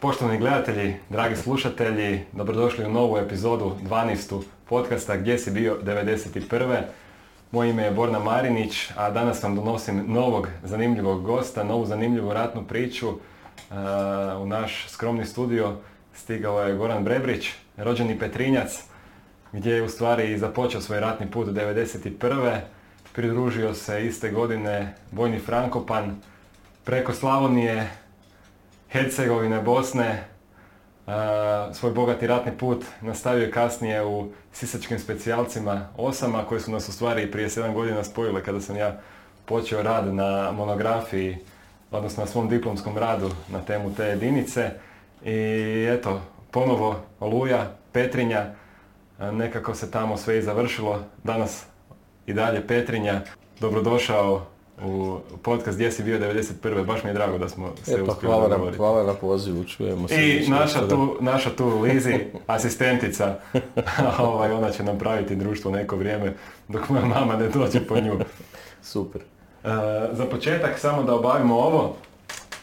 Poštovani gledatelji, dragi slušatelji, dobrodošli u novu epizodu 12. podcasta Gdje si bio 91. Moje ime je Borna Marinić, a danas vam donosim novog zanimljivog gosta, novu zanimljivu ratnu priču. Uh, u naš skromni studio stigao je Goran Brebrić, rođeni Petrinjac, gdje je u stvari započeo svoj ratni put 91. Pridružio se iste godine Vojni Frankopan, preko Slavonije, Hercegovine, Bosne, svoj bogati ratni put nastavio je kasnije u sisačkim specijalcima osama koji su nas u stvari prije 7 godina spojile kada sam ja počeo rad na monografiji, odnosno na svom diplomskom radu na temu te jedinice. I eto, ponovo Oluja, Petrinja, nekako se tamo sve i završilo. Danas i dalje Petrinja. Dobrodošao u podcast Gdje si bio 91. Baš mi je drago da smo se e, pa uspjeli hvala, dogovoriti. hvala na pozivu, čujemo se. I naša tu, naša tu Lizi, asistentica, ovaj, ona će nam praviti društvo neko vrijeme dok moja mama ne dođe po nju. Super. E, za početak samo da obavimo ovo.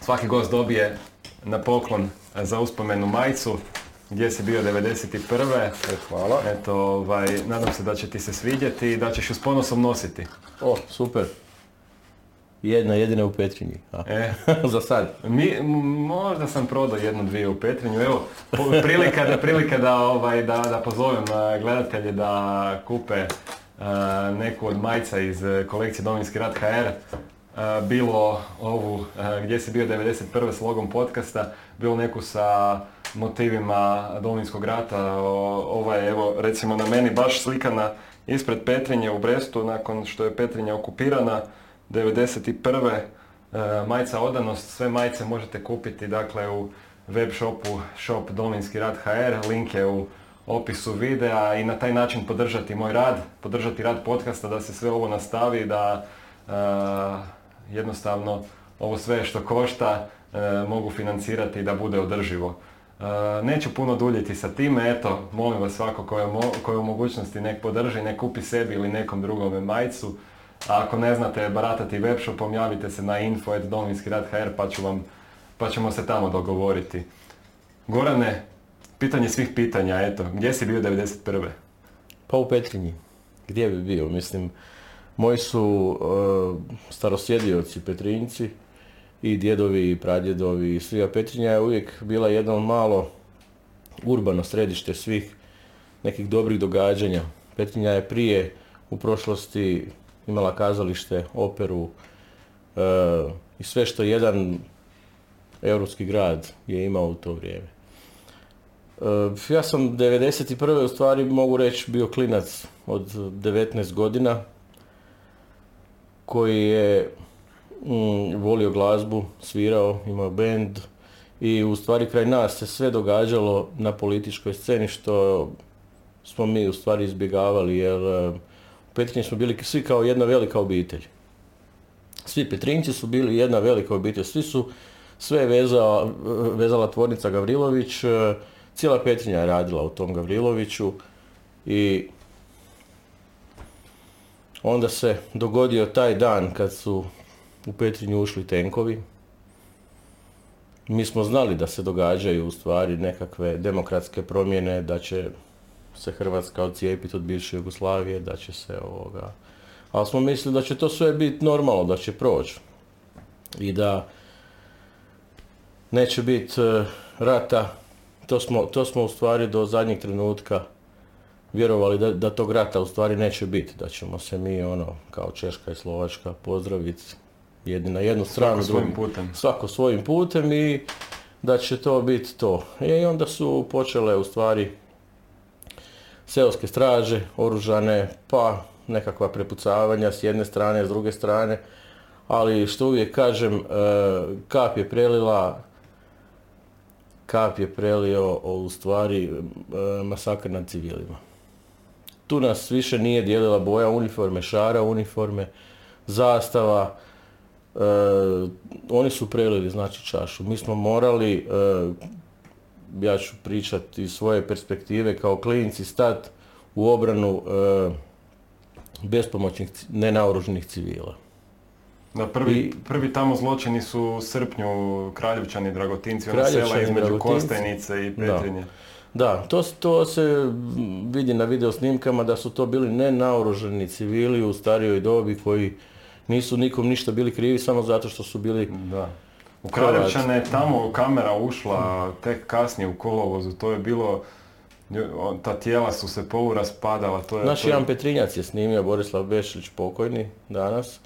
Svaki gost dobije na poklon za uspomenu majicu gdje si bio 91. E, hvala. Eto, ovaj, nadam se da će ti se svidjeti i da ćeš ju s ponosom nositi. O, super. Jedna jedina u Petrinji. A. E, Za sad. Mi, možda sam prodao jednu, dvije u Petrinju. Evo, prilika da, prilika da, ovaj, da, da pozovem a, gledatelje da kupe a, neku od majica iz e, kolekcije Domovinski rat HR. A, bilo ovu gdje si bio 91. s logom podcasta, bilo neku sa motivima Domovinskog rata. O, ova je evo recimo na meni baš slikana ispred Petrinje u Brestu nakon što je Petrinja okupirana 91. E, majica Odanost, sve majice možete kupiti dakle u web shopu shop Domovinski rad HR, link je u opisu videa i na taj način podržati moj rad, podržati rad podcasta da se sve ovo nastavi, da e, jednostavno ovo sve što košta e, mogu financirati da bude održivo. Neću puno duljiti sa time, eto, molim vas svako ko je, ko u mogućnosti nek podrži, nek kupi sebi ili nekom drugome majicu. A ako ne znate baratati webshopom, javite se na info.domovinskirad.hr pa, ću vam, pa ćemo se tamo dogovoriti. Gorane, pitanje svih pitanja, eto, gdje si bio 91. Pa u Petrinji. Gdje bi bio? Mislim, moji su e, starosjedioci Petrinjci i djedovi i pradjedovi i svi, a Petrinja je uvijek bila jedno malo urbano središte svih nekih dobrih događanja. Petrinja je prije u prošlosti imala kazalište, operu e, i sve što jedan europski grad je imao u to vrijeme. E, Ja sam 91. u stvari mogu reći bio klinac od 19 godina koji je mm, volio glazbu, svirao, imao bend i u stvari kraj nas se sve događalo na političkoj sceni što smo mi u stvari izbjegavali jer e, u Petrinji smo bili svi kao jedna velika obitelj. Svi Petrinjci su bili jedna velika obitelj, svi su sve je vezala, vezala tvornica Gavrilović, e, cijela Petrinja je radila u tom Gavriloviću i onda se dogodio taj dan kad su u Petrinju ušli tenkovi. Mi smo znali da se događaju u stvari nekakve demokratske promjene, da će se Hrvatska odcijepiti od bivše Jugoslavije, da će se ovoga... Ali smo mislili da će to sve biti normalno, da će proći. I da neće biti e, rata. To smo, to smo u stvari do zadnjeg trenutka vjerovali da, da tog rata u stvari neće biti. Da ćemo se mi ono kao Češka i Slovačka pozdraviti jedni na jednu stranu. svojim drugi- putem. Svako svojim putem i da će to biti to. E, I onda su počele u stvari seoske straže, oružane, pa nekakva prepucavanja s jedne strane, s druge strane. Ali što uvijek kažem, e, kap je prelila, kap je prelio u stvari e, masakr nad civilima. Tu nas više nije dijelila boja uniforme, šara uniforme, zastava, e, oni su prelili znači čašu. Mi smo morali, ja ću pričati iz svoje perspektive kao klinci, stat u obranu e, bespomoćnih, nenaoruženih civila. Da, prvi, I- prvi tamo zločini su u srpnju Kraljevčani, Dragotinci, ona sela između. Kostajnice i. Petrinje. Da, to, to se vidi na video snimkama da su to bili nenaoružani civili u starijoj dobi koji nisu nikom ništa bili krivi samo zato što su bili Da. U Kraljevčane je tamo kamera ušla tek kasnije u kolovozu, to je bilo, ta tijela su se polu raspadala, to je... Naš to je- Jan Petrinjac je snimio, Borislav Bešlić pokojni danas.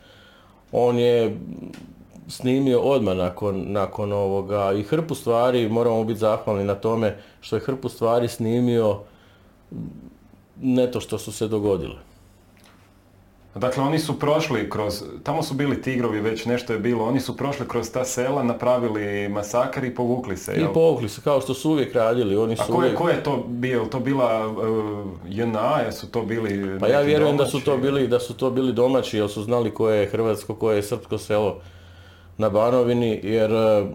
On je snimio odmah nakon, nakon ovoga i hrpu stvari, moramo biti zahvalni na tome što je hrpu stvari snimio ne to što su se dogodile. Dakle, oni su prošli kroz, tamo su bili tigrovi, već nešto je bilo, oni su prošli kroz ta sela, napravili masakar i povukli se, I jel? povukli se kao što su uvijek radili. Oni A su ko je, uvijek... ko je to bio? To bila uh, JNA, jesu to bili Pa ja vjerujem da su to bili da su to bili domaći jer su znali koje je hrvatsko, koje je srpsko selo na Banovini jer e,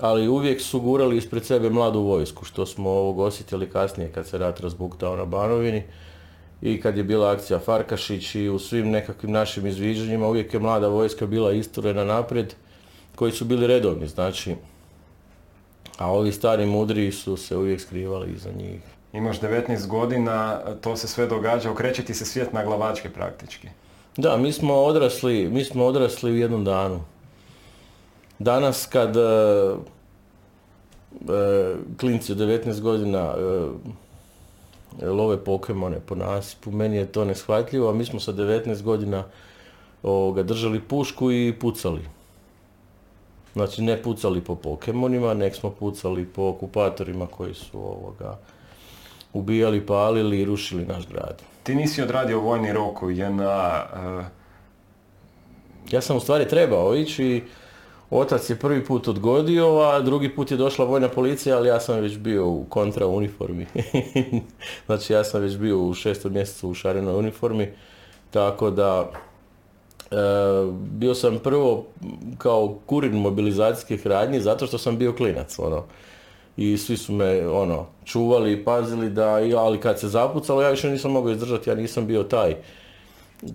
ali uvijek su gurali ispred sebe mladu vojsku što smo ovog osjetili kasnije kad se rat razbuktao na Banovini i kad je bila akcija Farkašić i u svim nekakvim našim izviđanjima uvijek je mlada vojska bila isturena naprijed koji su bili redovni znači a ovi stari mudri su se uvijek skrivali iza njih. Imaš 19 godina, to se sve događa, okreće ti se svijet na glavačke praktički. Da, mi smo odrasli, mi smo odrasli u jednom danu. Danas kad e, e, klinci od 19 godina e, love Pokemone po nasipu, meni je to neshvatljivo, a mi smo sa 19 godina ovoga, držali pušku i pucali. Znači ne pucali po Pokemonima, nek smo pucali po okupatorima koji su ovoga, ubijali, palili i rušili naš grad. Ti nisi odradio vojni rok u JNA, uh, Ja sam u stvari trebao ići, otac je prvi put odgodio, a drugi put je došla vojna policija, ali ja sam već bio u kontra uniformi. znači ja sam već bio u šestom mjesecu u šarenoj uniformi, tako da e, bio sam prvo kao kurir mobilizacijskih radnji zato što sam bio klinac, ono. I svi su me, ono, čuvali i pazili da, ali kad se zapucalo, ja više nisam mogao izdržati, ja nisam bio taj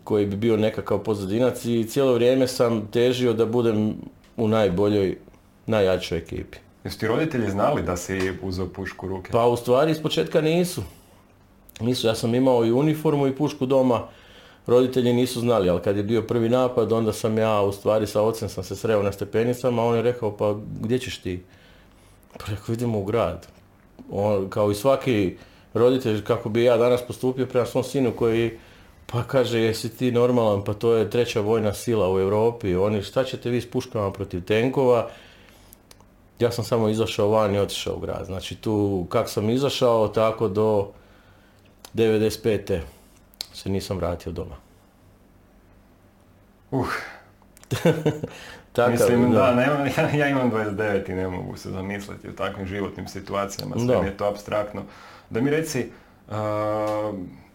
koji bi bio nekakav pozadinac i cijelo vrijeme sam težio da budem u najboljoj, najjačoj ekipi. jesu ti roditelji znali da si uzeo pušku u ruke? Pa u stvari iz početka nisu. Nisu, ja sam imao i uniformu i pušku doma, roditelji nisu znali, ali kad je bio prvi napad, onda sam ja u stvari sa ocem sam se sreo na stepenicama, a on je rekao pa gdje ćeš ti? Pa rekao idemo u grad. On, kao i svaki roditelj, kako bi ja danas postupio prema svom sinu koji pa kaže, jesi ti normalan, pa to je treća vojna sila u Europi, oni šta ćete vi s puškama protiv tenkova, ja sam samo izašao van i otišao u grad. Znači tu kak sam izašao, tako do 95. se nisam vratio doma. Uh, Takav, mislim da, nema, ja, ja imam 29 i ne mogu se zamisliti u takvim životnim situacijama, sve Da. mi je to abstraktno. Da mi reci, uh,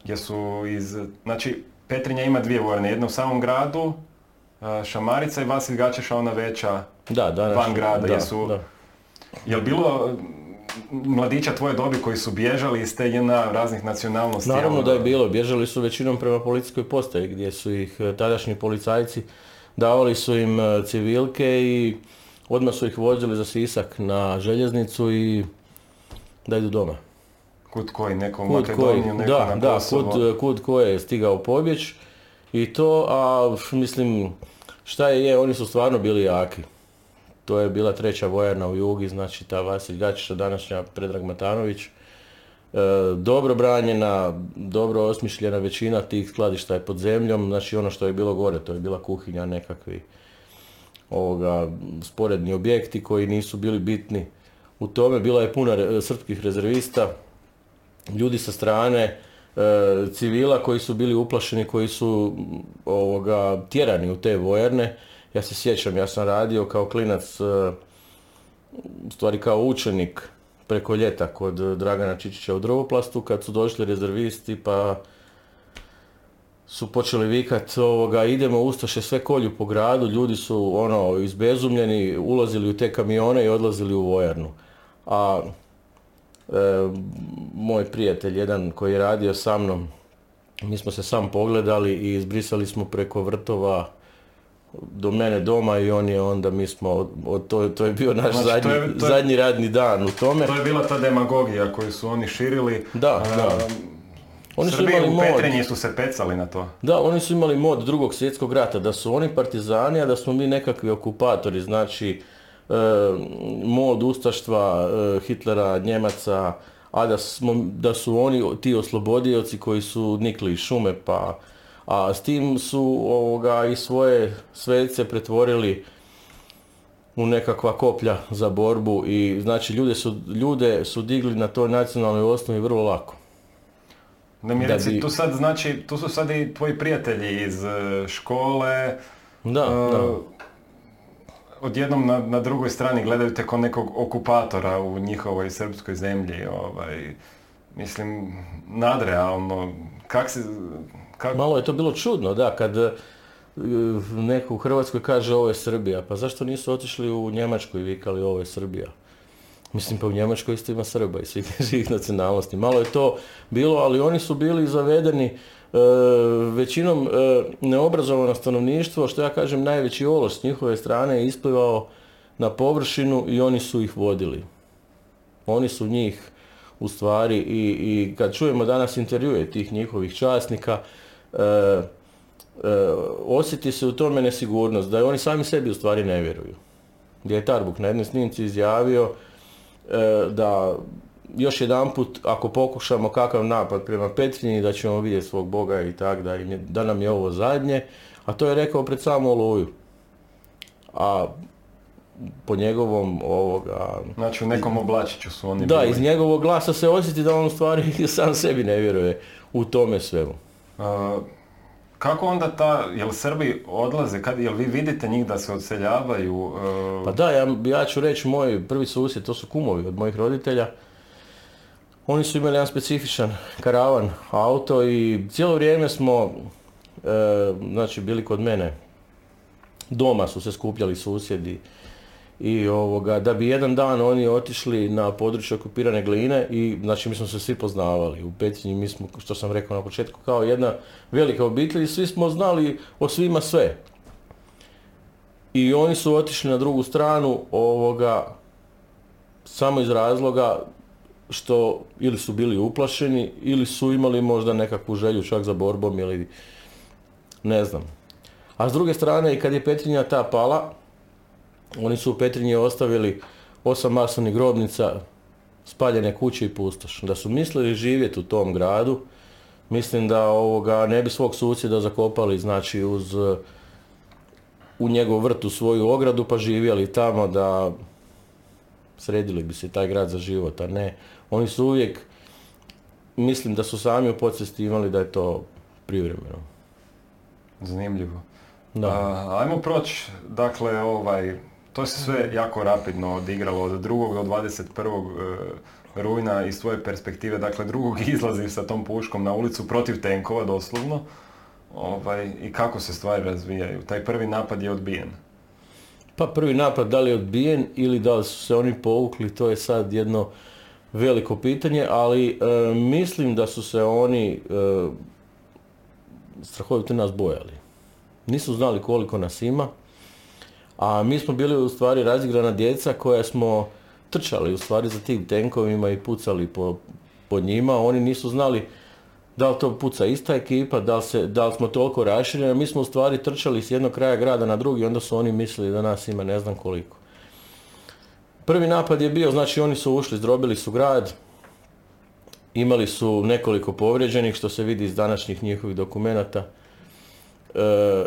jesu iz, znači Petrinja ima dvije vojne, jedna u samom gradu, uh, Šamarica i Vasilj Gačeša, ona veća. Da, danas, van grada, da, jesu- da. Jel bilo mladića tvoje dobi koji su bježali iz te jedna raznih nacionalnosti? Naravno da je bilo, bježali su većinom prema policijskoj postaji gdje su ih e, tadašnji policajci davali su im e, civilke i odmah su ih vozili za Sisak na željeznicu i da idu doma. Kud koji, neko u Makedoniju, neko da, na da, kud, kud ko je stigao pobjeć i to, a mislim, šta je, je, oni su stvarno bili jaki. To je bila treća vojarna u Jugi, znači ta Vasilj Gačiša, današnja Predrag Matanović. E, dobro branjena, dobro osmišljena većina tih skladišta je pod zemljom, znači ono što je bilo gore, to je bila kuhinja, nekakvi ovoga, sporedni objekti koji nisu bili bitni. U tome bila je puna srpskih rezervista, ljudi sa strane, e, civila koji su bili uplašeni, koji su m, ovoga, tjerani u te vojarne. Ja se sjećam, ja sam radio kao klinac, e, u stvari kao učenik preko ljeta kod Dragana Čičića u Drvoplastu, kad su došli rezervisti pa su počeli vikat ovoga, idemo Ustaše sve kolju po gradu, ljudi su ono izbezumljeni, ulazili u te kamione i odlazili u vojarnu. A moj prijatelj, jedan koji je radio sa mnom, mi smo se sam pogledali i izbrisali smo preko vrtova do mene doma i on je onda, mi smo, od, to, to je bio naš Znači, zadnji, to je- to je- zadnji radni dan u tome. To je bila ta demagogija koju su oni širili. Da, A, da. Oni su imali u mod. Petrinji su se pecali na to. Da, oni su imali mod drugog svjetskog rata, da su oni partizani, a da smo mi nekakvi okupatori, znači e, mod ustaštva e, Hitlera, Njemaca, a da, smo, da su oni ti oslobodioci koji su nikli iz šume, pa a s tim su ovoga i svoje svece pretvorili u nekakva koplja za borbu i znači ljude su, ljude su digli na toj nacionalnoj osnovi vrlo lako. Da mi Da reci, bi- tu sad znači, tu su sad i tvoji prijatelji iz e, škole, Da, da. Odjednom na, na drugoj strani gledaju te kao nekog okupatora u njihovoj srpskoj zemlji, ovaj, mislim, nadrealno, kak se, kak, Malo je to bilo čudno, da, kad e, neko u Hrvatskoj kaže ovo je Srbija, pa zašto nisu otišli u Njemačku i vikali ovo je Srbija? Mislim, pa u Njemačkoj isto ima Srba i svih, nacionalnosti. Malo je to bilo, ali oni su bili zavedeni većinom e, neobrazovano stanovništvo, što ja kažem najveći ološ s njihove strane je isplivao na površinu i oni su ih vodili. Oni su njih u stvari i, i kad čujemo danas intervjue tih njihovih časnika, e, e, osjeti se u tome nesigurnost, da oni sami sebi u stvari ne vjeruju. Gdje je Tarbuk na jednoj snimci izjavio e, da još jedanput ako pokušamo kakav napad prema Petrinji da ćemo vidjeti svog Boga i tak da, im je- da nam je ovo zadnje, a to je rekao pred samu oluju. A po njegovom ovoga znači u nekom oblačiću su oni da, bili. iz njegovog glasa se osjeti da on u stvari sam sebi ne vjeruje u tome svemu. E, kako onda ta, jel Srbi odlaze, kad, jel vi vidite njih da se odseljavaju? e, Pa da, ja, ja ću reći, moj prvi susjed, to su kumovi od mojih roditelja. Oni su imali jedan specifičan karavan, auto i cijelo vrijeme smo, e, znači, bili kod mene. Doma su se skupljali susjedi i ovoga, da bi jedan dan oni otišli na područje okupirane gline i znači mi smo se svi poznavali. U Petrinji mi smo, što sam rekao na početku, kao jedna velika obitelj i svi smo znali o svima sve. I oni su otišli na drugu stranu ovoga samo iz razloga što ili su bili uplašeni ili su imali možda nekakvu želju čak za borbom ili ne znam. A s druge strane i kad je Petrinja ta pala, oni su u Petrinji ostavili osam masovnih grobnica, spaljene kuće i pustoš. Da su mislili živjeti u tom gradu, mislim da ovoga ne bi svog susjeda zakopali znači uz u njegov vrt u svoju ogradu pa živjeli tamo da sredili bi se taj grad za život, a ne. Oni su uvijek, mislim da su sami u podsvesti imali da je to privremeno. Zanimljivo. Da. A, ajmo proći, dakle, ovaj, to se sve jako rapidno odigralo od 2. do 21. e, rujna iz tvoje perspektive, dakle drugog izlaziš sa tom puškom na ulicu protiv tenkova doslovno. Ovaj, I kako se stvari razvijaju? Taj prvi napad je odbijen. Pa prvi napad da li je odbijen ili da li su se oni povukli, to je sad jedno veliko pitanje, ali e, mislim da su se oni e, strahovito nas bojali. Nisu znali koliko nas ima, a mi smo bili u stvari razigrana djeca koja smo trčali u stvari za tim tenkovima i pucali po, po njima. Oni nisu znali da li to puca ista ekipa, da li, se, da li smo toliko rašireni. Mi smo u stvari trčali s jednog kraja grada na drugi, onda su oni mislili da nas ima ne znam koliko. Prvi napad je bio, znači oni su ušli, zdrobili su grad, imali su nekoliko povrijeđenih, što se vidi iz današnjih njihovih dokumenata. E, e,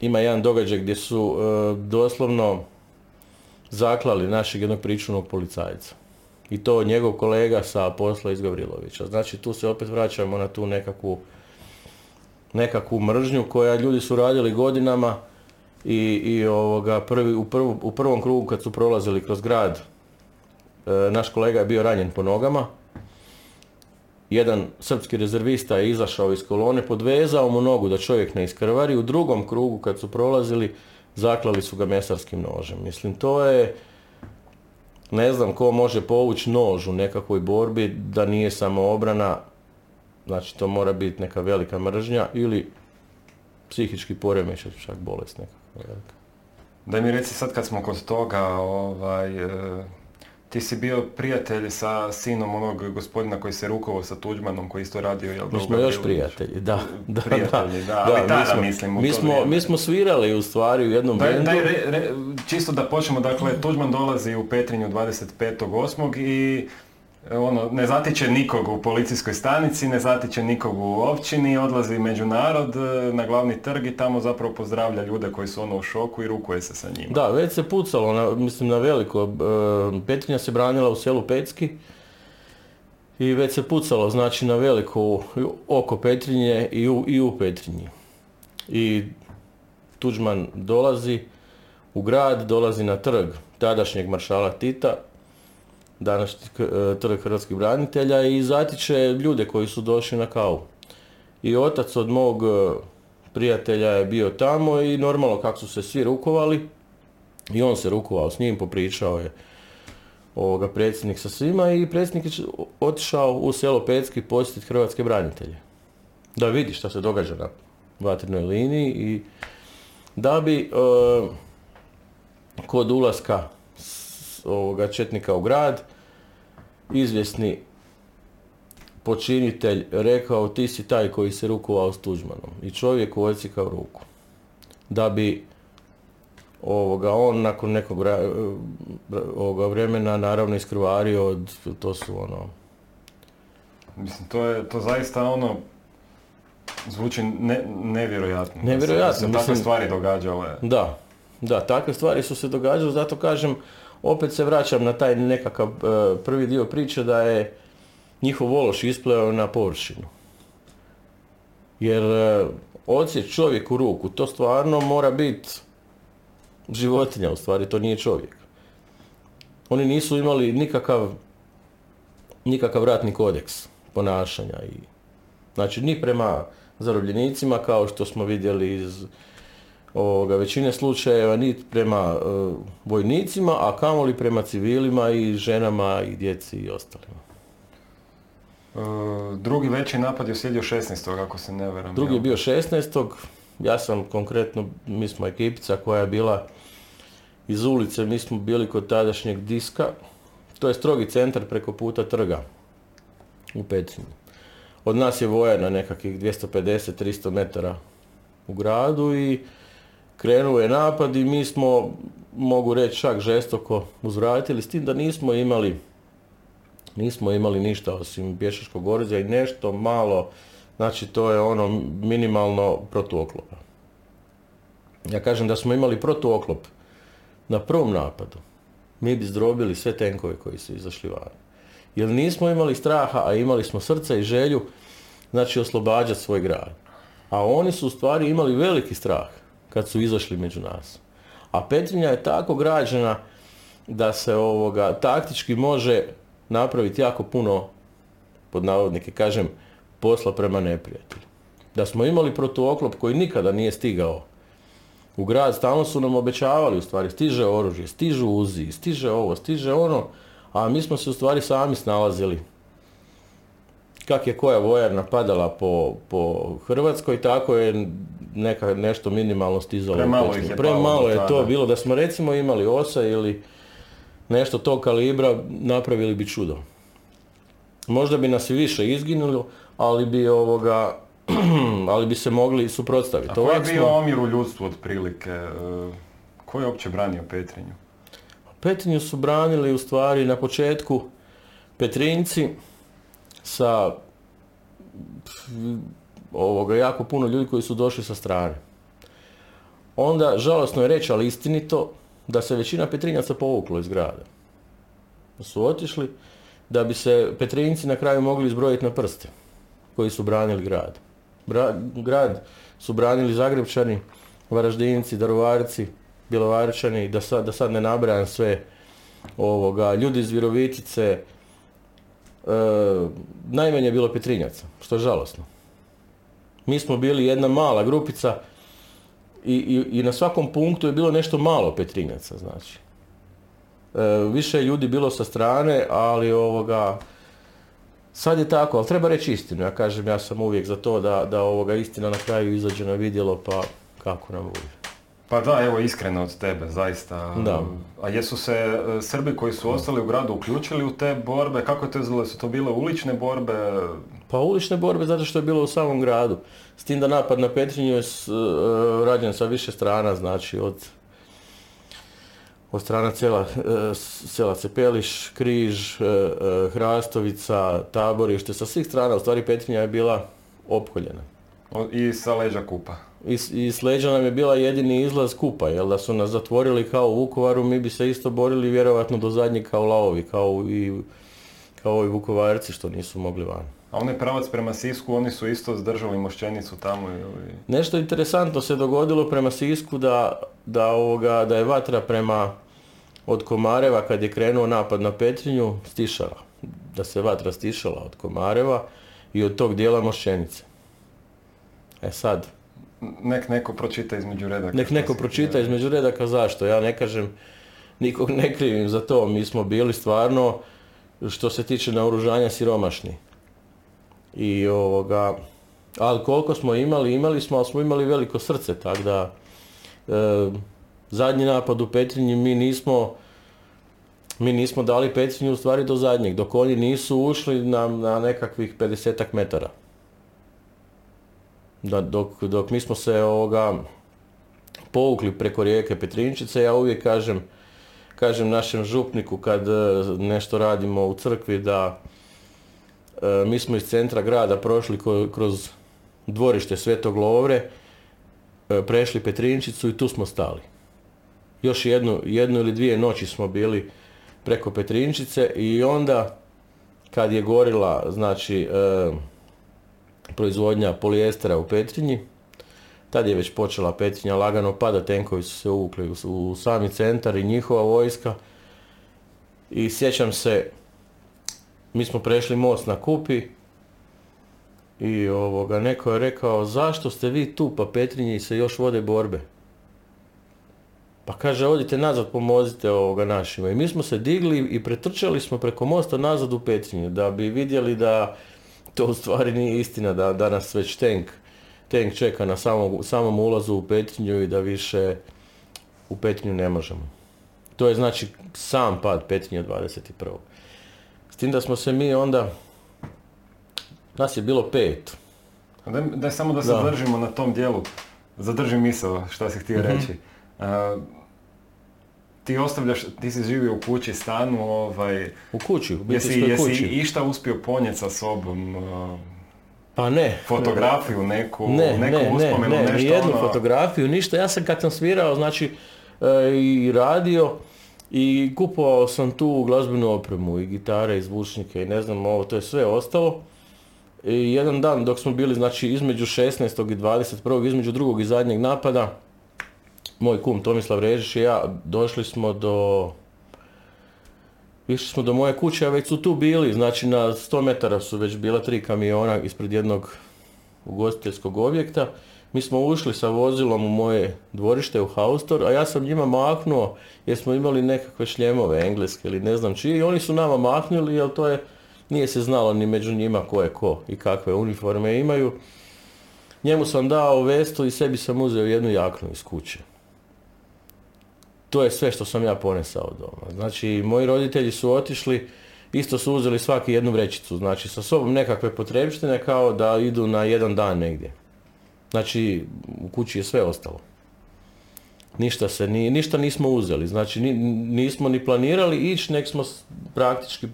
ima jedan događaj gdje su e, doslovno zaklali našeg jednog pričuvnog policajca. I to njegov kolega sa posla iz Gavrilovića. Znači tu se opet vraćamo na tu nekakvu, nekakvu mržnju koja ljudi su radili godinama i, i ovoga, prvi, u, prvu- u prvom krugu kad su prolazili kroz grad, e, naš kolega je bio ranjen po nogama. Jedan srpski rezervista je izašao iz kolone, podvezao mu nogu da čovjek ne iskrvari. U drugom krugu kad su prolazili, zaklali su ga mesarskim nožem. Mislim, to je, ne znam ko može povući nož u nekakvoj borbi da nije samo obrana, znači to mora biti neka velika mržnja ili psihički poremećaj, čak bolest nekakva. Da mi reci sad kad smo kod toga, ovaj, e, ti si bio prijatelj sa sinom onog gospodina koji se rukovao sa Tuđmanom, koji isto radio, jel Mi smo još prijatelji, da. da prijatelji, da, ali tada mi smo, mislim u mi smo, vrijeme. mi smo svirali u stvari u jednom Daj, bendu. daj re- re- čisto da počnemo, dakle, Tuđman dolazi u Petrinju 25.8. i ono, ne zatiče nikog u policijskoj stanici, ne zatiče nikog u općini, odlazi među narod e, na glavni trg i tamo zapravo pozdravlja ljude koji su ono u šoku i rukuje se sa njima. Da, već se pucalo, na, mislim na veliko. E, Petrinja se branila u selu Pecki i već se pucalo, znači na veliko oko Petrinje i u, i u Petrinji. I Tuđman dolazi u grad, dolazi na trg tadašnjeg maršala Tita, današnji e, trg hrvatskih branitelja i zatiče ljude koji su došli na kavu. I otac od mog e, prijatelja je bio tamo i normalno kako su se svi rukovali, i on se rukovao s njim, popričao je ovoga predsjednik sa svima i predsjednik je otišao u selo Pecki posjetiti hrvatske branitelje. Da vidi šta se događa na vatrenoj liniji i da bi e, kod ulaska ovoga četnika u grad izvjesni počinitelj rekao ti si taj koji se rukovao s Tuđmanom i čovjeku odsikao ruku. Da bi ovoga, on nakon nekog ovoga vremena naravno iskrvario od, to su ono, Mislim, to je, to zaista ono, zvuči ne, nevjerojatno. Nevjerojatno, Da se, da se takve mislim- stvari događale. Da, da, takve stvari su se događale, zato kažem, opet se vraćam na taj nekakav e, prvi dio priče da je njihov vološ ispleo na površinu. Jer e, odsjeć čovjek u ruku, to stvarno mora biti životinja, u stvari to nije čovjek. Oni nisu imali nikakav, nikakav ratni kodeks ponašanja i znači ni prema zarobljenicima kao što smo vidjeli iz ovoga, većine slučajeva ni prema e, vojnicima, a kamoli prema civilima i ženama i djeci i ostalima. E, drugi veći napad je uslijedio 16. ako se ne veram. Drugi je bio 16. Ja sam konkretno, mi smo ekipica koja je bila iz ulice, mi smo bili kod tadašnjeg diska. To je strogi centar preko puta trga u Petrinji. Od nas je vojarna nekakvih 250-300 metara u gradu i krenuo je napad i mi smo, mogu reći, čak žestoko uzvratili, s tim da nismo imali nismo imali ništa osim pješačkog oružja i nešto malo, znači to je ono minimalno protuoklopa. Ja kažem da smo imali protuoklop na prvom napadu, mi bi zdrobili sve tenkove koji su izašli van. Jer nismo imali straha, a imali smo srca i želju, znači oslobađati svoj grad. A oni su u stvari imali veliki strah kad su izašli među nas. A Petrinja je tako građena da se ovoga taktički može napraviti jako puno, pod navodnike kažem, posla prema neprijatelju. Da smo imali protuoklop koji nikada nije stigao u grad, stalno su nam obećavali u stvari, stiže oružje, stižu uzi, stiže ovo, stiže ono, a mi smo se u stvari sami snalazili. Kak je koja vojarna padala po, po Hrvatskoj, tako je neka, nešto minimalno stizalo. Premalo je Premalo je to bilo, da smo recimo imali osa ili nešto tog kalibra, napravili bi čudo. Možda bi nas i više izginulo, ali bi ovoga, ali bi se mogli suprotstaviti. A koji je bio smo- omjer u ljudstvu otprilike? E, Ko je uopće branio Petrinju? Petrinju su branili u stvari na početku Petrinci sa ovoga jako puno ljudi koji su došli sa strane. Onda, žalosno je reći, ali istinito, da se većina Petrinjaca povuklo iz grada. Da su otišli da bi se Petrinjci na kraju mogli izbrojiti na prste koji su branili grad. Bra- grad su branili Zagrebčani, Varaždinci, Daruvarci, Bjelovarčani, da sad, da sad ne nabrajam sve ovoga, ljudi iz Virovitice, e, najmanje je bilo Petrinjaca, što je žalosno. Mi smo bili jedna mala grupica i, i, i na svakom punktu je bilo nešto malo Petrinjaca, znači. E, više ljudi bilo sa strane, ali ovoga, Sad je tako, ali treba reći istinu. Ja kažem, ja sam uvijek za to da, da ovoga istina na kraju izađe na vidjelo, pa kako nam uvijek. Pa da, evo iskreno od tebe, zaista. Da. A jesu se e, Srbi koji su ostali u gradu uključili u te borbe? Kako je to izgledalo? Su to bile ulične borbe? Pa ulične borbe zato što je bilo u samom gradu. S tim da napad na Petrinju je e, rađen sa više strana, znači od od strana sela, e, sela Cepeliš, Križ, Hrastovica, Taborište, sa svih strana, u stvari Petrinja je bila opkoljena. I sa leđa kupa. I, I s leđa nam je bila jedini izlaz kupa, jer da su nas zatvorili kao u Vukovaru, mi bi se isto borili vjerojatno do zadnjeg kao lavovi, kao i, kao i Vukovarci što nisu mogli van. A onaj pravac prema Sisku, oni su isto zdržali mošćenicu tamo ili... Nešto interesantno se dogodilo prema Sisku da, da, ovoga, da je vatra prema od Komareva kad je krenuo napad na Petrinju stišala. Da se vatra stišala od Komareva i od tog dijela Mošćenice. E sad, Nek neko pročita između redaka. nek neko pročita htio. između redaka zašto. Ja ne kažem, nikog ne krivim za to. Mi smo bili stvarno, što se tiče naoružanja, siromašni. I ovoga, ali koliko smo imali, imali smo, ali smo imali veliko srce, tako da e, zadnji napad u Petrinji mi nismo mi nismo dali Petrinju u stvari do zadnjeg, dok oni nisu ušli na, na nekakvih 50 metara. Da, dok, dok mi smo se ovoga povukli preko rijeke Petrinčice, ja uvijek kažem, kažem našem župniku kad e, nešto radimo u crkvi da e, mi smo iz centra grada prošli kroz dvorište Svetog Lovre, e, prešli Petrinčicu i tu smo stali. Još jednu, jednu ili dvije noći smo bili preko Petrinčice i onda kad je gorila znači e, proizvodnja polijestera u Petrinji, tad je već počela Petrinja lagano pada, tenkovi su se uvukli u, sami centar i njihova vojska. I sjećam se, mi smo prešli most na Kupi i ovoga, neko je rekao, zašto ste vi tu, pa Petrinji se još vode borbe. Pa kaže, odite nazad, pomozite ovoga našima. I mi smo se digli i pretrčali smo preko mosta nazad u Petrinju, da bi vidjeli da to u stvari nije istina, da, da nas već tank, tank čeka na samom, samom ulazu u Petrinju i da više u Petrinju ne možemo. To je znači sam pad Petrinja 21. S tim da smo se mi onda, nas je bilo pet, Daj, daj samo da se Da. zadržimo na tom dijelu. Zadrži misao šta si htio Mhm. reći. Ti ostavljaš, ti si živio u kući, stanu, ovaj, u kući, u jesi, jesi kući. išta uspio ponijeti sa sobom? a, Pa ne. fotografiju neku, Ne, neku ne, ne, uspomenu, ne, nešto ni jednu ono... fotografiju, ništa. Ja sam kad sam svirao, znači, e, i radio i kupovao sam tu glazbenu opremu i gitare i zvučnike i ne znam, ovo, to je sve ostalo. I jedan dan dok smo bili, znači, između 16. i 21. između drugog i zadnjeg napada, moj kum Tomislav Režiš i ja došli smo do Išli smo do moje kuće, a već su tu bili, znači na 100 metara su već bila tri kamiona ispred jednog ugostiteljskog objekta. Mi smo ušli sa vozilom u moje dvorište u Haustor, a ja sam njima mahnuo jer smo imali nekakve šljemove engleske ili ne znam čiji i oni su nama mahnuli jer to je, nije se znalo ni među njima ko je ko i kakve uniforme imaju. Njemu sam dao vestu i sebi sam uzeo jednu jaknu iz kuće. To je sve što sam ja ponesao doma. Znači, moji roditelji su otišli, isto su uzeli svaki jednu vrećicu, znači sa sobom nekakve potrebštine kao da idu na jedan dan negdje. Znači, u kući je sve ostalo. Ništa se ni, ništa nismo uzeli, znači ni- nismo ni planirali ići, nek smo praktički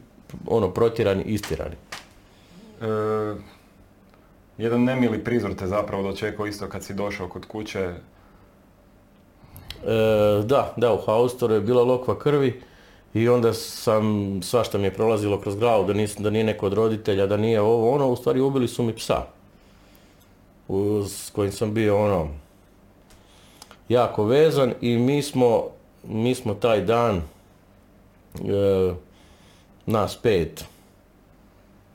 ono protjerani, istirani. E, jedan nemili prizor te zapravo dočekao isto kad si došao kod kuće. E, da, da, u Haustoru je bila lokva krvi i onda sam, svašta mi je prolazilo kroz glavu da, nis, da nije neko od roditelja, da nije ovo, ono, u stvari ubili su mi psa. S kojim sam bio, ono, jako vezan i mi smo, mi smo taj dan, e, nas pet,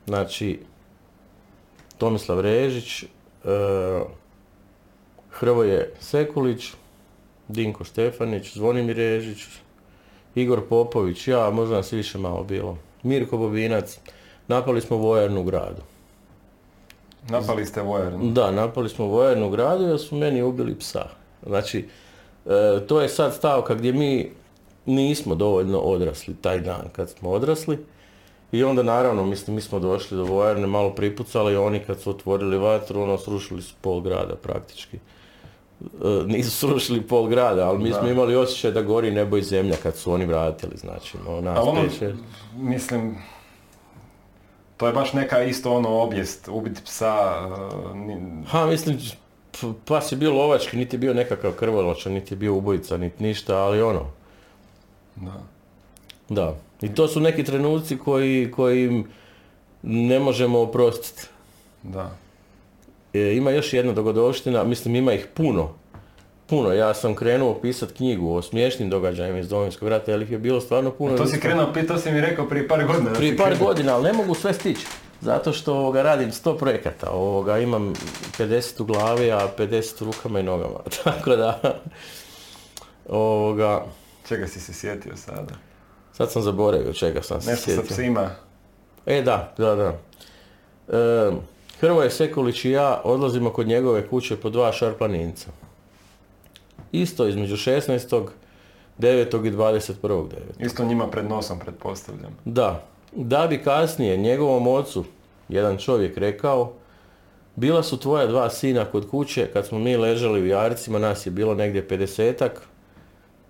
znači, Tomislav Režić, e, Hrvoje Sekulić, Dinko Štefanić, Zvonimir Režić, Igor Popović, ja, možda nas više malo bilo. Mirko Bobinac, napali smo vojarnu u gradu. Napali ste vojarnu. Da, napali smo vojarnu u gradu jer su meni ubili psa. Znači, e, to je sad stavka gdje mi nismo dovoljno odrasli taj dan kad smo odrasli. I onda naravno, mislim, mi smo došli do vojarne, malo pripucali, oni kad su otvorili vatru, ono, srušili su pol grada praktički. E, nisu srušili pol grada, ali mi Da. smo imali osjećaj da gori nebo i zemlja kad su oni vratili, znači, no, nas ono, mislim, to je baš neka isto ono objest, ubiti psa, uh, ni- Ha, mislim, pas je bio lovački, niti je bio nekakav krvoločan, niti je bio ubojica, niti ništa, ali ono, da. da. I to su neki trenuci koji, koji ne možemo oprostiti. Da. E, ima još jedna dogodovština, mislim ima ih puno. Puno, ja sam krenuo pisati knjigu o smiješnim događajima iz Domovinskog rata, jer ih je bilo stvarno puno. To si krenuo, to si mi rekao prije par godina. Prije par krenuo. godina, ali ne mogu sve stići. Zato što ovoga, radim 100 projekata, ovoga, imam 50 u glavi, a 50 u rukama i nogama. Tako da, ovoga, Čega si se sjetio sada? sad sam zaboravio čega sam se Nešto sa sjetio. psima. E da, da, da. E, Hrvoje Sekulić i ja odlazimo kod njegove kuće po dva šarplaninca. Isto između 16. 9. i 21. 9. Isto njima pred nosom, pretpostavljam. Da, da bi kasnije njegovom ocu jedan čovjek rekao bila su tvoja dva sina kod kuće kad smo mi ležali u jarcima, nas je bilo negdje 50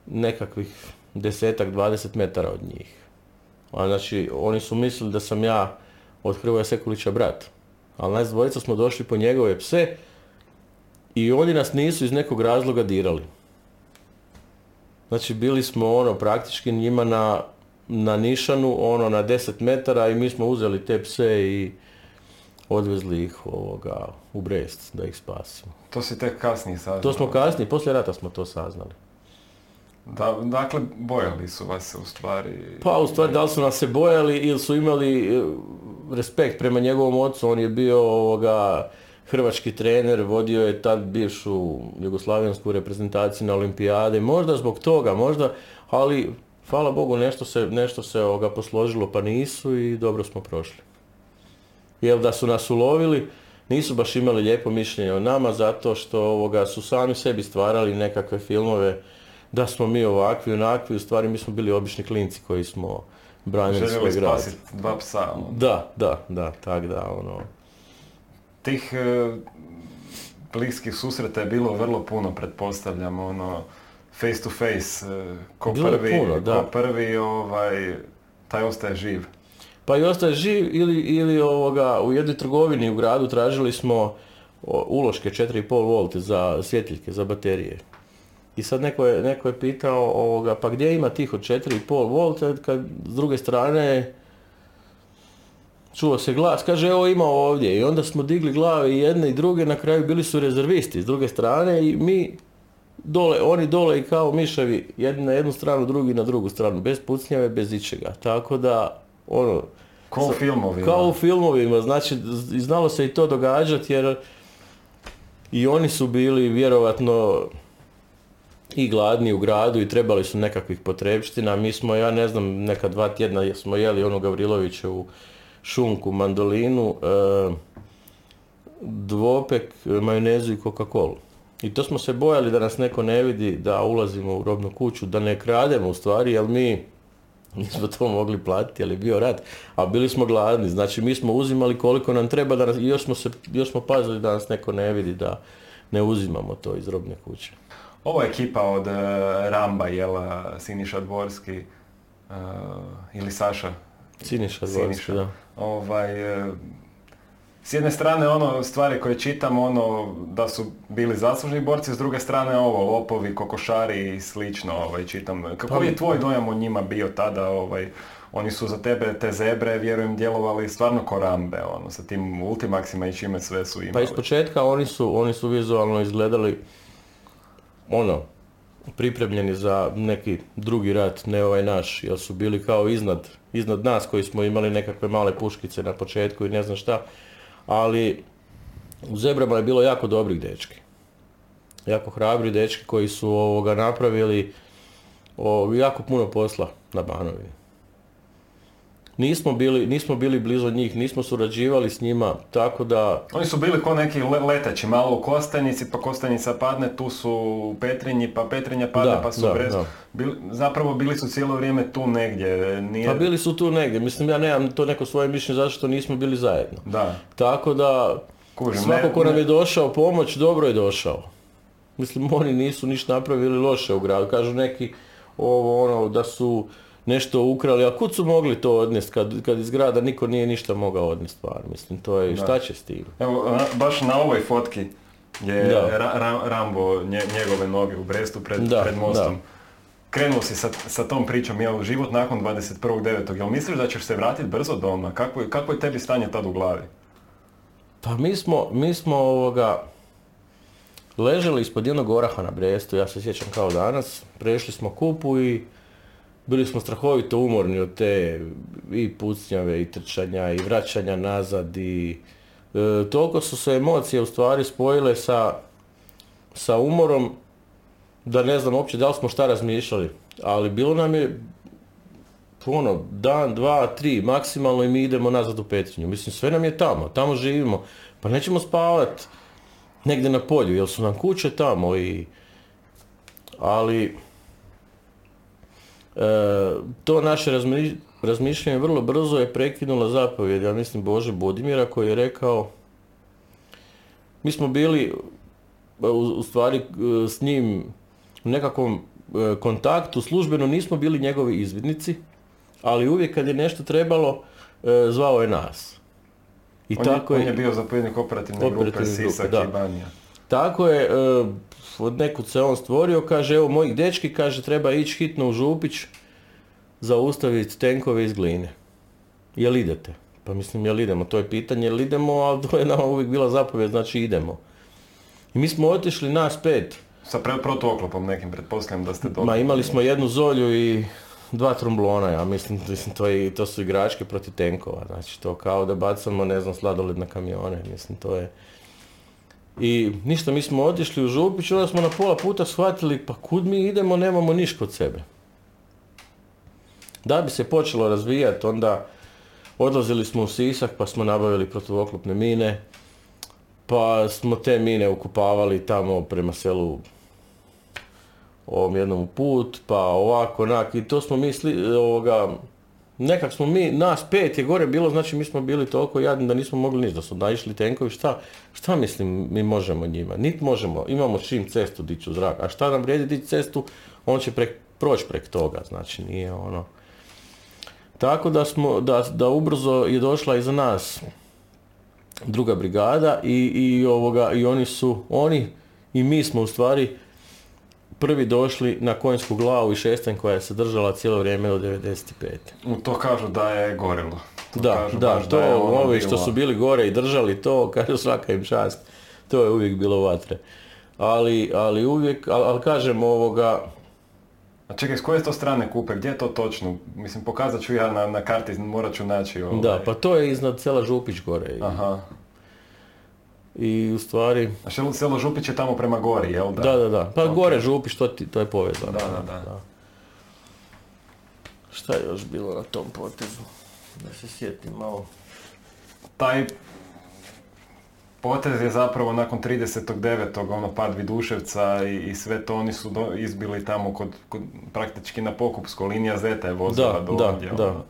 nekakvih desetak, 20 metara od njih. A znači, oni su mislili da sam ja od Hrvoja Sekulića brat. Ali nas dvojica smo došli po njegove pse i oni nas nisu iz nekog razloga dirali. Znači bili smo ono praktički njima na, na nišanu, ono na 10 metara i mi smo uzeli te pse i odvezli ih ovoga u Brest da ih spasimo. To si tek kasnije saznao. To smo kasnije, poslije rata smo to saznali. Da, dakle, bojali su vas u stvari. Pa u stvari da li su nas se bojali ili su imali respekt prema njegovom ocu, on je bio ovoga hrvački trener, vodio je tad bivšu jugoslavensku reprezentaciju na olimpijade, možda zbog toga, možda, ali hvala Bogu nešto se, nešto se ovoga posložilo pa nisu i dobro smo prošli. Jer da su nas ulovili, nisu baš imali lijepo mišljenje o nama zato što ovoga su sami sebi stvarali nekakve filmove da smo mi ovakvi, onakvi, u stvari mi smo bili obični klinci koji smo branili svoj grad. dva psa. ono. Da, da, da, tak da, ono. Tih e, bliskih susreta je bilo vrlo puno, pretpostavljam, ono, face to face, e, ko Bilo prvi, puno, da. ko prvi, ovaj, taj ostaje živ. Pa i ostaje živ ili, ili ovoga, u jednoj trgovini u gradu tražili smo uloške 4,5 volt za svjetiljke, za baterije. I sad neko je, neko je pitao ovoga, pa gdje ima tih od 4,5 volt, kad s druge strane čuo se glas, kaže evo ima ovdje i onda smo digli glave i jedne i druge, na kraju bili su rezervisti s druge strane i mi dole, oni dole i kao miševi, jedni na jednu stranu, drugi na drugu stranu, bez pucnjave, bez ičega. Tako da, ono, Ko u filmovima. kao u filmovima, znači znalo se i to događati jer i oni su bili vjerovatno i gladni u gradu i trebali su nekakvih potrebština. Mi smo, ja ne znam, neka dva tjedna smo jeli onu Gavrilovićevu šunku, mandolinu, e, dvopek, majonezu i Coca-Colu. I to smo se bojali da nas neko ne vidi, da ulazimo u robnu kuću, da ne krademo u stvari, jer mi nismo to mogli platiti, jer je bio rat, a bili smo gladni, znači mi smo uzimali koliko nam treba, da nas, još smo, se, još smo pazili da nas neko ne vidi, da ne uzimamo to iz robne kuće. Ovo je ekipa od e, Ramba, jela, Siniša Dvorski e, ili Saša. Siniša Dvorski, Siniša. da. Ovaj, e, s jedne strane ono stvari koje čitam ono da su bili zaslužni borci, s druge strane ovo lopovi, kokošari i slično ovaj, čitam. Kako Pa- je tvoj dojam o njima bio tada? Ovaj, oni su za tebe te zebre, vjerujem, djelovali stvarno ko rambe, ono, sa tim ultimaksima i čime sve su imali. Pa iz početka oni su, oni su vizualno izgledali ono, pripremljeni za neki drugi rat, ne ovaj naš, jer su bili kao iznad, iznad nas koji smo imali nekakve male puškice na početku i ne znam šta, ali u Zebrama je bilo jako dobrih dečki. Jako hrabri dečki koji su ovoga napravili o, jako puno posla na Banovini. Nismo bili, nismo bili blizu njih, nismo surađivali s njima, tako da... Oni su bili ko neki le- leteći, malo u Kostajnici, pa Kostajnica padne, tu su u Petrinji, pa Petrinja padne, Da, pa su da, u Brezu. da. Bili- zapravo bili su cijelo vrijeme tu negdje, nije... Pa bili su tu negdje, mislim ja nemam to neko svoje mišljenje zašto nismo bili zajedno. Da, Tako da, kužim. svako ne- ko nam ne- je došao pomoć, dobro je došao. Mislim, oni nisu ništa napravili loše u gradu. Kažu neki ovo ono da su nešto ukrali, a kud su mogli to odnesti kad, kad iz grada niko nije ništa mogao odnesti stvar. Mislim, to je, šta će s tim? Evo, baš na ovoj fotki je Da. Ra- Ra- Rambo, nje- njegove noge u Brestu pred, Da, pred mostom. da. Krenuo si sa, sa tom pričom, jel, život nakon 21.9. Jel misliš da ćeš se vratiti brzo doma? Kako, je- kako je tebi stanje tad u glavi? Pa mi smo, mi smo ovoga, ležali ispod jednog oraha na Brestu, ja se sjećam kao danas, prešli smo kupu i bili smo strahovito umorni od te i pucnjave i trčanja i vraćanja nazad i e, toliko su se emocije u stvari spojile sa, sa umorom da ne znam uopće da li smo šta razmišljali, ali bilo nam je ono, dan, dva, tri, maksimalno i mi idemo nazad u Petrinju. Mislim, sve nam je tamo, tamo živimo. Pa nećemo spavat negdje na polju, jer su nam kuće tamo i... Ali... e, to naše razmi- razmišljanje vrlo brzo je prekinula zapovjed, ja mislim Bože Budimira koji je rekao mi smo bili u, u stvari e, s njim u nekakvom e, kontaktu, službeno nismo bili njegovi izvidnici, ali uvijek kad je nešto trebalo, e, zvao je nas. I On, tako je, on je bio zapovjednik operativne Operativne grupe, Sisak da. i Banija. tako je, e, od nekud se on stvorio, kaže, evo mojih dečki, kaže, treba ići hitno u Župić, zaustaviti tenkove iz gline. Jel idete? Pa mislim, jel idemo? To je pitanje, jel idemo, ali to je nama uvijek bila zapovjed, znači idemo. I mi smo otišli nas pet, Sa pre, protuoklopom nekim, pretpostavljam da ste dobro. Ma imali smo jednu zolju i dva tromblona, ja mislim, mislim to, je, to su igračke protiv tenkova, znači to kao da bacamo, ne znam, sladoled na kamione, mislim to je... I ništa, mi smo otišli u Župić, onda smo na pola puta shvatili, pa kud mi idemo, nemamo niš kod sebe. Da bi se počelo razvijati, onda odlazili smo u Sisak, pa smo nabavili protuoklopne mine, pa smo te mine ukupavali tamo prema selu ovom jednom put, pa ovako, onak, i to smo mi, sli- ovoga, nekak smo mi, nas pet je gore bilo, znači mi smo bili toliko jadni da nismo mogli ništa, da su naišli tenkovi, šta, šta mislim mi možemo njima, nit možemo, imamo čim cestu dići u zrak, a šta nam vrijedi dići cestu, on će prek, proći prek toga, znači nije ono. Tako da smo, da, da ubrzo je došla iza nas druga brigada i, i ovoga, i oni su, oni i mi smo u stvari prvi došli na konjsku glavu i šestanj koja je se držala cijelo vrijeme do 95. U To kažu da je gorilo. To Da, kažu da, baš to je ono ovi što su bili gore i držali to, kažu svaka im čast, to je uvijek bilo vatre. Ali, ali uvijek, ali, ali kažem ovoga, A čekaj, s koje to strane kupe? Gdje je to točno? Mislim, pokazat ću ja na, na karti, morat ću naći ovaj. da, pa to je iznad sela Župić gore. Aha. I u stvari, A šelo- selo Župić je tamo prema gori, jel da? da, da, da, pa gore Župić, to, ti, to je povezano. Da, da, da. Šta je još bilo na tom potezu? Da se sjetim malo. Taj potez je zapravo nakon 30.9. ono pad Viduševca i, i sve to oni su do- izbili tamo kod, kod praktički na Pokupsko, linija Zeta je vozila Da, do da, ovdje. da. ono.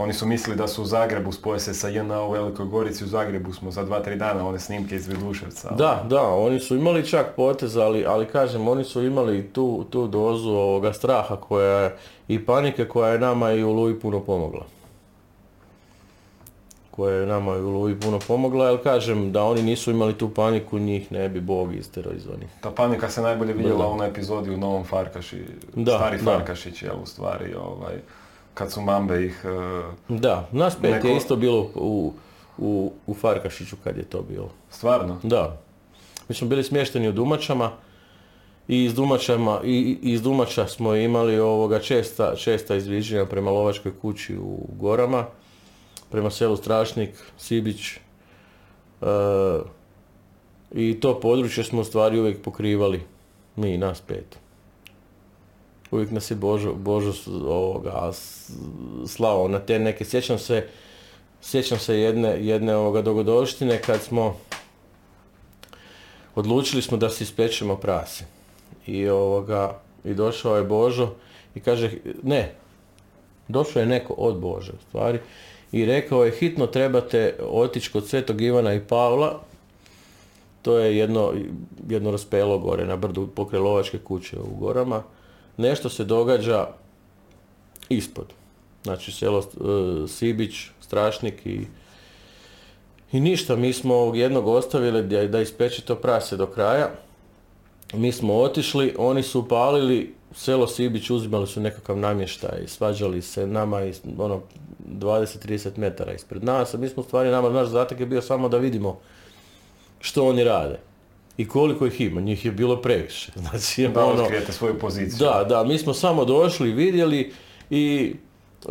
Oni su mislili da su u Zagrebu, spoje se sa JNA u Velikoj Gorici, u Zagrebu smo za 2-3 dana one snimke iz Viduševca. Da, da, oni su imali čak potez, ali, ali kažem, oni su imali tu, tu dozu ovoga straha koja je, i panike koja je nama i u Luji puno pomogla. Koja je nama i u Luji puno pomogla, jer kažem da oni nisu imali tu paniku, njih ne bi Bog istero iz onih. Ta panika se najbolje vidjela u onoj epizodi u Novom Farkaši, Da, stari da. Farkašić, jel, u stvari, ovaj, kad su mambe ih... eh, Da, nas pet Neko- je isto bilo u, u, u Farkašiću kad je to bilo. stvarno? Da. Mi smo bili smješteni u Dumačama i iz Dumačama i i iz Dumača smo imali ovoga česta, česta izviđenja prema lovačkoj kući u Gorama, prema selu Strašnik, Sibić. e, I to područje smo u stvari uvijek pokrivali, mi, nas pet. Uvijek nas je Božo, Božo ovoga, slao na te neke, sjećam se, sjećam se jedne, jedne ovoga dogodovštine kad smo, odlučili smo da si ispečemo prase. I ovoga, i došao je Božo i kaže, ne, došao je neko od Bože u stvari i rekao je hitno trebate otići kod Svetog Ivana i Pavla to je jedno, jedno raspelo gore na brdu pokraj lovačke kuće u gorama. Nešto se događa ispod. Znači selo e, Sibić, Strašnik i, i ništa. Mi smo ovog jednog ostavili da, da ispeče to prase do kraja. Mi smo otišli, oni su upalili selo Sibić, uzimali su nekakav namještaj, svađali se nama iz, ono, 20-30 metara ispred nas, a mi smo stvari, nama naš zadatak je bio samo da vidimo što oni rade i koliko ih ima, njih je bilo previše. Znači, Da ono, otkrijete svoju poziciju. da, da, mi smo samo došli, vidjeli i e,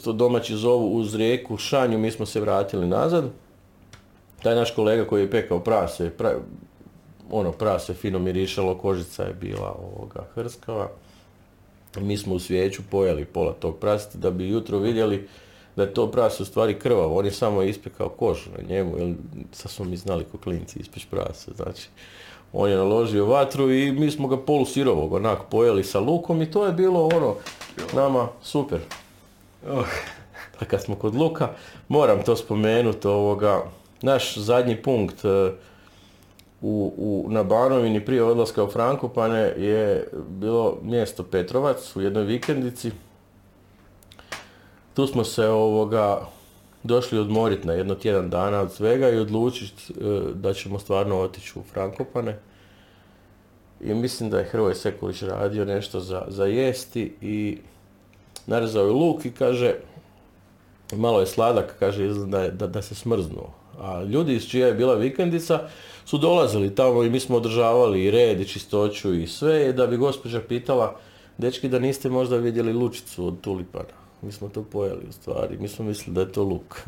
što domaći zovu uz rijeku Šanju, mi smo se vratili nazad. Taj naš kolega koji je pekao prase, pra- ono prase fino mirišalo, kožica je bila ovoga hrskava. Mi smo u svijeću pojeli pola tog praseta da bi jutro vidjeli da je to prase u stvari krvavo. On je samo ispekao kožu na njemu, jer sad smo mi znali ko klinci ispeć prase. Znači, on je naložio vatru i mi smo ga polusirovog onak pojeli sa lukom i to je bilo ono nama super. Oh, A kad smo kod luka, moram to spomenuti, ovoga, naš zadnji punkt e, u, u, na Banovini prije odlaska u Frankopane je bilo mjesto Petrovac u jednoj vikendici. Tu smo se ovoga došli odmoriti na jedno tjedan dana od svega i odlučiti e, da ćemo stvarno otići u Frankopane. I mislim da je Hrvoje Sekulić radio nešto za, za jesti i narezao je luk i kaže, malo je sladak, kaže da, da, da se smrznuo. A ljudi iz čija je bila vikendica su dolazili tamo i mi smo održavali i red i čistoću i sve da bi gospođa pitala, dečki da niste možda vidjeli lučicu od tulipana. Mi smo to pojeli u stvari, mi smo mislili da je to luk.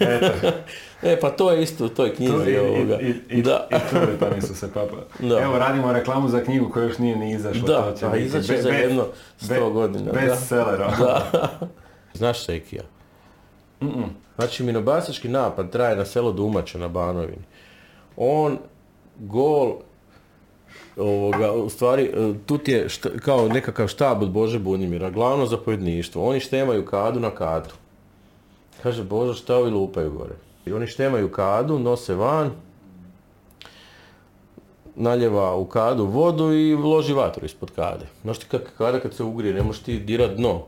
eto. e pa to je isto u toj knjizi i, ovoga. i, i, da. i tulipani su se papa. Da. Evo radimo reklamu za knjigu koja još nije ni izašla. Da, to će a izaći be- za jedno be- 100 godina. da. Bestseller. Da. Znaš Sekija? Mm-mm. Znači, minobasački napad traje na selo Dumače na Banovini. On, gol, ovoga, u stvari, e, tu ti je šta- kao nekakav štab od Bože Bunimira, glavno zapovjedništvo. Oni štemaju kadu na katu. Kaže, Bože, šta ovi lupaju gore? I oni štemaju kadu, nose van, naljeva u kadu vodu i loži vatru ispod kade. Znaš ti kada kad se ugrije, ne možeš ti dirat dno.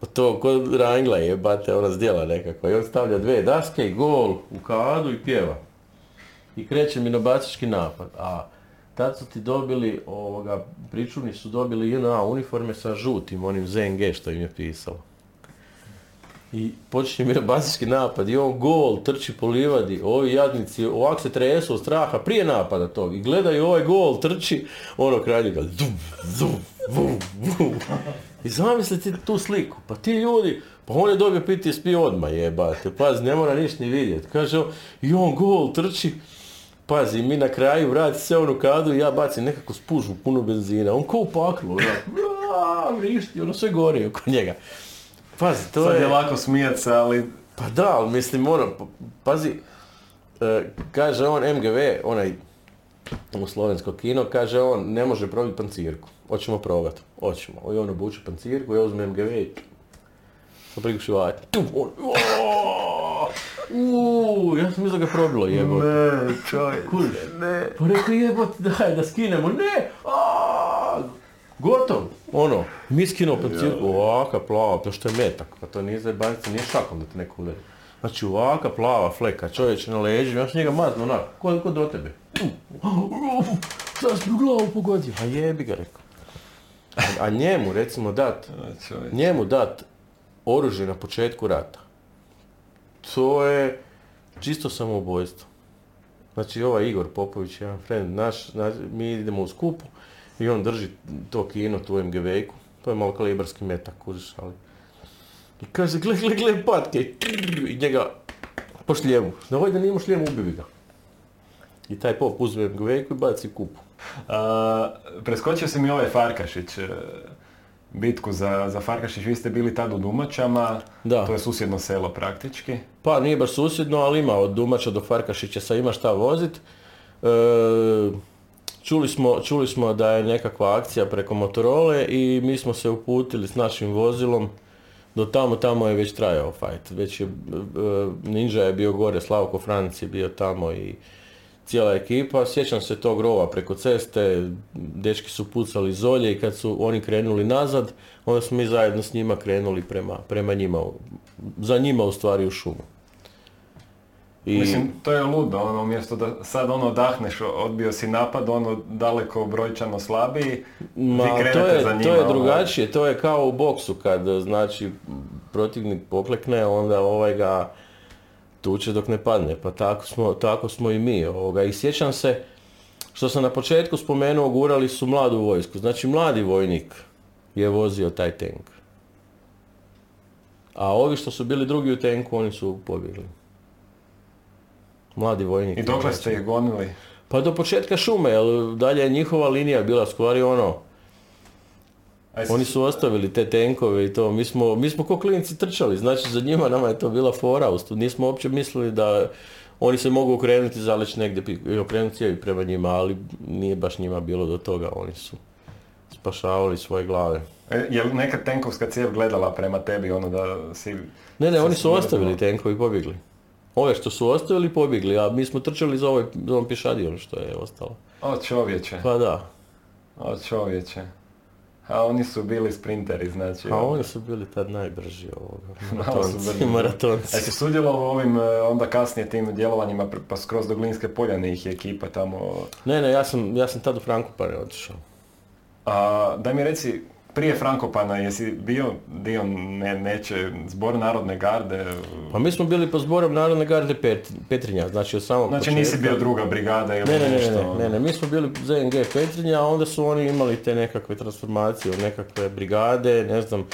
Pa to kod rangla je, bate, ona zdjela nekakva. I on stavlja dve daske i gol u kadu i pjeva. I kreće minobacački napad. A tad su ti dobili, ovoga, pričuvni su dobili JNA uniforme sa žutim, onim ZNG što im je pisalo. I počinje minobacački napad i on gol, trči po livadi, ovi jadnici ovak se tresu od straha prije napada tog i gledaju ovaj gol, trči, ono kralje ga zum, zum, vum, vum. I zamisli ti tu sliku, pa ti ljudi, pa on je dobio PTSP odmah jebate, pazi, ne mora ništa ni vidjeti. Kaže i on gol, trči, pazi, mi na kraju vrati se onu kadu i ja bacim nekako spužu puno benzina, on ko u paklu, "Aaaa", vrišti, ono sve gori oko njega. Pazi, to Sad je... je lako smijat se, ali Pa da, ali mislim, ono, pa- pazi, e, kaže on MGV, onaj u slovensko kino, kaže on, ne može probiti pancirku. Hoćemo probat. Hoćemo. I on obuče pancirku, ja uzmem MGV i sa priguši vajte. Tu, on! Uuu, ja sam mislio da ga probilo jebote. Ne, čovjek. Ne. Pa rekao jebote, daj da skinemo, ne, aaa, gotov, ono, mi skinuo pancirku, ovaka plava, to što je metak, pa to nije zajebanica, nije šakom da te neko udari. Znači ovaka plava fleka, čovječe na leđu, ja sam njega mazno onako, ko, ko do tebe. Sad sam u glavu pogodio, a jebi ga rekao. A, a njemu recimo dat, njemu dat oružje na početku rata, to je čisto samoubojstvo. Znači ovaj Igor Popović, jedan friend naš, zna- mi idemo u skupu i on drži to kino, tu MGV-ku, to je malo kalibarski metak, kužiš, ali... I kaže, gle, gle, gle, patke, i i njega po šljemu. Da ovaj da nije imao šljem, ubi bi ga. I taj pop uzme MGV-ku i baci kupu. A, preskočio si mi ovaj Farkašić, e, bitku za, za Farkašić, vi ste bili tad u Dumačama, Da. to je susjedno selo praktički. Pa nije baš susjedno, ali ima od Dumača do Farkašića sa ima šta vozit. E, čuli, smo, čuli smo da je nekakva akcija preko Motorole i mi smo se uputili s našim vozilom do tamo, tamo je već trajao fajt. Već je, e, Ninja je bio gore, Slavko Franc je bio tamo i cijela ekipa. Sjećam se tog rova preko ceste, dečki su pucali zolje i kad su oni krenuli nazad, onda smo mi zajedno s njima krenuli prema, prema njima, za njima u stvari u šumu. I, Mislim, to je ludo, ono, umjesto da sad ono odahneš, odbio si napad, ono daleko brojčano slabiji, ma, vi to krenete za je, njima. to je ono. drugačije, to je kao u boksu kad znači protivnik poklekne, onda ovaj ga tuče dok ne padne, pa tako smo, tako smo i mi. Ovoga. I sjećam se, što sam na početku spomenuo, gurali su mladu vojsku. Znači mladi vojnik je vozio taj tank. A ovi što su bili drugi u tenku, oni su pobjegli. Mladi vojnik. I dokle ste ih gonili? Pa do početka šume, jer dalje je njihova linija bila stvari ono, oni su ostavili te tenkove i to, mi smo, mi smo ko klinici trčali, znači za njima nama je to bila fora, nismo uopće mislili da oni se mogu okrenuti, zaleći negdje i okrenuti cijevi prema njima, ali nije baš njima bilo do toga, oni su spašavali svoje glave. E, Je li neka tenkovska cijev gledala prema tebi, ono da si... Ne, ne, oni su ostavili tenkovi i pobjegli. Ove što su ostavili pobjegli, a mi smo trčali za, ovaj, za ovom pješadijom što je ostalo. O čovječe, Pa da, o čovječe. A oni su bili sprinteri, znači... a ono. oni su bili tad najbrži ovoga, maratonci, maratonci. A jesi sudjelovao u ovim e, onda kasnije tim djelovanjima pa skroz do Glinske poljane ih je ekipa tamo... Ne, ne, ja sam, ja sam tad u Frankopane otišao. A, daj mi reci, prije Frankopana jesi bio dio ne, neće zbor narodne garde? Pa mi smo bili po zborom Narodne garde Pet, Petrinja, znači od samog Znači početka. nisi bio druga brigada ili Ne, ne, ne, nešto? ne, ne, ne, mi smo bili ZNG Petrinja, a onda su oni imali te nekakve transformacije nekakve brigade, ne znam,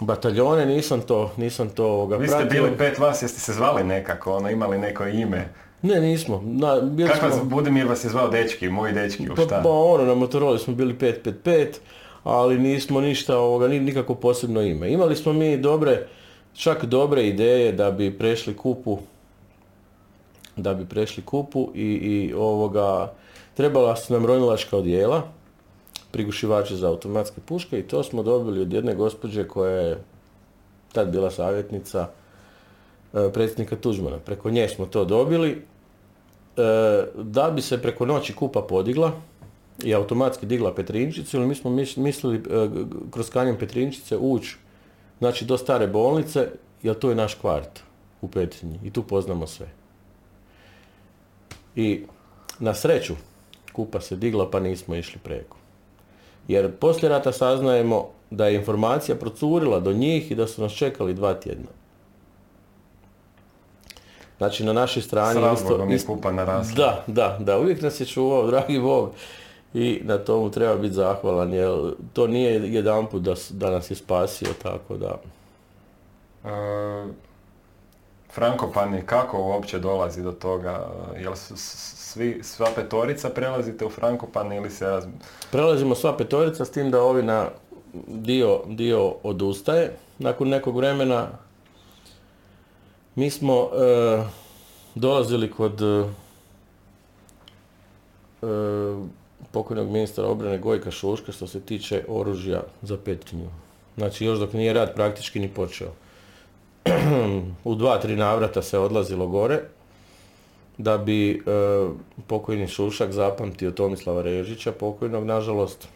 bataljone, nisam to, nisam to ovoga Vi ste pratio. bili pet vas, jeste se zvali nekako, ono, imali neko ime? Ne, nismo, na, bili Kako vas, smo... Budimir vas je zvao dečki, moji dečki, Pa, šta? pa ono, na Motorola smo bili 555, ali nismo ništa, ovoga, ni, nikako posebno ime. Imali smo mi dobre, čak dobre ideje da bi prešli kupu, da bi prešli kupu i, i ovoga, trebala su nam ronilačka odjela, prigušivači za automatske puške i to smo dobili od jedne gospođe koja je tad bila savjetnica e, predsjednika Tuđmana. Preko nje smo to dobili da bi se preko noći kupa podigla i automatski digla Petrinčicu, ili mi smo mis- mislili e, kroz kanjon Petrinčice ući znači do stare bolnice, jer to je naš kvart u Petrinji i tu poznamo sve. I na sreću kupa se digla pa nismo išli preko. Jer poslije rata saznajemo da je informacija procurila do njih i da su nas čekali dva tjedna. Znači na našoj S strani je isto, kupa narasla. da, da, da, uvijek nas je čuvao, dragi Bog. I na tomu treba biti zahvalan, jer to nije jedanput da, s- da nas je spasio, tako da... E, Frankopani, kako uopće dolazi do toga? Jel su s- svi, sva petorica prelazite u Frankopan ili se raz... Prelazimo sva petorica s tim da ovi na dio, dio odustaje. Nakon nekog vremena mi smo e, dolazili kod e, e, pokojnog ministra obrane Gojka Šuška što se tiče oružja za Petrinju. Znači još dok nije rat praktički ni počeo. U dva, tri navrata se odlazilo gore da bi e, pokojni Šušak zapamtio Tomislava Režića, pokojnog nažalost,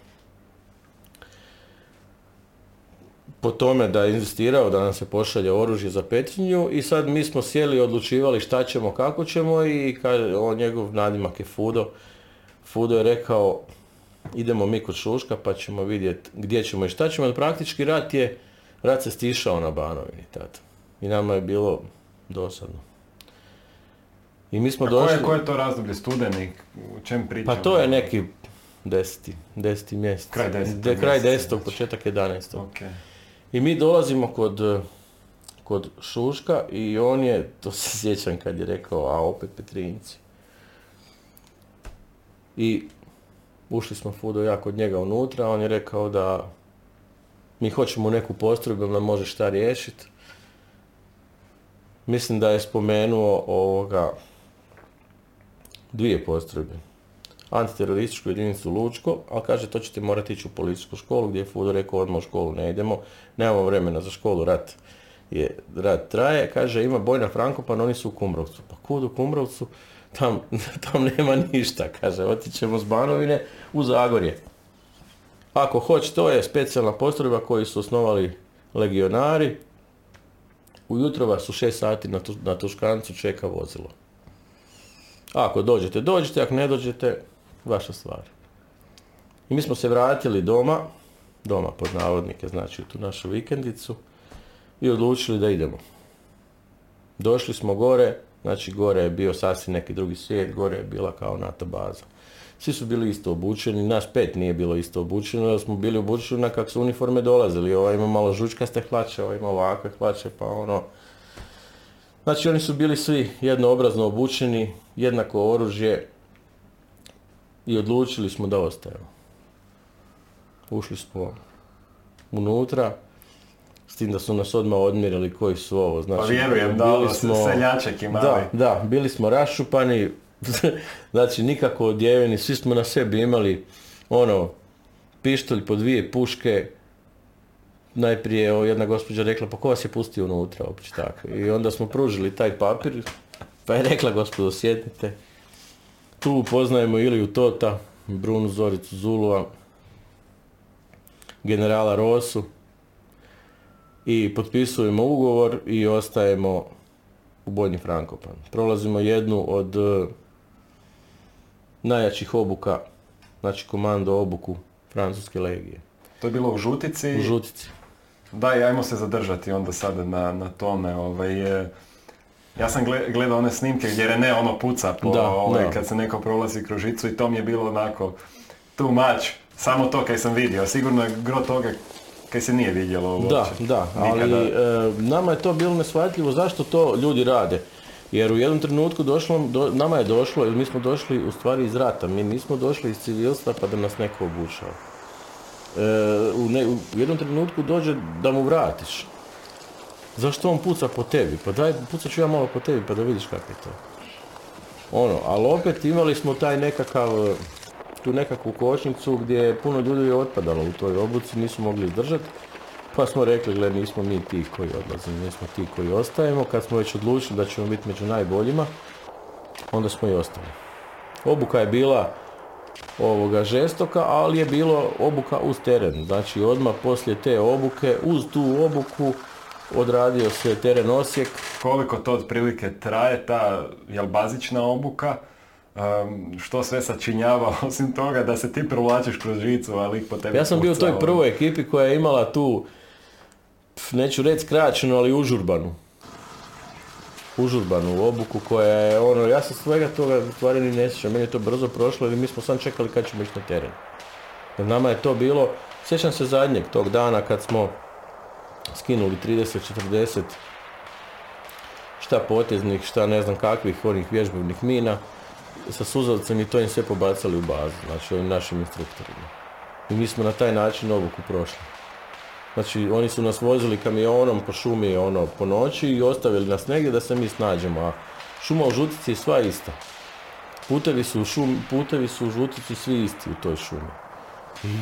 po tome da je inzistirao da nam se pošalje oružje za Petrinju i sad mi smo sjeli i odlučivali šta ćemo, kako ćemo i on njegov nadimak je Fudo. Fudo je rekao idemo mi kod Šuška pa ćemo vidjeti gdje ćemo i šta ćemo, jer praktički rat je, rat se stišao na Banovini tad. I nama je bilo dosadno. I mi smo A koje, došli... koje je to razdoblje studenik? U čem pričamo? Pa to je neki deseti, deseti mjesec. Kraj desetog De, kraj desetog, znači. početak jedanestog. Ok. I mi dolazimo kod, kod Šuška i on je, to se sjećam kad je rekao, a opet Petrinjci. I ušli smo Fudo ja kod njega unutra, on je rekao da mi hoćemo neku postrojbu, da može šta riješiti. Mislim da je spomenuo ovoga dvije postrojbe. Antiterorističku jedinicu Lučko, ali kaže to ćete morati ići u policijsku školu gdje je Fudo rekao odmah u školu ne idemo, nemamo vremena za školu, rat je, rat traje, kaže ima bojna Frankopan, oni su u Kumrovcu. Pa kud u Kumrovcu? Tam, tam nema ništa, kaže, otićemo s Banovine u Zagorje. Ako hoće, to je specijalna postrojba koju su osnovali legionari. Ujutro vas u 6 sati na, tu, na Tuškancu čeka vozilo. Ako dođete, dođete, ako ne dođete, vaša stvar. I mi smo se vratili doma, doma pod navodnike, znači u tu našu vikendicu, i odlučili da idemo. Došli smo gore, znači gore je bio sasvim neki drugi svijet, gore je bila kao NATO baza. Svi su bili isto obučeni, naš pet nije bilo isto obučeno, jer smo bili obučeni na kak su uniforme dolazili. Ovaj ima malo žučkaste hlače, ovaj ima ovakve hlače, pa ono... Znači oni su bili svi jednoobrazno obučeni, jednako oružje i odlučili smo da ostajemo. Ušli smo unutra, s tim da su nas odmah odmjerili koji su ovo. Znači, pa vjerujem da ovo smo, seljaček imali. Da, da, bili smo rašupani, znači nikako odjeveni, svi smo na sebi imali ono, pištolj po dvije puške, najprije jedna gospođa rekla, pa ko vas je pustio unutra, uopće tako. I onda smo pružili taj papir, pa je rekla, gospodo, sjednite. Tu poznajemo Iliju Tota, Brunu Zoricu Zulua, generala Rosu, i potpisujemo ugovor i ostajemo u Bojni Frankopan. Prolazimo jednu od e, najjačih obuka, znači komando obuku Francuske legije. To je bilo u Žutici? U Žutici. Da, i ajmo se zadržati onda sada na, na tome. Ovaj, e, ja sam gledao one snimke gdje Rene ono puca po, da, ovaj, kad se neko prolazi kroz žicu i to mi je bilo onako too much. Samo to kaj sam vidio. Sigurno je gro toga kaj se nije vidjelo uopće. Da, da, ali e, nama je to bilo neshvatljivo zašto to ljudi rade. Jer u jednom trenutku došlo, do, nama je došlo, jer mi smo došli u stvari iz rata, mi nismo došli iz civilstva pa da nas neko obučao. E, u, ne, u jednom trenutku dođe da mu vratiš. Zašto on puca po tebi? Pa daj, pucat ću ja malo po tebi pa da vidiš kako je to. Ono, ali opet imali smo taj nekakav tu nekakvu kočnicu gdje je puno ljudi je otpadalo u toj obuci, nisu mogli izdržati. Pa smo rekli, gled, nismo mi ti koji odlazimo, nismo ti koji ostajemo. Kad smo već odlučili da ćemo biti među najboljima, onda smo i ostali. Obuka je bila ovoga žestoka, ali je bilo obuka uz teren. Znači odmah poslije te obuke, uz tu obuku, odradio se teren Osijek. Koliko to otprilike traje ta, jel bazična obuka? što sve sačinjava osim toga da se ti provlačiš kroz žicu, a lik po tebi Ja sam bio u toj prvoj ekipi koja je imala tu, neću reći skraćenu, ali užurbanu. Užurbanu obuku koja je ono, ja sam svega toga u stvari ni ne sjećam, meni je to brzo prošlo ili mi smo sam čekali kad ćemo ići na teren. Jer nama je to bilo, sjećam se zadnjeg tog dana kad smo skinuli 30-40 šta poteznih, šta ne znam kakvih onih vježbovnih mina sa suzavcem i to im sve pobacali u bazu, znači ovim našim instruktorima. I mi smo na taj način obuku prošli. Znači oni su nas vozili kamionom po šumi ono po noći i ostavili nas negdje da se mi snađemo, a šuma u žutici je sva ista. Putevi su, šum, putevi su u žutici svi isti u toj šumi.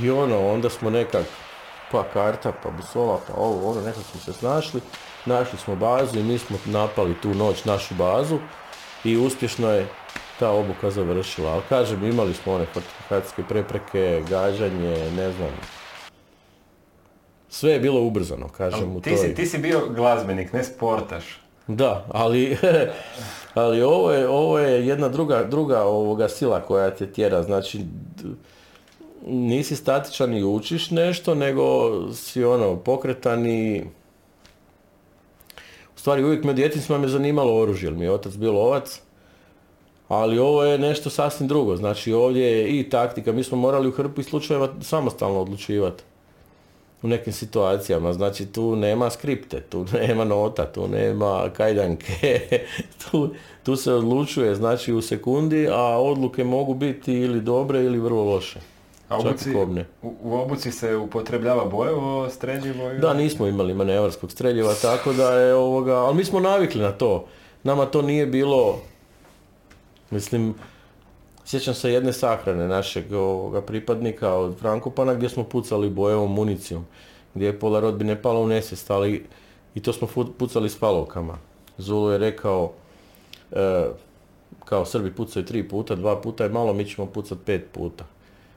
I ono, onda smo nekak, pa karta, pa busola, pa ovo, ono, nekako smo se snašli. Našli smo bazu i mi smo napali tu noć našu bazu i uspješno je ta obuka završila. Ali kažem, imali smo one fortifikacijske prepreke, gađanje, ne znam. Sve je bilo ubrzano, kažem. u ti, si, ti si bio glazbenik, ne sportaš. Da, ali, ali ovo, je, ovo je jedna druga, druga ovoga sila koja te tjera. Znači, nisi statičan i učiš nešto, nego si ono pokretan i... U stvari uvijek me djetinjstva me zanimalo oružje, jer mi je otac bio lovac ali ovo je nešto sasvim drugo. Znači ovdje je i taktika, mi smo morali u hrpi slučajeva samostalno odlučivati. u nekim situacijama. Znači tu nema skripte, tu nema nota, tu nema kajdanke, tu, tu se odlučuje znači u sekundi, a odluke mogu biti ili dobre ili vrlo loše. A obuci, kobne. u, u obuci se upotrebljava bojevo, streljivo? i- Da, nismo imali manevarskog streljiva, tako da je ovoga, ali mi smo navikli na to. Nama to nije bilo, mislim, sjećam se jedne sahrane našeg ovoga pripadnika od Frankopana gdje smo pucali bojevom municijom, gdje je pola rodbine palo u nesvijest, ali i to smo pucali s palovkama. Zulu je rekao, e, kao Srbi pucaju tri puta, dva puta je malo, mi ćemo pucati pet puta.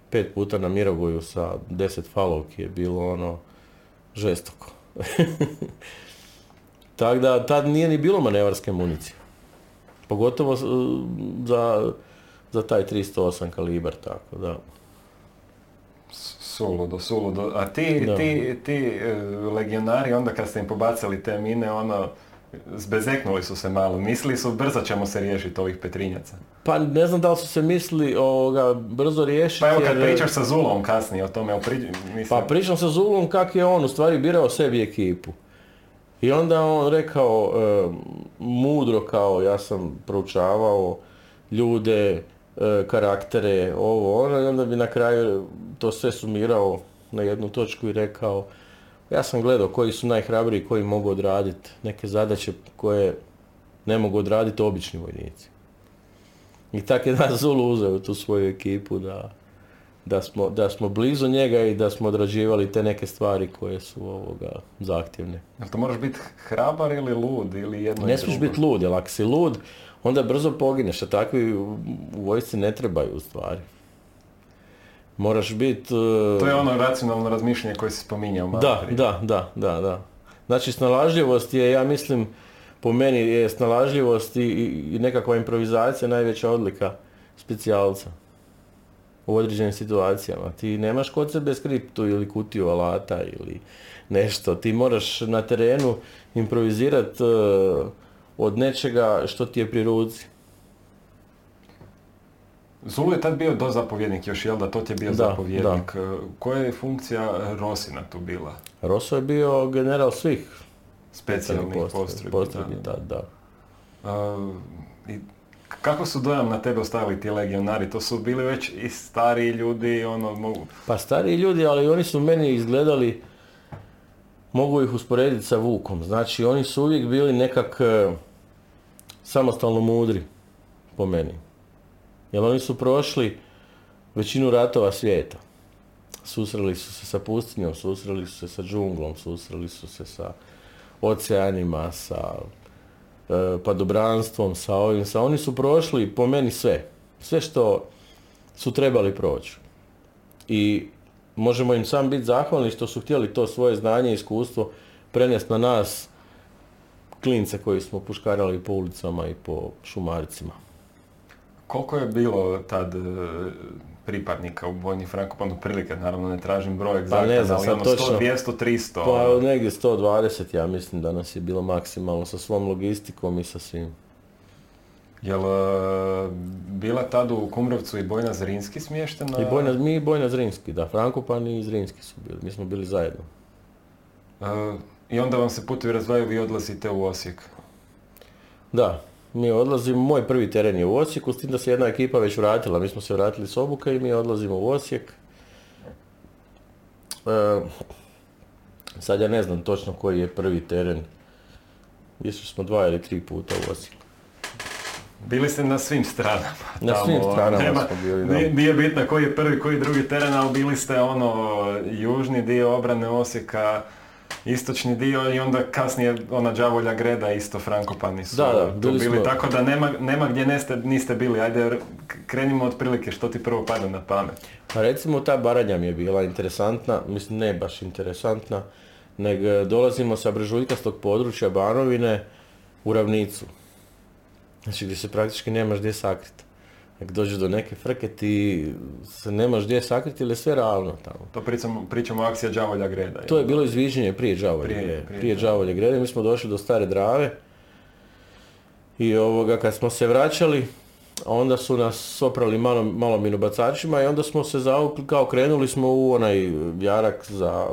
Pet puta na Mirogoju sa deset falovki je bilo ono žestoko. Tako da tad nije ni bilo manevarske municije. Pogotovo za, za taj 308 kalibar, tako da. Suludo, suludo. A ti, Da. ti, ti e, legionari, onda kad ste im pobacali te mine, ono, zbezeknuli su se malo. Mislili su, brzo ćemo se riješiti ovih Petrinjaca. Pa ne znam da li su se mislili ovoga, brzo riješiti. Pa evo kad jer- pričaš sa Zulom kasnije o tome, evo pri- mislim, Pa pričam sa Zulom kak je on u stvari birao sebi ekipu. I onda on rekao, e, mudro kao ja sam proučavao ljude, e, karaktere, ovo, ono, i onda bi na kraju to sve sumirao na jednu točku i rekao, ja sam gledao koji su najhrabriji, koji mogu odraditi neke zadaće koje ne mogu odraditi obični vojnici. I tako je nas Zulu uzeo u tu svoju ekipu da, da smo, da smo blizu njega i da smo odrađivali te neke stvari koje su ovoga zahtjevne. Jel to moraš biti hrabar ili lud ili jedno Ne smiješ biti lud, jer ako si lud, onda brzo pogineš, a takvi u, u vojsci ne trebaju u stvari. Moraš biti... To je ono racionalno razmišljanje koje si spominjao malo Da, prije. da, da, da, da. Znači snalažljivost je, ja mislim, po meni je snalažljivost i, i- nekakva improvizacija najveća odlika specijalca u određenim situacijama. Ti nemaš kod sebe skriptu ili kutiju alata ili nešto. Ti moraš na terenu improvizirati od nečega što ti je pri ruci. Zulu je tad bio dozapovjednik još, jel da? To ti je bio Da, zapovjednik. E, Koja je funkcija Rosina tu bila? Rosso je bio general svih Specijalnih postrojbi, postrojbi. postrojbi da, da. tad, da. A, i kako su dojam na tebe ostavili ti legionari? To su bili već i stariji ljudi, ono, mogu... Pa stariji ljudi, ali oni su meni izgledali, mogu ih usporediti sa Vukom. Znači, oni su uvijek bili nekak e, samostalno mudri, po meni. Jer oni su prošli većinu ratova svijeta. Susreli su se sa pustinjom, susreli su se sa džunglom, susreli su se sa oceanima, sa e, padobranstvom, sa ovim, sa oni su prošli po meni sve. Sve što su trebali proći i možemo im sam biti zahvalni što su htjeli to svoje znanje i iskustvo prenesti na nas klince koji smo puškarali po ulicama i po šumaricima. Koliko je bilo tad e, pripadnika u Vojni Frankopan prilike, naravno ne tražim broj egzaktan, Pa ne znam ali ono točno. 100, 200, 300. Pa negdje 120 ja mislim da nas je bilo maksimalno sa svom logistikom i sa svim. Jel e, bila tad u Kumrovcu i Bojna Zrinski smještena? I Bojna, mi i Bojna Zrinski, da, Frankopan i Zrinski su bili, mi smo bili zajedno. E, I onda vam se putevi razdvajaju, vi odlazite u Osijek. Da, mi odlazimo, moj prvi teren je u Osijeku, s tim da se jedna ekipa već vratila, mi smo se vratili s obuka i mi odlazimo u Osijek. E, sad ja ne znam točno koji je prvi teren, išli smo dva ili tri puta u Osijek. Bili ste na svim stranama. Na tamo, svim stranama nema- smo bili, da. Nije, nije bitno koji je prvi, koji je drugi teren, ali bili ste ono južni dio obrane Osijeka, istočni dio i onda kasnije ona đavolja greda isto Frankopani su Da, da, tu bili bili, smo- tako da nema, nema gdje niste, niste bili. Ajde, krenimo otprilike što ti prvo pada na pamet. Pa recimo ta Baranja mi je bila interesantna, mislim ne baš interesantna, nego dolazimo sa brežuljkastog područja Banovine u ravnicu. Znači gdje se praktički nemaš gdje sakriti. Ako dođeš do neke frke ti se nemaš gdje sakriti ili je sve ravno tamo. To pričamo, pričamo o akcija đavolja greda. To je bilo izviđenje prije Đavolje Prije- grede. prije Prije. Đavolje grede. Mi smo došli do Stare Drave i ovoga, kad smo se vraćali, onda su nas soprali malo, malo minobacačima i onda smo se zaukli, kao krenuli smo u onaj jarak za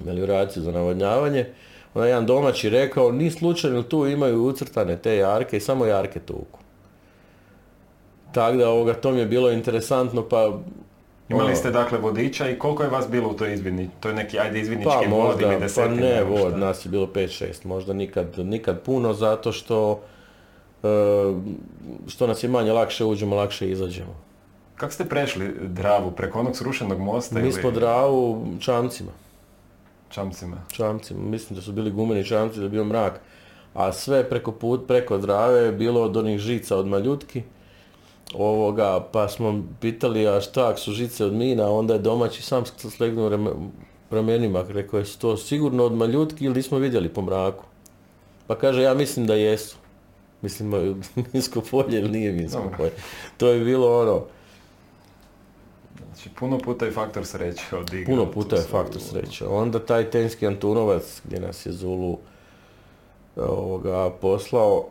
melioraciju za navodnjavanje, onda je jedan domaći rekao, ni slučajno tu imaju ucrtane te jarke i samo jarke tuku. Tako da ovoga, to mi je bilo interesantno, pa Imali ono, ste dakle vodiča i koliko je vas bilo u toj izvidni, to je neki ajde izvidnički pa vod ili pa desetine? ne evo vod, nas je bilo 5-6, možda nikad, nikad puno zato što e, što nas je manje lakše uđemo, lakše izađemo. Kako ste prešli Dravu? Preko onog srušenog mosta Mi ili smo Dravu čamcima, čamcima? čamcima, mislim da su bili gumeni čamci, da je bio mrak, a sve preko put, preko Drave je bilo od onih žica od maljutki, ovoga, pa smo pitali, a šta ako su žice od mina, onda je domaći sam slegnuo rame- ramenima, rekao je to sigurno od maljutki ili nismo vidjeli po mraku. Pa kaže, ja mislim da jesu. Mislim, minsko polje ili nije minsko polje. To je bilo ono, Znači puno puta je faktor sreće odigrao. puno puta je faktor sreće. Onda taj tenski Antunovac gdje nas je Zulu ovoga, poslao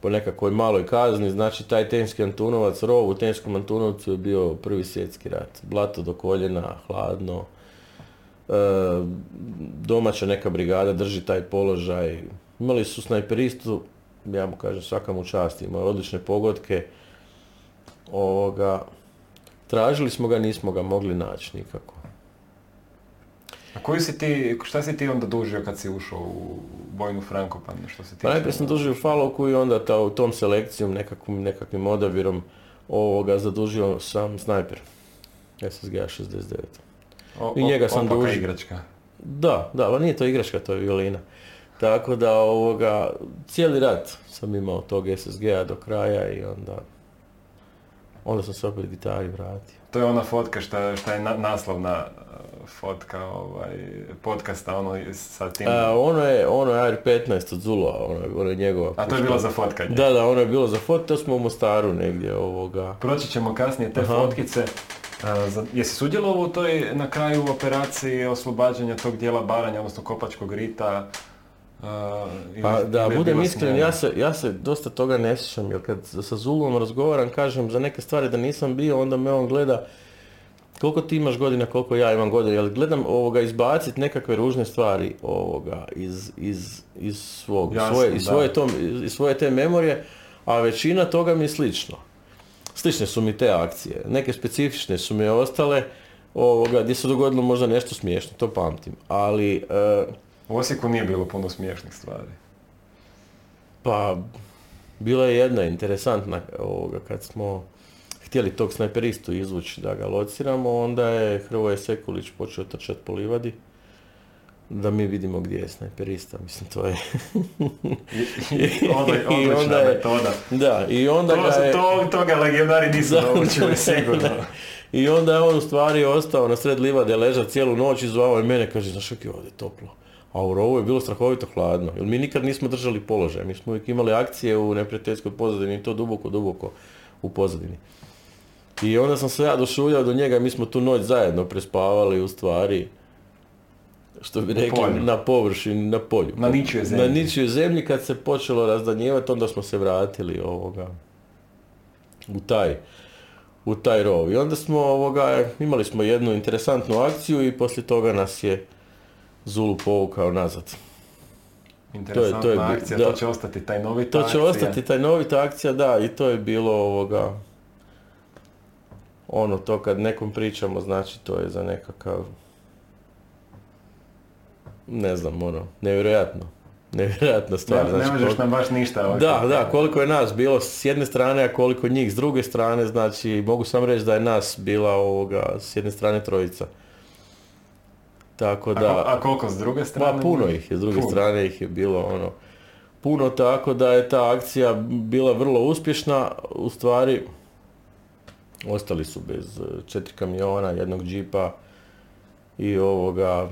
po nekakvoj maloj kazni, znači taj tenski Antunovac, rov u tenskom Antunovcu je bio prvi svjetski rat. Blato do koljena, hladno, e, domaća neka brigada drži taj položaj. Imali su snajperistu, ja mu kažem svaka mu čast, imao odlične pogodke. Ovoga, tražili smo ga, nismo ga mogli naći nikako. A koju si ti, šta si ti onda dužio kad si ušao u bojnu Frankopan, što se tiče? Pa najprije sam dužio u Falovku i onda ta, u tom selekcijom, nekakvim, nekakvim odabirom ovoga zadužio sam snajper. SSG 69. O- i njega sam dužio. igračka. Da, da, ali nije to igračka, to je violina. Tako da ovoga, cijeli rat sam imao tog SSG-a do kraja i onda, onda sam se opet gitari vratio. To je ona fotka šta, šta je na, naslovna fotka ovaj, podcasta, ono sa tim. A, ono je, ono je AR-15 od Zulova, ono, je- ono je njegova. A to je bilo za fotkanje. Da, da, ono je bilo za fot, to smo u Mostaru negdje ovoga. Proći ćemo kasnije te Aha. fotkice. Uh, za- jesi sudjelovao u toj na kraju operaciji oslobađanja tog dijela Baranja, odnosno Kopačkog rita? Uh, ili- Pa da ili budem iskren, ja se, ja se dosta toga ne sjećam, jer kad sa Zulom razgovaram, kažem za neke stvari da nisam bio, onda me on gleda koliko ti imaš godina, koliko ja imam godina, jer gledam ovoga izbaciti nekakve ružne stvari ovoga iz, iz, iz svog, Jasno, svoje, iz svoje, to, iz svoje te memorije, a većina toga mi je slično. Slične su mi te akcije, neke specifične su mi ostale, ovoga, gdje se dogodilo možda nešto smiješno, to pamtim, ali e, U Osijeku nije bilo puno smiješnih stvari. Pa, bila je jedna interesantna ovoga, kad smo htjeli tog snajperistu izvući da ga lociramo, onda je Hrvoje Sekulić počeo trčati po livadi da mi vidimo gdje je snajperista, mislim to je... I onda je- metoda. Da, i onda To, ga je... to, toga legionari nisu Da, naučili sigurno. I onda je on u stvari ostao na sred livade, ležao cijelu noć i zvao je mene, kaže, znaš kako je ovdje toplo. A u rovu je bilo strahovito hladno, jer mi nikad nismo držali položaj, mi smo uvijek imali akcije u neprijateljskoj pozadini i to duboko, duboko u pozadini. I onda sam se ja došuljao do njega, mi smo tu noć zajedno prespavali u stvari, što bi rekli, polju. na površini, na polju. Na ničijoj zemlji. Na ničijoj zemlji kad se počelo razdanjivati, onda smo se vratili ovoga, u taj, u taj rov. I onda smo ovoga, imali smo jednu interesantnu akciju i poslije toga nas je Zulu povukao nazad. Interesantna to je bi- akcija, da. to će ostati taj novi To će ostati taj novita akcija, da, i to je bilo ovoga, ono to kad nekom pričamo, znači to je za nekakav, ne znam, ono, nevjerojatno, nevjerojatna stvar. Ne, znači, ne možeš koliko- nam baš ništa. ovaj, Da, da, koliko je nas bilo s jedne strane, a koliko njih s druge strane, znači mogu sam reći da je nas bila ovoga s jedne strane trojica. Tako A, da... ko- a koliko s druge strane? Ma puno ih je, s druge Puno. strane ih je bilo ono puno tako da je ta akcija bila vrlo uspješna, u stvari ostali su bez e, četiri kamiona, jednog džipa i ovoga,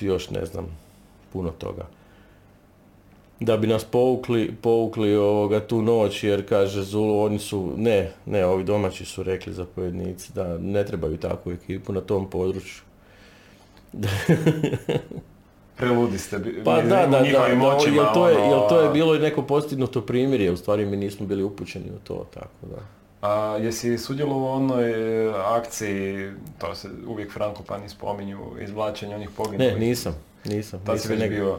još ne znam, puno toga. Da bi nas povukli, povukli ovoga tu noć jer kaže Zulu, oni su, ne, ne, ovi domaći su rekli zapovjednici da ne trebaju takvu ekipu na tom području. Preludi ste. Pa da, da, da, jel to, je, ono, jel to je bilo i neko postignuto primirje, u stvari mi nismo bili upućeni u to, tako da. A jesi sudjelovao u onoj akciji, to se uvijek Frankopani spominju, izvlačenja onih poginulih? Ne, nisam, nisam. Tad si nisam već negdje- bio,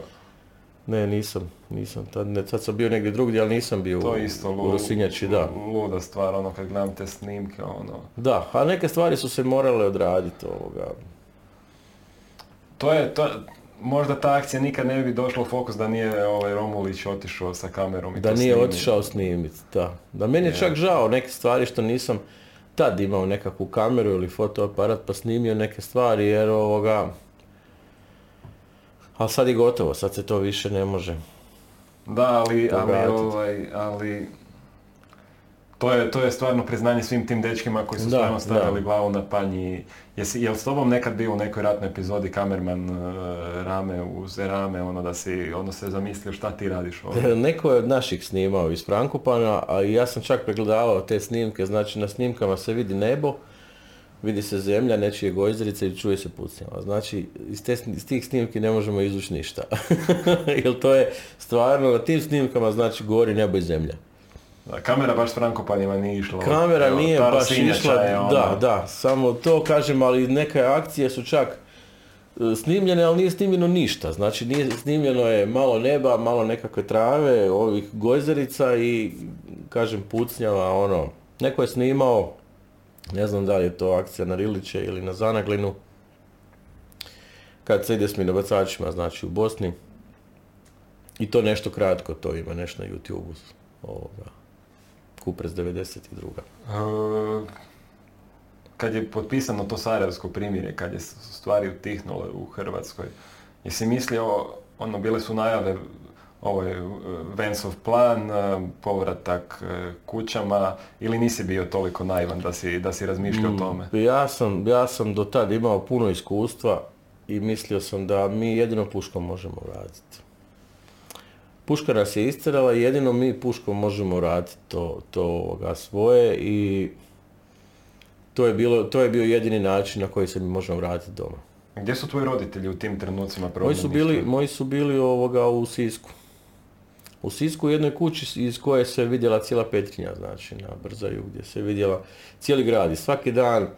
Ne, nisam, nisam. Tad, ne, tad sam bio negdje drugdje, ali nisam bio to u, isto u lu- Rosinjači, da. luda stvar, ono kad gledam te snimke, ono. Da, a neke stvari su se morale odraditi ovoga. To je, to, možda ta akcija nikad ne bi došla u fokus da nije ovaj Romulić otišao sa kamerom i Da to nije snimio. otišao snimit, da. Da meni je čak žao neke stvari što nisam tad imao nekakvu kameru ili fotoaparat pa snimio neke stvari jer ovoga... Ali sad je gotovo, sad se to više ne može. Da, ali, ali, ovaj, ali to je, to je stvarno priznanje svim tim dečkima koji su Da, stvarno stavili da. glavu na panj i jesi, jel s tobom nekad bio u nekoj ratnoj epizodi kamerman eh, rame uz rame, ono da si, ono se zamislio šta ti radiš ovdje? Neko je od naših snimao iz Frankopana, a ja sam čak pregledavao te snimke, znači na snimkama se vidi nebo, vidi se zemlja, nečije gojzerice i čuje se pucnjava. Znači, iz, te, iz tih snimki ne možemo izvući ništa. Jer to je stvarno, na tim snimkama znači gori nebo i zemlja. Da, kamera baš s Frankopanima nije išla. Kamera Evo, nije baš išla, je ono- da, da, samo to kažem, ali neke akcije su čak e, snimljene, ali nije snimljeno ništa. Znači, nije snimljeno je malo neba, malo nekakve trave, ovih gojzerica i, kažem, pucnjava, ono. Neko je snimao, ne znam da li je to akcija na Riliće ili na Zanaglinu, kad se ide s minobacačima, znači u Bosni. I to nešto kratko, to ima nešto na YouTube-u. Ovoga. Kupres 92. E, kad je potpisano to Sarajevsko primjerje, kad je stvari utihnule u Hrvatskoj, jesi mislio, ono, bile su najave, ovo je Vencov plan, povratak e, kućama, ili nisi bio toliko naivan da si, da si razmišljao o tome? Ja sam, ja sam do tad imao puno iskustva i mislio sam da mi jedino puškom možemo vratiti. Puška nas je istirala i jedino mi puškom možemo vratiti to, to ovoga svoje i to je, bilo, to je bio jedini način na koji se mi možemo vratiti doma. Gdje su tvoji roditelji u tim trenucima Moji su bili, moji su bili ovoga u Sisku. U Sisku u jednoj kući iz koje se vidjela cijela Petrinja, znači na Brzaju gdje se vidjela cijeli grad i svaki dan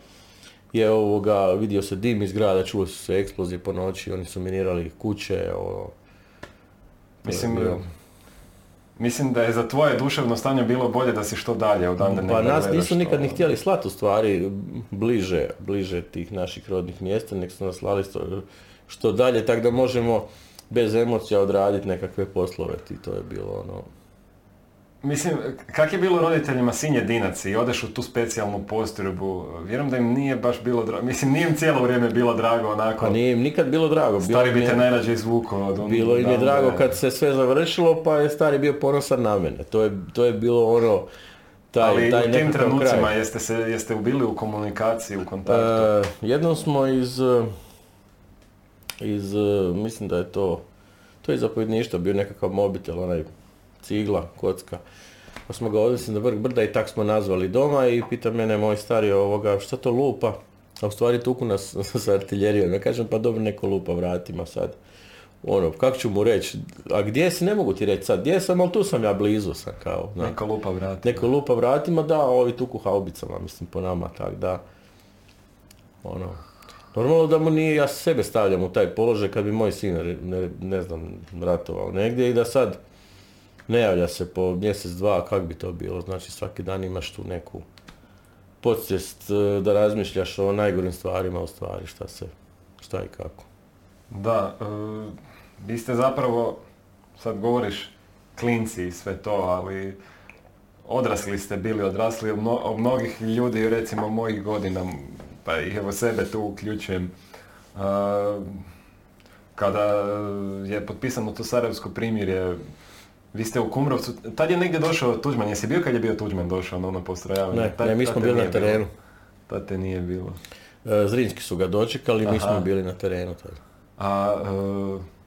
je ovoga, vidio se dim iz grada, čuo su se eksplozije po noći, oni su minirali kuće, ovo, Mislim, je mislim da je za tvoje duševno stanje bilo bolje da si što dalje odande Pa nas nisu nikad to. ni htjeli slati u stvari bliže, bliže tih naših rodnih mjesta, nek su nas slali što, što dalje, tako da možemo bez emocija odraditi nekakve poslove i to je bilo ono... Mislim, kak je bilo roditeljima sin jedinac i odeš u tu specijalnu postrojbu, vjerujem da im nije baš bilo drago, mislim nije im cijelo vrijeme bilo drago onako, Pa nije im nikad bilo drago. Stari bi te najrađe izvukao od onog Bilo im je drago kad se sve završilo, pa je stari bio ponosan na mene. To je, to je bilo ono, taj, Ali taj u tim trenucima kraj. jeste, se, jeste bili u komunikaciji, u kontaktu? E, jednom smo iz, iz, mislim da je to, to je zapovjedništvo, bio nekakav mobitel, onaj cigla, kocka. Pa smo ga odnesli na vrh brda i tak smo nazvali doma i pita mene moj stari ovoga, šta to lupa? A u stvari tuku nas sa artiljerijom. Ja kažem, pa dobro, neko lupa vratima sad. Ono, kako ću mu reći, a gdje si, ne mogu ti reći sad, gdje sam, ali tu sam ja blizu sam kao, znaš. Neka lupa vrati. Neko lupa vratima, da, a ovi tuku haubicama, mislim, po nama, tak da, ono, normalno da mu nije, ja sebe stavljam u taj položaj kad bi moj sin, ne, ne znam, ratovao negdje i da sad ne javlja se po mjesec, dva, kak bi to bilo, znači svaki dan imaš tu neku podsvijest e, da razmišljaš o najgorim stvarima u stvari, šta se, šta i kako. Da, e, vi ste zapravo, sad govoriš klinci i sve to, ali odrasli ste bili, odrasli od mno- od mnogih ljudi, recimo mojih godina, pa i evo sebe tu uključujem. E, kada je potpisano to Sarajevsko primirje, vi ste u Kumrovcu, tad je negdje došao Tuđman, jesi bio kad je bio Tuđman došao na ono postrojavanje? Ne, Tad- ne, mi tad smo bili na terenu. Tad te nije bilo. E, Zrinski su ga dočekali, mi smo bili na terenu tada. A e,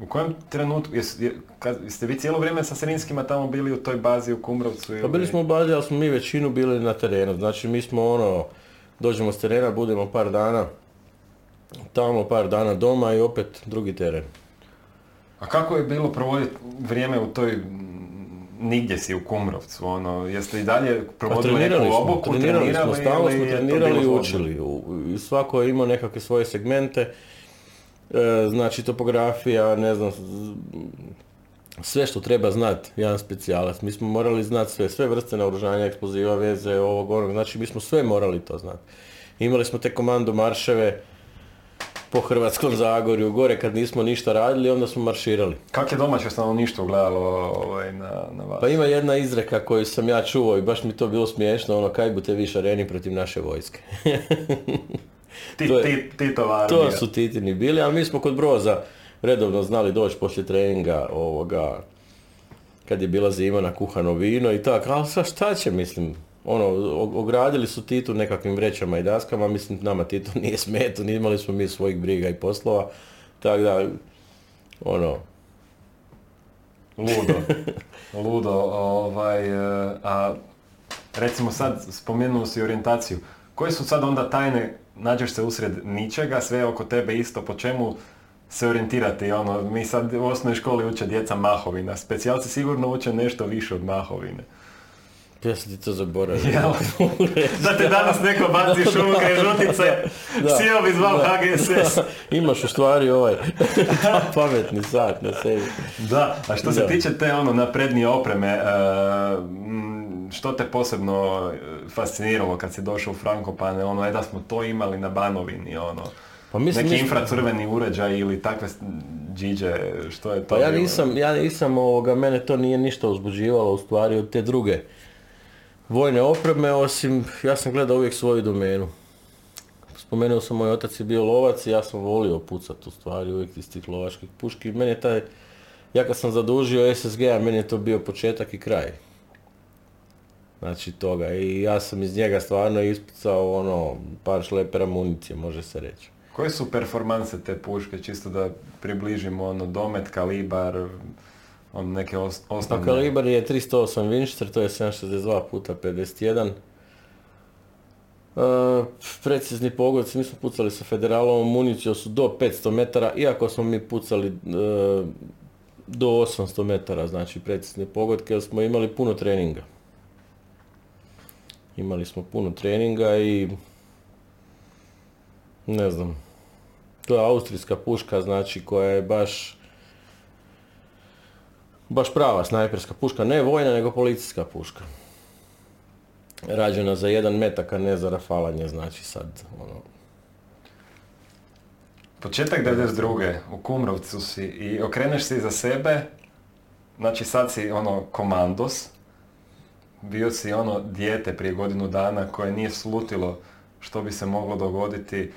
u kojem trenutku, jes, je, kad, jeste vi cijelo vrijeme sa Srinskima tamo bili u toj bazi u Kumrovcu? Pa ili- bili smo u bazi, ali smo mi većinu bili na terenu. Znači mi smo ono, dođemo s terena, budemo par dana tamo, par dana doma i opet drugi teren. A kako je bilo provoditi vrijeme u toj nigdje si u Kumrovcu, ono, jeste i dalje Pa provodili trenirali neku obuku, trenirali smo, stalno smo trenirali i učili. Svako je imao nekakve svoje segmente, e, znači topografija, ne znam, sve što treba znati, jedan specijalac. Mi smo morali znati sve, sve vrste naoružanja, eksploziva, veze, ovog, onog, znači mi smo sve morali to znati. Imali smo te komando marševe po Hrvatskom Zagorju, gore kad nismo ništa radili, onda smo marširali. Kako je domaće stanovništvo gledalo ovaj, na, na vas? Pa ima jedna izreka koju sam ja čuo i baš mi to bilo smiješno, ono kaj bute vi šareni protiv naše vojske. Ti, to je- ti, To su titini bili, ali mi smo kod Broza redovno znali doći poslije treninga ovoga, kad je bila zima na kuhano vino i tako, ali sa šta će, mislim, ono, ogradili su Titu nekakvim vrećama i daskama, mislim, nama Titu nije smeto, ni imali smo mi svojih briga i poslova, tako da, ono, Ludo. Ludo, ovaj, e, a recimo sad spomenuo si orijentaciju. Koje su sad onda tajne, nađeš se usred ničega, sve oko tebe isto, po čemu se orijentirati, ono, mi sad u osnovnoj školi uče djeca mahovina, specijalci sigurno uče nešto više od mahovine. Ja sam ti to zaboravio. Jel? Da te danas neko baci šumu kraj žutice, sjeo bi zvao. HGSS. Imaš u stvari ovaj pametni sat na sebi. Da, a što se Da. tiče te ono naprednije opreme, e, što te posebno e, fasciniralo kad si došao u Frankopane, ono, je da smo to imali na Banovini, ono, Pa mislim, neki infracrveni uređaj ili takve džiđe, što je to Pa ja nisam, ja nisam ovoga, mene to nije ništa uzbuđivalo u stvari od te druge vojne opreme, osim ja sam gledao uvijek svoju domenu. Spomenuo sam, moj otac je bio lovac i ja sam volio pucat u stvari uvijek iz tih lovačkih puški. Meni je taj, ja kad sam zadužio SSG-a, meni je to bio početak i kraj. Znači toga i ja sam iz njega stvarno ispucao ono par šlepera municije, može se reći. Koje su performanse te puške, čisto da približimo ono, domet, kalibar, on neke os- Pa osnovne... kalibar je 308 Winchester, to je 762 puta 51. E, precizni pogodci, mi smo pucali sa federalovom municijom su do 500 metara, iako smo mi pucali e, do 800 metara, znači precizne pogodke, jer smo imali puno treninga. Imali smo puno treninga i ne znam, to je austrijska puška, znači koja je baš baš prava snajperska puška, ne vojna nego policijska puška. Rađena za jedan metak, a ne za rafalanje, znači sad, ono, Početak 92. u Kumrovcu si i okreneš se iza sebe, znači sad si ono komandos, bio si ono dijete prije godinu dana koje nije slutilo što bi se moglo dogoditi,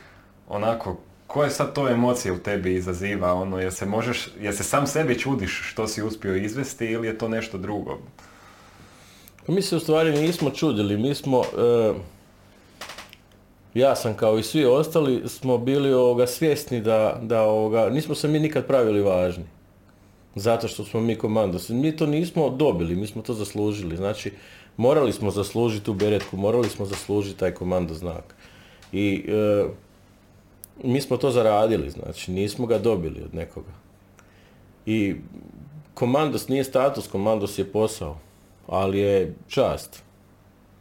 onako, koje sad to emocije u tebi izaziva, ono, jer se možeš, jer se sam sebi čudiš što si uspio izvesti ili je to nešto drugo? Pa mi se u stvari nismo čudili, mi smo, e, ja sam kao i svi ostali, smo bili ovoga svjesni da, da ovoga, nismo se mi nikad pravili važni. Zato što smo mi komandosi. Mi to nismo dobili, mi smo to zaslužili. Znači, morali smo zaslužiti tu beretku, morali smo zaslužiti taj komando znak. I e, mi smo to zaradili, znači nismo ga dobili od nekoga. I komandos nije status, komandos je posao, ali je čast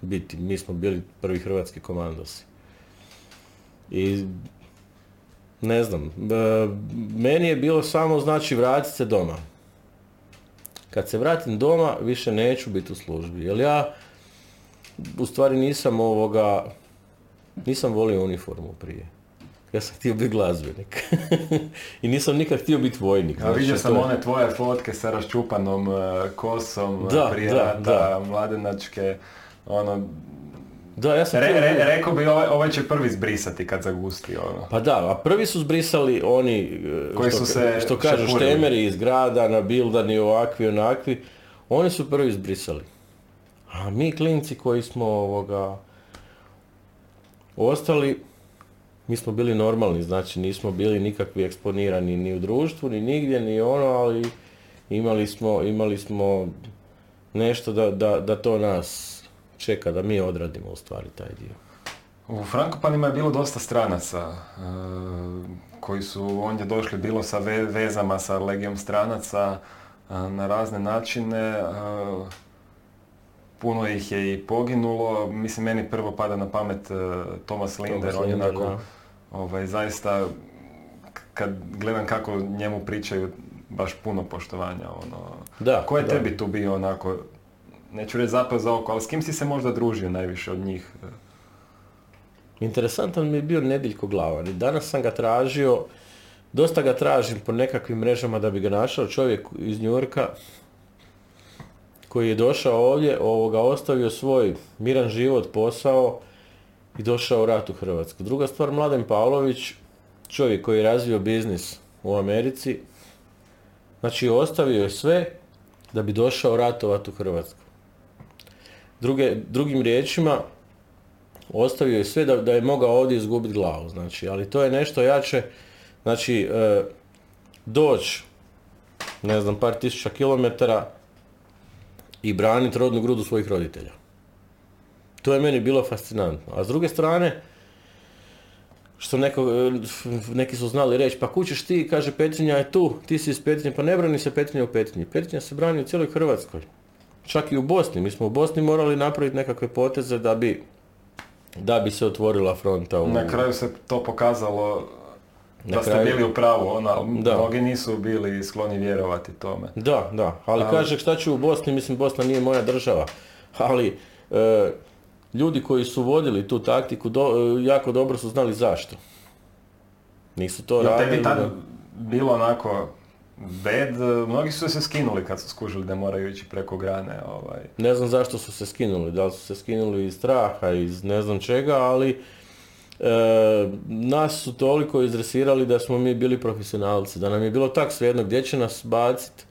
biti. Mi smo bili prvi hrvatski komandosi. I ne znam, e, meni je bilo samo znači vratiti se doma. Kad se vratim doma, više neću biti u službi. Jer ja u stvari nisam ovoga, nisam volio uniformu prije. Ja sam htio biti glazbenik. I nisam nikad htio biti vojnik. A znači, vidio sam one tvoje fotke sa raščupanom e, kosom e, Da, prije da, rata, da. mladenačke, ono, Da, ja sam re, rekao bi ovaj, ovaj će prvi zbrisati kad zagusti, ono. Pa da, a prvi su zbrisali oni e, Koji što, su se što kažu šepurili. štemeri iz grada, nabildani ovakvi, onakvi. Oni su prvi zbrisali. A mi klinci koji smo ovoga ostali, mi smo bili normalni, znači nismo bili nikakvi eksponirani ni u društvu, ni nigdje, ni ono, ali imali smo, imali smo nešto da, da, da to nas čeka, da mi odradimo u stvari taj dio. U Frankopanima je bilo dosta stranaca e, koji su ondje došli bilo sa ve- vezama sa legijom stranaca, na razne načine. Puno ih je i poginulo. Mislim, meni prvo pada na pamet Thomas Linder, on je onako ovaj, zaista kad gledam kako njemu pričaju baš puno poštovanja. Ono. Da, Ko je da. tebi tu bio onako, neću reći zapad za oko, ali s kim si se možda družio najviše od njih? Interesantan mi je bio Nediljko Glavan i danas sam ga tražio, dosta ga tražim po nekakvim mrežama da bi ga našao, čovjek iz Njurka koji je došao ovdje, ovoga, ostavio svoj miran život, posao i došao u rat u Hrvatsku. Druga stvar, Mladen Pavlović, čovjek koji je razvio biznis u Americi, znači ostavio je sve da bi došao ratovati u Hrvatsku. Druge, drugim riječima, ostavio je sve da, da je mogao ovdje izgubiti glavu, znači, ali to je nešto jače, znači, e, doći, ne znam, par tisuća kilometara i braniti rodnu grudu svojih roditelja. To je meni bilo fascinantno. A s druge strane, što neko, e, neki su znali reći, pa kućeš ti, kaže Petrinja je tu, ti si iz Petrinje, pa ne brani se Petrinja u Petrinji. Petrinja se brani u cijeloj Hrvatskoj. Čak i u Bosni. Mi smo u Bosni morali napraviti nekakve poteze da bi, da bi se otvorila fronta. U... Na kraju se to pokazalo Na da ste kraju- bili u pravu, ono, Da. mnogi nisu bili skloni vjerovati tome. Da, da, ali Ali- kaže šta ću u Bosni, mislim Bosna nije moja država, ali e, ljudi koji su vodili tu taktiku do- e, jako dobro su znali zašto. Nisu to Jel radili. tebi tad da- bilo onako bed, mnogi su se skinuli kad su skužili da moraju ići preko grane. Ovaj. Ne znam zašto su se skinuli, da li su se skinuli iz straha, iz ne znam čega, ali e, nas su toliko izresirali da smo mi bili profesionalci, da nam je bilo tak svejedno gdje će nas baciti,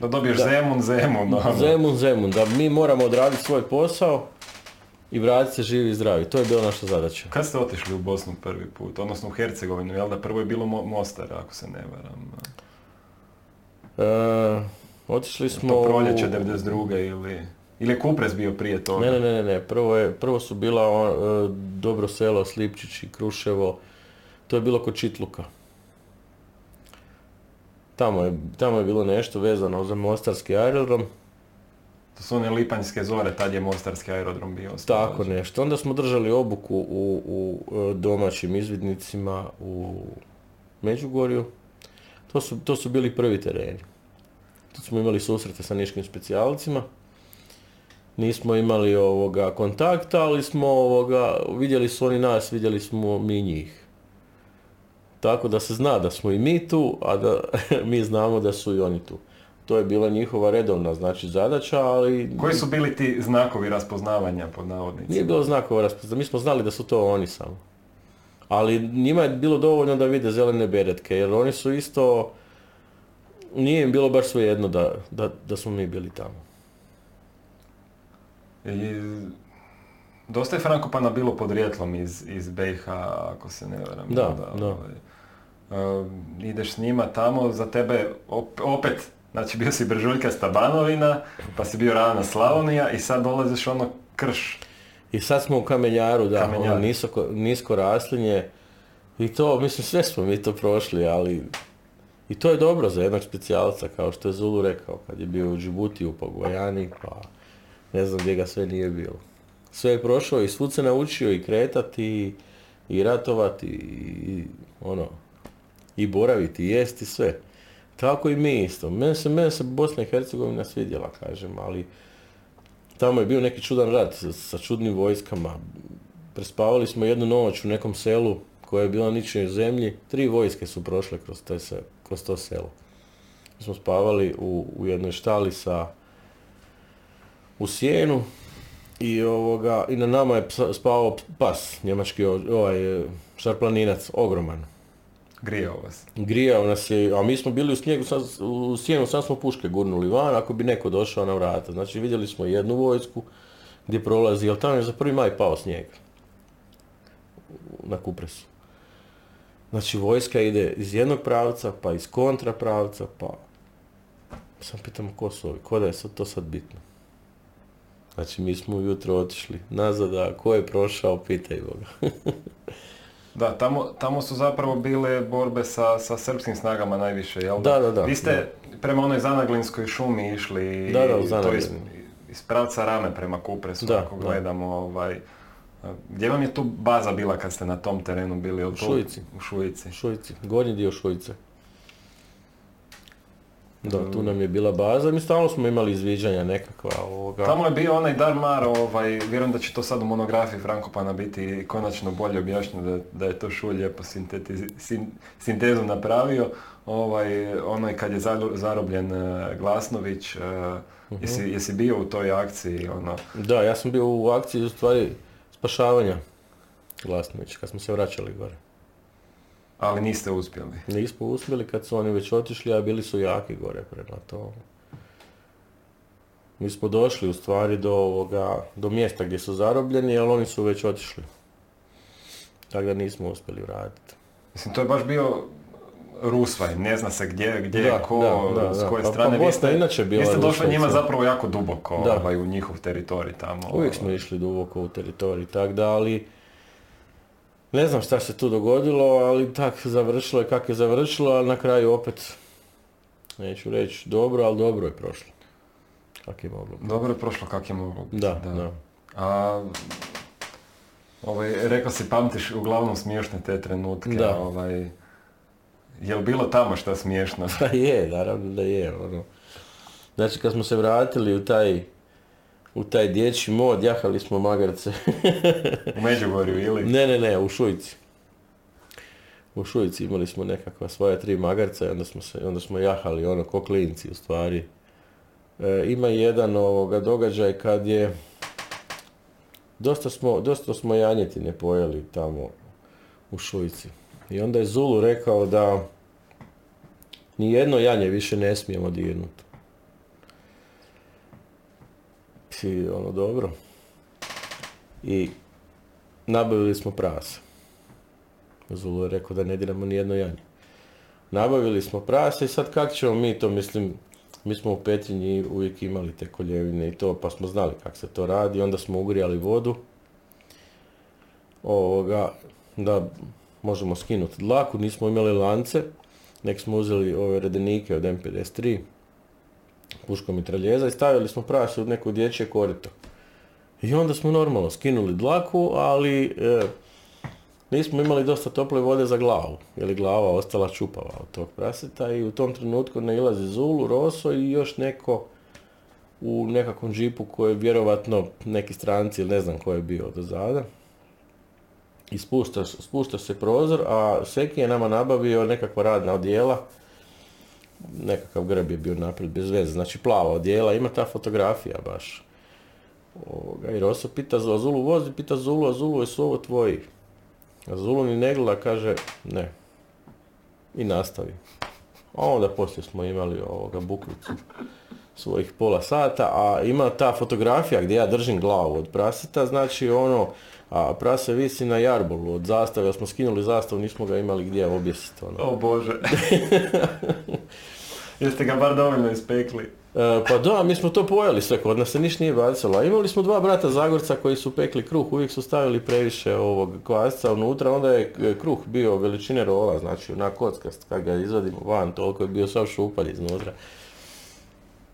Da dobiješ Da. zemun, zemun. ono. zemun, zemun, da mi moramo odraditi svoj posao i vratiti se živi i zdravi. To je bila naša zadaća. Kad ste otišli u Bosnu prvi put, odnosno u Hercegovinu, jel da prvo je bilo Mo- Mostar, ako se ne varam. E, otišli smo... To proljeće u- 92. ili... Ili je Kupres bio prije toga? Ne, ne, ne, ne. Prvo, je, prvo su bila e, Dobro selo, Slipčić i Kruševo. To je bilo kod Čitluka. Tamo je, tamo je bilo nešto vezano za Mostarski aerodrom. To su one lipanjske zore, tad je Mostarski aerodrom bio. Tako nešto. Onda smo držali obuku u, u e, domaćim izvidnicima u Međugorju. To su, to su bili prvi tereni. Tu smo imali susrete sa niškim specijalcima. Nismo imali ovoga kontakta, ali smo ovoga, vidjeli su oni nas, vidjeli smo mi njih. Tako da se zna da smo i mi tu, a da mi znamo da su i oni tu. To je bila njihova redovna znači zadaća, ali Koji su bili ti znakovi raspoznavanja pod navodnicima? nije bilo znakova raspoznavanja, mi smo znali da su to oni samo. Ali njima je bilo dovoljno da vide zelene beretke, jer oni su isto, nije im bilo baš svejedno da, da, da smo mi bili tamo. I, dosta je Frankopana bilo podrijetlom iz, iz BiH, ako se ne varam. Da, jel da. ovaj, uh, ideš s njima tamo, za tebe op- opet, znači bio si Bržuljkasta Banovina, pa si bio Ravna Slavonija i sad dolaziš ono krš. I sad smo u Kamenjaru, da, Kamenjar. ono nisoko, nisko raslinje. I to, mislim, sve smo mi to prošli, ali... I to je dobro za jednog specijalca, kao što je Zulu rekao, kad je bio u Džibutiju, pa Gvajani, pa ne znam gdje ga sve nije bilo. Sve je prošao i svud se naučio i kretati, i, i ratovati, i ono, i boraviti, i jesti, sve. Tako i mi isto. Mene se, mene se Bosna i Hercegovina svidjela, kažem, ali Tamo je bio neki čudan rat sa, čudnim vojskama. Prespavali smo jednu noć u nekom selu koje je bilo na ničijoj zemlji. Tri vojske su prošle kroz, te se, kroz to selo. Mi smo spavali u, u jednoj štali sa u sjenu i ovoga i na nama je spavao pas, njemački ovaj šarplaninac, ogroman. Grijao vas. Grijao nas je, a mi smo bili u snijegu, sad, u sjenu, sad smo puške gurnuli van, ako bi neko došao na vrata. Znači vidjeli smo jednu vojsku gdje prolazi, ali tamo je za prvi maj pao snijeg. Na Kupresu. Znači vojska ide iz jednog pravca, pa iz kontra pravca, pa... Sam pitam ko su ovi, ko da je sad to sad bitno. Znači mi smo ujutro otišli nazad, a ko je prošao, pitaj Boga. Da, tamo, tamo su zapravo bile borbe sa, sa srpskim snagama najviše, jel Da, da, da, Vi ste, prema onoj Zanaglinskoj šumi išli Da, da, u to iz, iz pravca rame prema Kupresu, Da, ako da. gledamo. Ovaj, gdje vam je tu baza bila kad ste na tom terenu bili? U Šujici. U Šujici. Šujici, gornji dio Šujice. Da, tu nam je bila baza, mi stalno smo imali izviđanja nekakva ovoga. Tamo je bio onaj Darmar, ovaj, vjerujem da će to sad u monografiji Frankopana biti konačno bolje objašnjeno da, da je to Šulj lijepo sintetiz- sin- sintezu napravio. Ovaj, onaj kad je zarobljen eh, Glasnović, Mhm. jesi, jesi bio u toj akciji? Ono, Da, ja sam bio u akciji u stvari spašavanja Glasnovića, kad smo se vraćali gore. Ali niste uspjeli. Nismo uspjeli kad su oni već otišli, a bili su jaki gore prema tomu. Mi smo došli u stvari do, ovoga, do mjesta gdje su zarobljeni, ali oni su već otišli. Tako da nismo uspjeli vratiti. Mislim, to je baš bio rusvaj, ne zna se gdje, gdje je Da, ko, da, da, s da. koje Pa- strane. pa Vi ste- inače bila Vi ste došli rusvaj, njima zapravo jako duboko Da. ovaj, u njihov teritorij tamo. Uvijek smo išli duboko u teritorij, tak da, ali ne znam šta se tu dogodilo, ali tak završilo je kako je završilo, ali na kraju opet, neću reći dobro, ali dobro je prošlo. Kak je moglo biti. Dobro je prošlo kak je moglo. biti, Da, da. A, ovaj, rekao si, pamtiš uglavnom smiješne te trenutke. Da. Ovaj, je li bilo tamo šta smiješno? Pa je, naravno da je. Ono. Znači kad smo se vratili u taj, u taj dječji mod, jahali smo magarce. U Međugorju ili? ne, ne, ne, u Šujici. U Šujici imali smo nekakva svoja tri magarca i onda smo, se, onda smo jahali ono ko klinci u stvari. E, ima jedan ovoga događaj kad je dosta smo, dosta smo janjetine pojeli tamo u Šujici. I onda je Zulu rekao da ni jedno janje više ne smijemo dirnuti. I ono dobro. I nabavili smo prase. Zulu je rekao da ne diramo ni jedno janje. Nabavili smo prase i sad kak ćemo mi to, mislim, mi smo u Petrinji uvijek imali te koljevine i to, pa smo znali kako se to radi, onda smo ugrijali vodu, ovoga, da možemo skinuti dlaku, nismo imali lance, nek smo uzeli ove redenike od M53, puško mitraljeza i stavili smo prase u neko dječje korito. I onda smo normalno skinuli dlaku, ali e, nismo imali dosta tople vode za glavu, jer je glava ostala čupava od tog praseta i u tom trenutku nailazi Zulu, Roso i još neko u nekakvom džipu koji je vjerovatno neki stranci ili ne znam ko je bio do zada. I spušta, spušta se prozor, a Seki je nama nabavio nekakva radna odjela, nekakav grb je bio naprijed bez veze, znači plava odjela, ima ta fotografija baš. Ovoga, I Roso pita za Zulu vozi, pita Zulu, a Zulu jesu ovo tvoji. A Zulu ni ne gleda, kaže ne. I nastavi. A onda poslije smo imali ovoga bukvicu svojih pola sata, a ima ta fotografija gdje ja držim glavu od praseta, znači ono, a prase visi na jarbolu od zastave, smo skinuli zastavu, nismo ga imali gdje objesiti. Ono. O Bože. Jeste ga bar dovoljno ispekli. E, pa da, mi smo to pojeli sve, kod nas se ništa nije bacilo. Imali smo dva brata Zagorca koji su pekli kruh, uvijek su stavili previše ovog kvasca unutra, onda je kruh bio veličine rola, znači onak kockast, kad ga izvadimo van, toliko je bio sav šupalj iznutra.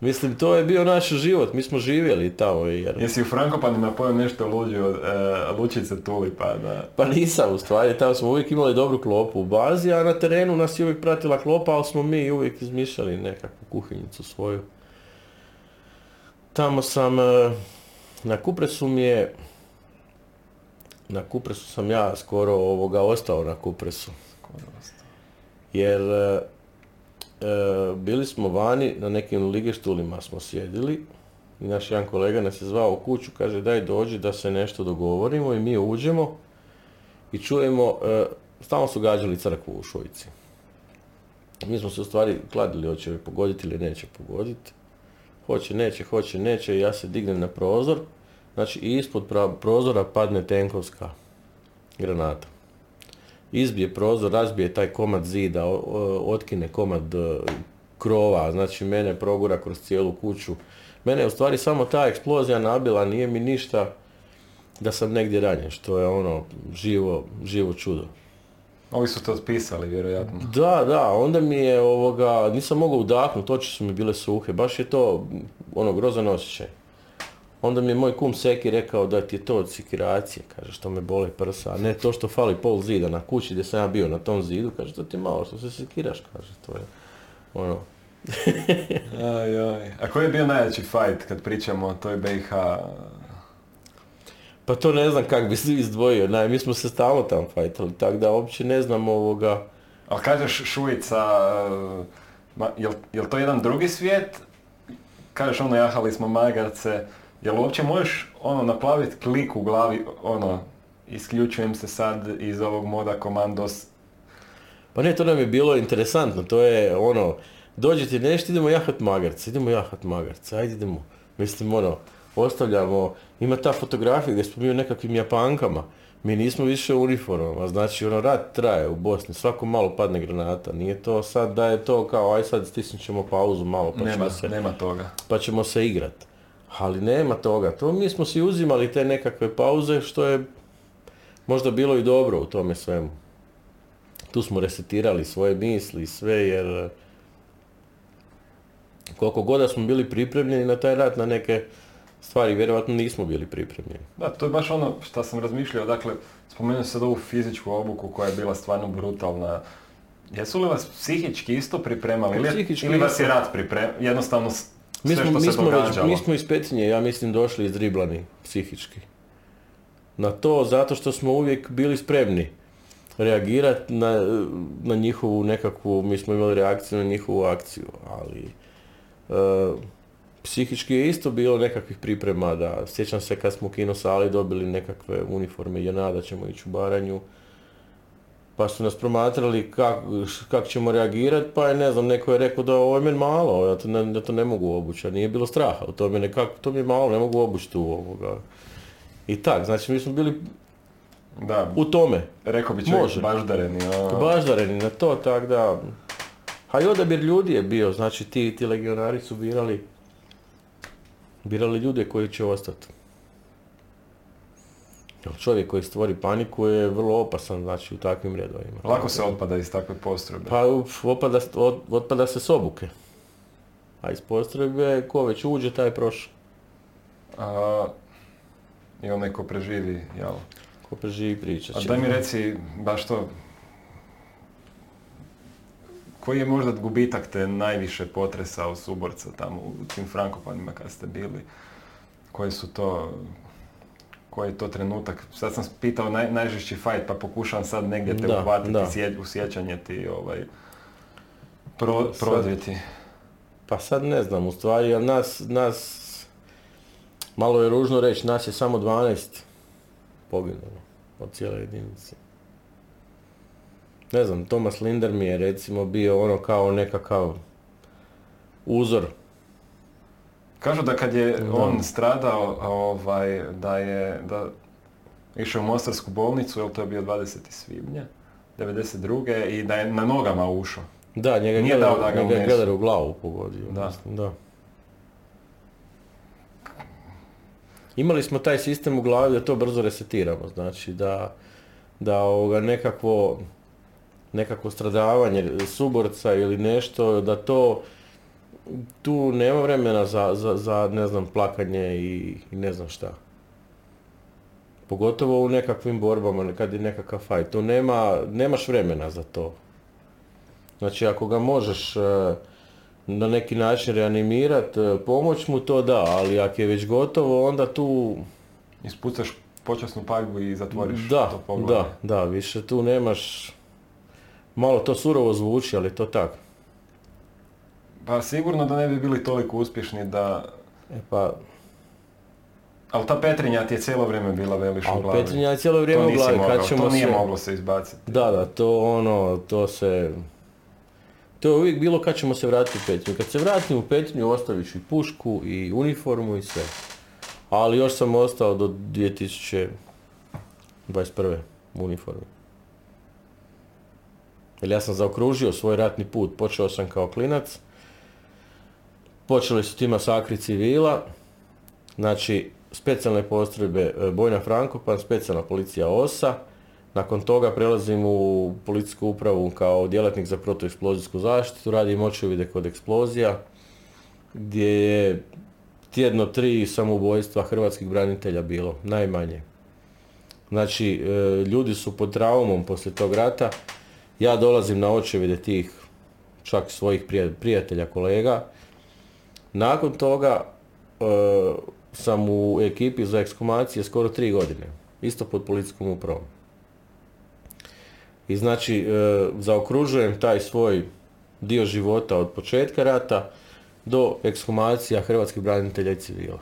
Mislim, to je bio naš život, mi smo živjeli tamo jer... Jesi u Frankopanima pojeo nešto luđe od e, lučice tulipa, da? Pa nisam u stvari, tamo smo uvijek imali dobru klopu u bazi, a na terenu nas je uvijek pratila klopa, ali smo mi uvijek izmišljali nekakvu kuhinjicu svoju. Tamo sam, e, na Kupresu mi je, na Kupresu sam ja skoro ovoga ostao na Kupresu. Jer e, e, bili smo vani, na nekim ligeštulima smo sjedili i naš jedan kolega nas je zvao u kuću, kaže daj dođi da se nešto dogovorimo i mi uđemo i čujemo, e, stalno su gađali crkvu u Šujici. Mi smo se u stvari kladili hoće li pogoditi ili neće pogoditi. Hoće, neće, hoće, neće i ja se dignem na prozor. Znači ispod prozora padne tenkovska granata. Izbije prozor, razbije taj komad zida, otkine komad e, krova, znači mene progura kroz cijelu kuću. Mene je u stvari samo ta eksplozija nabila, nije mi ništa da sam negdje ranjen, što je ono živo, živo čudo. Ovi su to otpisali, vjerojatno. Da, da, onda mi je ovoga, nisam mogao udahnuti, oči su mi bile suhe, baš je to ono grozan osjećaj. Onda mi je moj kum Seki rekao da ti je to od sikiracije, kaže što me bole prsa, a ne to što fali pol zida na kući gdje sam ja bio na tom zidu, kaže to ti malo što se sikiraš, kaže to je ono. aj, aj. A koji je bio najveći fight kad pričamo o toj BiH? Pa to ne znam kak bi se izdvojio, naj, mi smo se stalno tamo fajtali, tako da uopće ne znam ovoga... Ali kažeš Šujica, uh, ma, jel, jel to jedan drugi svijet? Kažeš ono, jahali smo magarce, jel uopće možeš ono naplaviti klik u glavi, ono, isključujem se sad iz ovog moda komandos? Pa ne, to nam je bilo interesantno, to je ono, dođe ti nešto, idemo jahat magarce, idemo jahat magarce, ajde idemo. Mislim, ono, ostavljamo, ima ta fotografija gdje smo bili u nekakvim japankama, mi nismo više u uniformama, znači ono rat traje u Bosni, svako malo padne granata, nije to sad da je to kao aj sad stisnut ćemo pauzu malo pa nema, ćemo se, nema toga. pa ćemo se igrat. Ali nema toga, to mi smo si uzimali te nekakve pauze što je možda bilo i dobro u tome svemu. Tu smo resetirali svoje misli i sve jer koliko god da smo bili pripremljeni na taj rat, na neke stvari vjerojatno nismo bili pripremljeni. Da, to je baš ono što sam razmišljao, dakle, spomenuo sad ovu fizičku obuku koja je bila stvarno brutalna. Jesu li vas psihički isto pripremali ili, vas je rat pripremao, jednostavno Mi smo, mi, smo već, mi smo iz Petrinje, ja mislim, došli izdriblani psihički. Na to zato što smo uvijek bili spremni reagirati na, na njihovu nekakvu, mi smo imali reakciju na njihovu akciju, ali e, psihički je isto bilo nekakvih priprema da, sjećam se kad smo u kino sali dobili nekakve uniforme JNA da ćemo ići u Baranju, pa su nas promatrali kako kak ćemo reagirati, pa je ne znam, neko je rekao da ovo je meni malo, ja to ne, ja to ne mogu obući, a nije bilo straha u tome, nekako, to mi je malo, ne mogu obući tu ovoga. I tak, znači mi smo bili Da, u tome, rekao bi čovjek Može. baždareni. ono. baždareni na to, tak da, a i odabir ljudi je bio, znači ti, ti legionari su birali, birali ljude koji će ostati. Čovjek koji stvori paniku je vrlo opasan, znači u takvim redovima. Lako se otpada iz takve postrojbe. Pa uf, otpada, od- otpada se s obuke. A iz postrojbe, ko već uđe, taj je prošao. A, I onaj ko preživi, jel? Ko preživi priča A daj mi reci, baš to, koji je možda gubitak te najviše potresao suborca tamo u tim Frankopanima kad ste bili? Koji su to, koji je to trenutak? Sad sam pitao naj, najžešći fight, pa pokušavam sad negdje te Da, uhvatiti, da. sje- u sjećanje ti ovaj, pro, Sad-. Pa sad ne znam, u stvari, ali nas, nas, malo je ružno reći, nas je samo 12 poginulo od cijele jedinice. Ne znam, Thomas Linder mi je recimo bio ono kao nekakav uzor. Kažu da kad je Da. on stradao, ovaj, da je da išao u Mostarsku bolnicu, jel to je bio 20. svibnja, 92. i da je na nogama ušao. Da, njega je Nije Geller- dao da ga njega u glavu pogodio. Da. mislim, da. Imali smo taj sistem u glavi da to brzo resetiramo, znači da, da ovoga nekakvo, nekakvo stradavanje suborca ili nešto, da to tu nema vremena za, za, za ne znam, plakanje i, i ne znam šta. Pogotovo u nekakvim borbama, kad je nekakav fajt. Tu nema, nemaš vremena za to. Znači ako ga možeš e, na neki način reanimirati, pomoć mu to da, ali ako je već gotovo onda tu Ispucaš počasnu paljbu i zatvoriš da, to da, da, više tu nemaš, malo to surovo zvuči, ali to tako. Pa sigurno da ne bi bili toliko uspješni da... E pa, Ali ta Petrinja ti je cijelo vrijeme bila veliš u glavi. Petrinja je cijelo vrijeme to u glavi, mogao, kad ćemo to nije se... moglo se izbaciti. Da, da, to ono, to se... To je uvijek bilo kad ćemo se vratiti u Petrinju. Kad se vratim u Petrinju ostavit ću i pušku i uniformu i sve. Ali još sam ostao do 2021. u uniformi. Jer ja sam zaokružio svoj ratni put. Počeo sam kao klinac. Počeli su ti masakri civila. Znači, specijalne postrojbe e, Bojna Frankopan, specijalna policija OSA, Nakon toga prelazim u policijsku upravu kao djelatnik za protueksplozijsku zaštitu, radim očevide kod eksplozija, gdje je tjedno tri samoubojstva hrvatskih branitelja bilo, najmanje. Znači, e, ljudi su pod traumom poslije tog rata. Ja dolazim na očevide tih čak svojih prijatelja, kolega. Nakon toga e, sam u ekipi za ekskumacije skoro tri godine, isto pod policijskom upravom. I znači, e, zaokružujem taj svoj dio života od početka rata do ekshumacija hrvatskih branitelja i civila.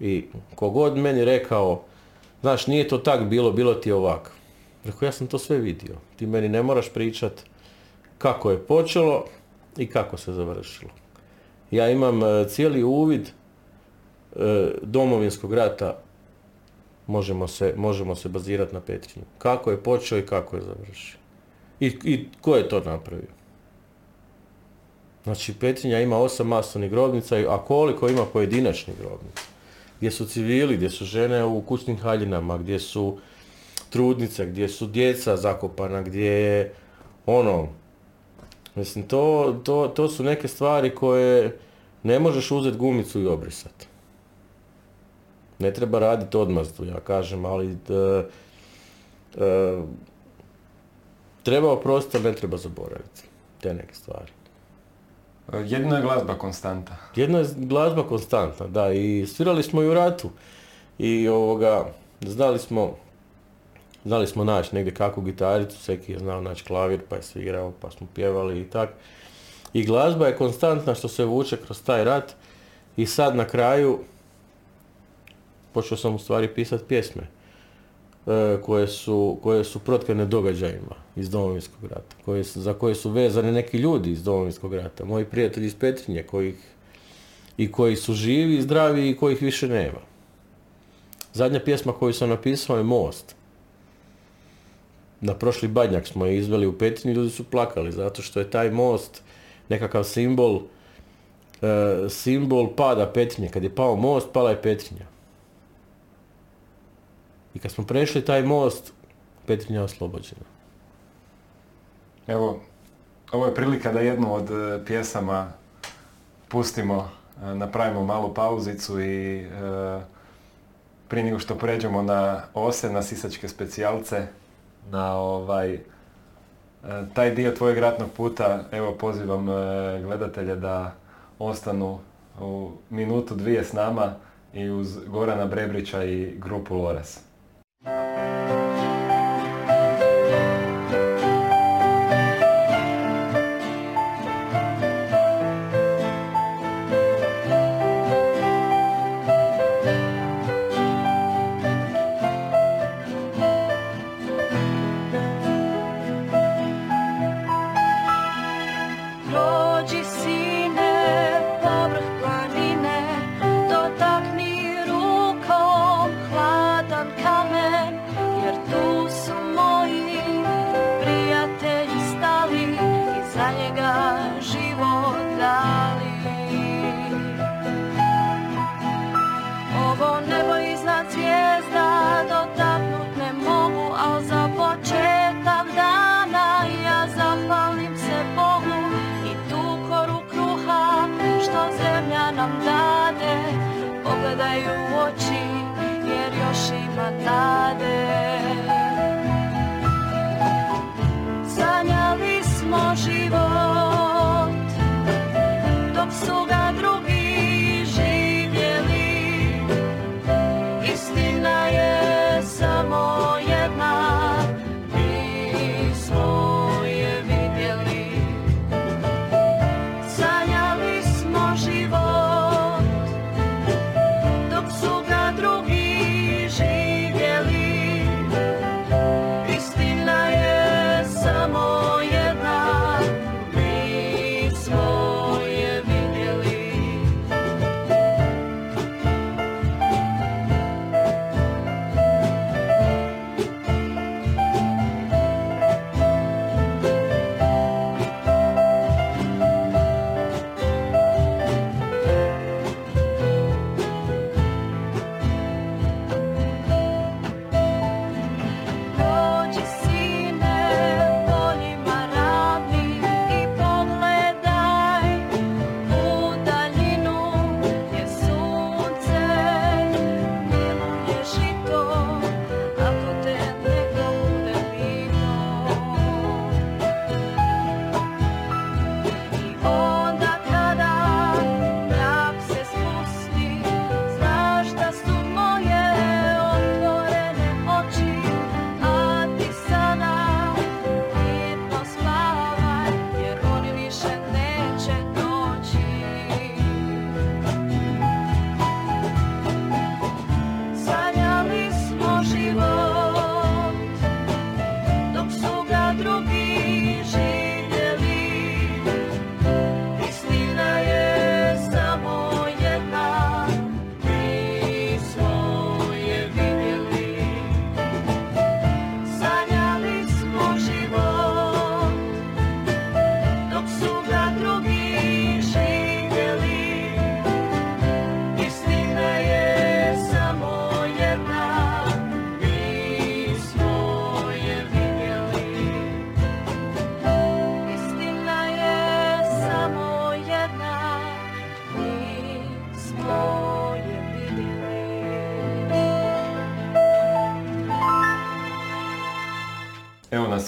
I kogod meni rekao, znaš, nije to tak bilo, bilo ti je ovako. Rekao, ja sam to sve vidio. Ti meni ne moraš pričat kako je počelo i kako se završilo. Ja imam e, cijeli uvid e, domovinskog rata možemo se, možemo se bazirati na Petrinju. Kako je počeo i kako je završio. I, I ko je to napravio? Znači Petrinja ima osam masovnih grobnica, a koliko ima pojedinačnih grobnica? Gdje su civili, gdje su žene u kućnim haljinama, gdje su trudnice, gdje su djeca zakopana, gdje je ono, mislim, to, to, to su neke stvari koje ne možeš uzeti gumicu i obrisati. Ne treba raditi odmazdu, ja kažem, ali e, e, treba oprostiti, ne treba zaboraviti te neke stvari. Jedno je glazba konstanta. Jedna je glazba konstantna, da, i svirali smo i u ratu. I ovoga, znali smo, znali smo naći negdje kakvu gitaricu, Seki je znao naći klavir, pa je svirao, pa smo pjevali i tak. I glazba je konstantna što se vuče kroz taj rat i sad na kraju počeo sam u stvari pisati pjesme e, koje su, koje su protkane događajima iz Domovinskog rata, koje za koje su vezani neki ljudi iz Domovinskog rata, moji prijatelji iz Petrinje kojih, i koji su živi i zdravi i kojih više nema. Zadnja pjesma koju sam napisao je Most. Na prošli badnjak smo je izveli u Petrinji, ljudi su plakali zato što je taj most nekakav simbol e, simbol pada Petrinje. Kad je pao most, pala je Petrinja. I kad smo prešli taj most, Petrinja oslobođena. Evo, ovo je prilika da jednu od e, pjesama pustimo, e, napravimo malu pauzicu i prije nego što pređemo na ose, na sisačke specijalce, na ovaj taj dio tvojeg ratnog puta, evo pozivam gledatelje da ostanu u minutu dvije s nama i uz Gorana Brebrića i grupu Lores.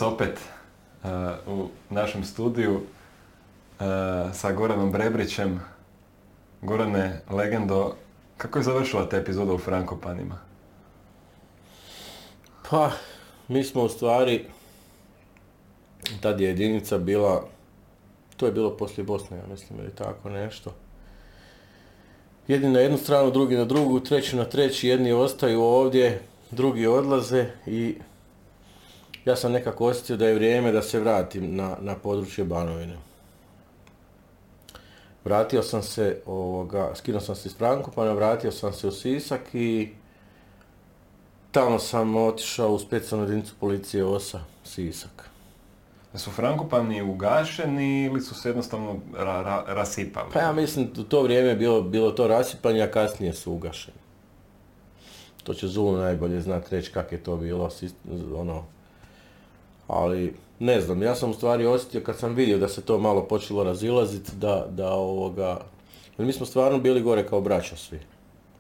Opet uh, u našem studiju uh, sa Goranom Brebrićem. Gorane, legendo, kako je završila ta epizoda u Frankopanima? Pa, mi smo u stvari, tad je jedinica bila, to je bilo poslije Bosne, ja mislim, ili tako nešto. Jedni na jednu stranu, drugi na drugu, treći na treći, jedni ostaju ovdje, drugi odlaze i ja sam nekako osjetio da je vrijeme da se vratim na, na područje Banovine. Vratio sam se, ovoga, skinuo sam se iz Frankopana, vratio sam se u Sisak i tamo sam otišao u specijalnu jedinicu policije OSA Sisak. Su Frankopani ugašeni ili su se jednostavno ra- ra- rasipali? Pa ja mislim u to vrijeme je bilo, bilo to rasipanje, a kasnije su ugašeni. To će Zulu najbolje znat reći kak je to bilo, ono, ali ne znam, ja sam u stvari osjetio kad sam vidio da se to malo počelo razilaziti, da, da ovoga, jer mi smo stvarno bili gore kao braća svi.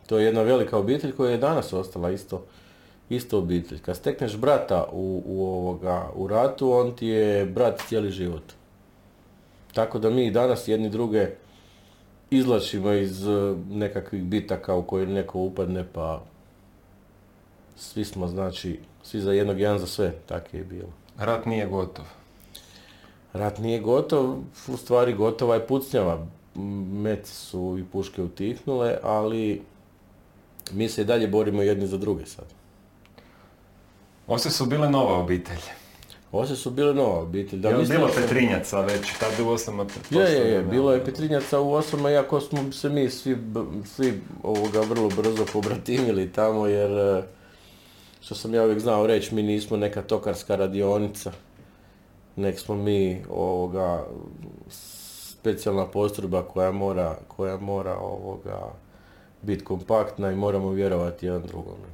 To je jedna velika obitelj koja je danas ostala isto, isto obitelj. Kad stekneš brata u, u, ovoga, u ratu, on ti je brat cijeli život. Tako da mi danas jedni druge izlačimo iz eh, nekakvih bitaka u koje neko upadne, pa svi smo, znači, svi za jednog, jedan za sve, tako je bilo. Rat nije gotov. Rat nije gotov, u stvari gotova je pucnjava. Meci su i puške utihnule, ali mi se i dalje borimo jedni za druge sad. Ose su bile nova obitelj. Ose su bile nova obitelj. Da, je bilo smo- Petrinjaca već, tad u osama Je, je, je, bilo je Petrinjaca u osama, iako smo se mi svi, svi ovoga vrlo brzo pobratimili tamo, jer što sam ja uvijek znao reći, mi nismo neka tokarska radionica, nek smo mi ovoga specijalna postrojba koja mora, koja mora ovoga biti kompaktna i moramo vjerovati jedan drugome.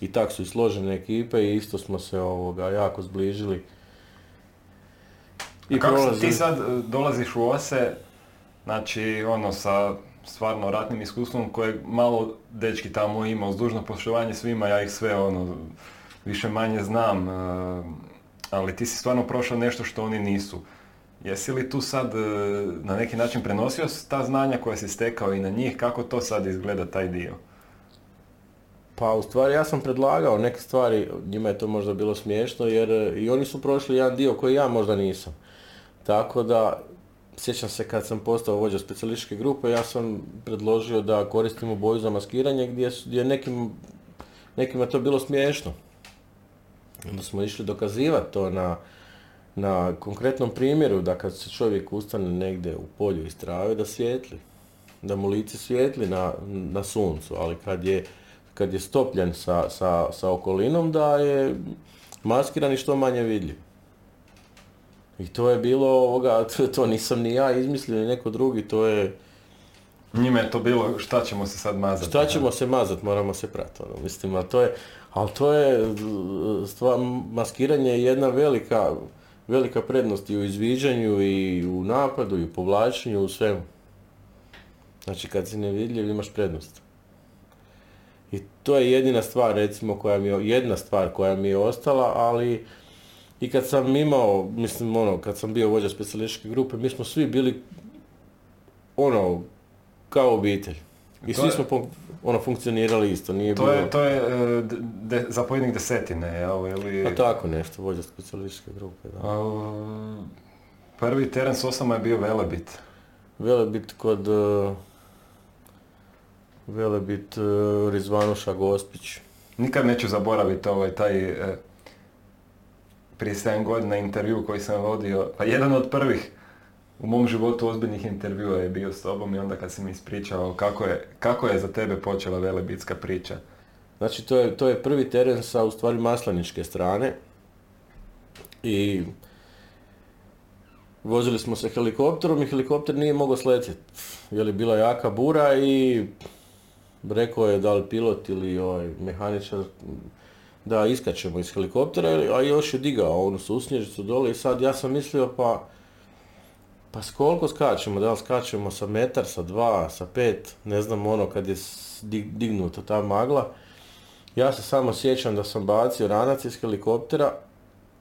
I tak su i složene ekipe i isto smo se ovoga jako zbližili. I kako se prolazili- ti sad e, dolaziš u Ose, znači ono sa stvarno ratnim iskustvom koje malo dečki tamo ima, uz dužno poštovanje svima, ja ih sve ono više manje znam, e, ali ti si stvarno prošao nešto što oni nisu. Jesi li tu sad e, na neki način prenosio ta znanja koja si stekao i na njih, kako to sad izgleda taj dio? Pa u stvari ja sam predlagao neke stvari, njima je to možda bilo smiješno jer e, i oni su prošli jedan dio koji ja možda nisam. Tako da, sjećam se kad sam postao vođa specijalističke grupe, ja sam predložio da koristimo boju za maskiranje gdje, gdje nekim, nekima je to bilo smiješno. Onda smo išli dokazivati to na, na konkretnom primjeru da kad se čovjek ustane negdje u polju iz trave da svijetli. Da mu lice svijetli na, na suncu, ali kad je, kad je stopljen sa, sa, sa okolinom da je maskiran i što manje vidljiv. I to je bilo ovoga, to, to nisam ni ja izmislio ni neko drugi, to je Njima je to bilo šta ćemo se sad mazati. Šta ćemo se mazat, moramo se prati, ono, mislim, a to je, ali to je, stvar, maskiranje je jedna velika, velika prednost i u izviđanju i u napadu i u povlačenju, u svemu. Znači, kad si nevidljiv imaš prednost. I to je jedina stvar, recimo, koja mi je, jedna stvar koja mi je ostala, ali i kad sam imao, mislim, ono, kad sam bio vođa specijalističke grupe, mi smo svi bili, ono, kao obitelj. I To svi smo ono, funkcionirali isto, nije To bilo... je, to je e, de- zapovjednik desetine, jel? Ili... Pa tako nešto, vođa specijalističke grupe, da. A, prvi teren s osama je bio Velebit. Velebit kod... uh, Velebit uh, Rizvanuša Gospić. Nikad neću zaboraviti ovaj taj e, prije 7 godina intervju koji sam vodio, pa jedan od prvih u mom životu ozbiljnih intervjua je bio s tobom i onda kad si mi ispričao kako je, kako je za tebe počela velebitska priča. Znači, to je, to je prvi teren sa, u stvari, maslaničke strane. I vozili smo se helikopterom i helikopter nije mogao sletjeti. Jer je bila jaka bura i rekao je da li pilot ili ovaj mehaničar da iskačemo iz helikoptera, a još je digao onu susnježicu dole i sad ja sam mislio pa pa s koliko skačemo, da li skačemo sa metar, sa dva, sa pet, ne znam ono kad je dignuta ta magla. Ja se samo sjećam da sam bacio ranac iz helikoptera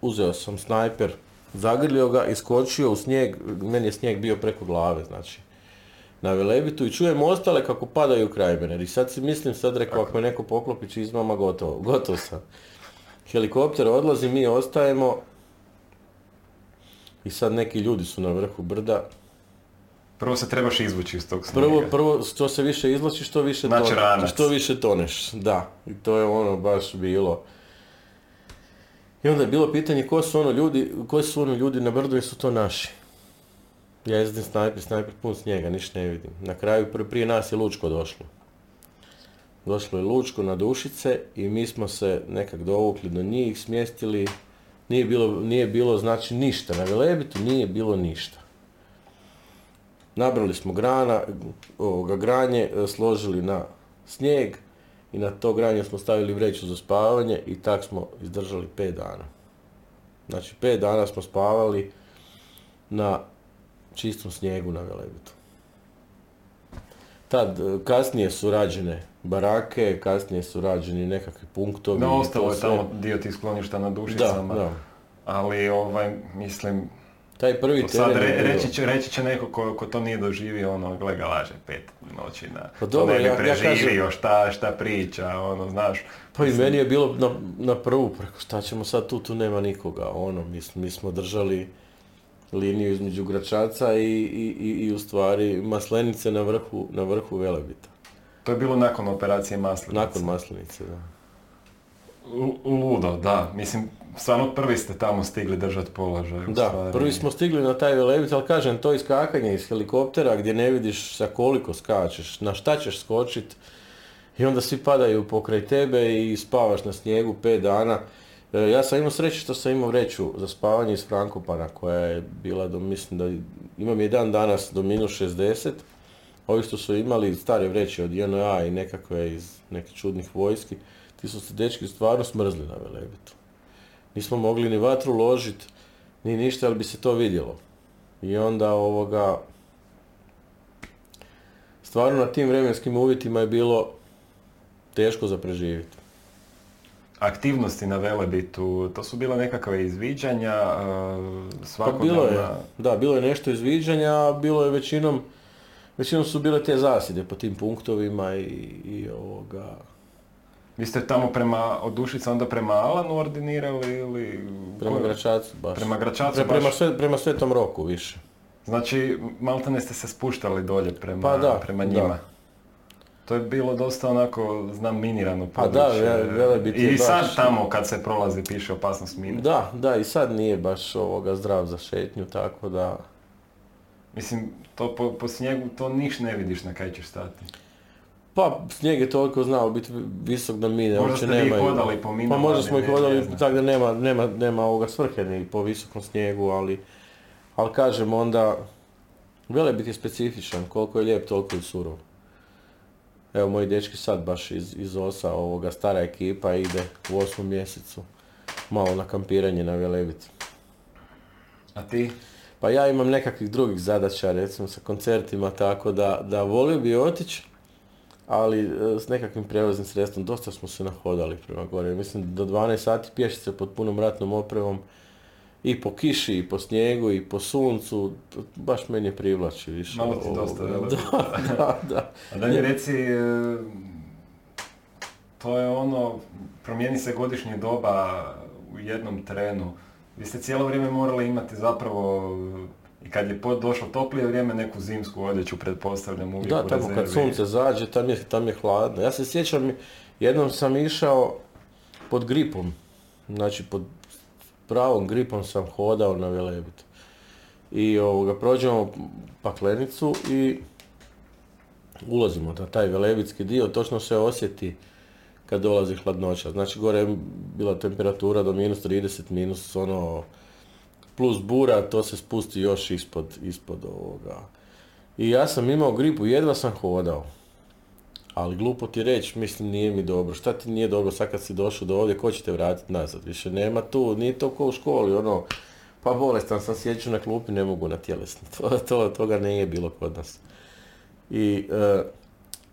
uzeo sam snajper, zagrlio ga, iskočio u snijeg, meni je snijeg bio preko glave, znači na Velebitu i čujem ostale kako padaju kraj mene. I sad si mislim, sad rekao, ako me neko poklopi čizmama, gotovo, gotov sam. Helikopter odlazi, mi ostajemo i sad neki ljudi su na vrhu brda. Prvo se trebaš izvući iz tog snijega. Prvo, prvo, što se više izvlači, što više, Znači toneš, ranac. što više toneš. Da, i to je ono baš bilo. I onda je bilo pitanje ko su ono ljudi, koji su ono ljudi na brdu i su to naši. Ja jezdim snajper, snajper pun snijega, ništa ne vidim. Na kraju pr- prije nas je Lučko došlo. Došlo je Lučko na dušice i mi smo se nekak dovukli do njih, smjestili. Nije bilo, nije bilo znači ništa, na Velebitu nije bilo ništa. Nabrali smo grana, ovoga granje, e, složili na snijeg i na to granje smo stavili vreću za spavanje i tak smo izdržali 5 dana. Znači 5 dana smo spavali na čistom snijegu na Velebitu. Tad, e, kasnije su rađene barake, kasnije su rađeni nekakvi punktovi. To ostalo je sve. tamo dio tih skloništa na Da, dušicama. da. Ali, ovaj, mislim, Taj prvi sad re- reći, će, reći će neko ko, ko to nije doživio, ono, gle ga laže pet noći na... Pa dobro, ne bi ja- ja preživio, šta, šta priča, ono, znaš. Pa i meni je bilo na, na prvu, preko šta ćemo sad tu, tu nema nikoga, ono, mi, mi smo držali liniju između Gračaca i, i, i, i u stvari Maslenice na vrhu, na vrhu Velebita. To je bilo nakon operacije Maslenice. Nakon Maslenice, da. L- Ludo, da. Mislim, stvarno prvi ste tamo stigli držati položaj. Da, stvari. prvi smo stigli na taj Velebit, ali kažem, to iskakanje iz helikoptera gdje ne vidiš sa koliko skačeš, na šta ćeš skočit i onda svi padaju pokraj tebe i spavaš na snijegu pet dana. E, Ja sam imao sreće što sam imao vreću za spavanje iz Frankopana koja je bila do, mislim da imam je dan danas do minus 60. Ovi što su imali stare vreće od JNA i nekakve iz nekih čudnih vojski, ti su se dečki stvarno smrzli na Velebitu. Nismo mogli ni vatru ložit, ni ništa, ali bi se to vidjelo. I onda ovoga, stvarno na tim vremenskim uvjetima je bilo teško za preživjeti. Aktivnosti na Velebitu, to su bila nekakve izviđanja, e, Pa svakodnevna... bilo je, da, bilo je nešto izviđanja, a bilo je većinom, većinom su bile te zasjede po tim punktovima i, i ovoga, Vi ste tamo prema, od Dušica onda prema Alanu ordinirali ili... prema Gračacu baš. Prema Gračacu Pre- prema, baš? sve, prema Svetom Roku više. Znači, maltene ste se spuštali dolje prema, Pa da, prema da. To je bilo dosta onako, znam, minirano Pa da, područje. Velebit je I sad baš- tamo kad se prolazi piše opasnost mine. Da, da, i sad nije baš ovoga zdrav za šetnju, tako da... Mislim, to po, po snijegu to niš ne vidiš na kaj ćeš stati. Pa, snijeg je toliko znao biti visok da mine Možda uopće ste vi nemaju. hodali po minama, Pa možda smo i ne- ne hodali tako da nema, nema, nema ovoga svrhe ni po visokom snijegu, ali, ali kažem onda, Velebit je specifičan, koliko je lijep, toliko je surov. Evo, moji dečki sad baš iz, iz OSA, ovoga stara ekipa ide u osmom mjesecu malo na kampiranje na Velebit. A ti? Pa ja imam nekakvih drugih zadaća, recimo sa koncertima, tako da, da volio bi otići, ali e, s nekakvim prijevoznim sredstvom dosta smo se nahodali prema gore. Mislim do 12 sati pješice pod punom ratnom opremom i po kiši, i po snijegu, i po suncu, baš meni privlači više. Malo ti dosta? Da, da, da. A da mi reci, e, to je ono, promijeni se godišnje doba u jednom trenu. Vi ste cijelo vrijeme morali imati zapravo, i kad je došlo toplije vrijeme, neku zimsku odjeću, pretpostavljam uvijek Da, u tamo kad rezervi. sunce zađe, tam je, tam je hladno. Ja se sjećam, jednom sam išao pod gripom, znači pod pravom gripom sam hodao na Velebit. I ovoga, prođemo paklenicu i ulazimo na taj velebitski dio, točno se osjeti kad dolazi hladnoća. Znači gore je bila temperatura do minus 30, minus ono plus bura, to se spusti još ispod, ispod ovoga. I ja sam imao gripu, jedva sam hodao. Ali glupo ti reći, mislim nije mi dobro. Šta ti nije dobro sad kad si došao do ovdje, ko će te vratiti nazad? Više nema tu, nije to ko u školi, ono, pa bolestan sam sjeću na klupi, ne mogu na tjelesni. To, to, toga nije bilo kod nas. I e,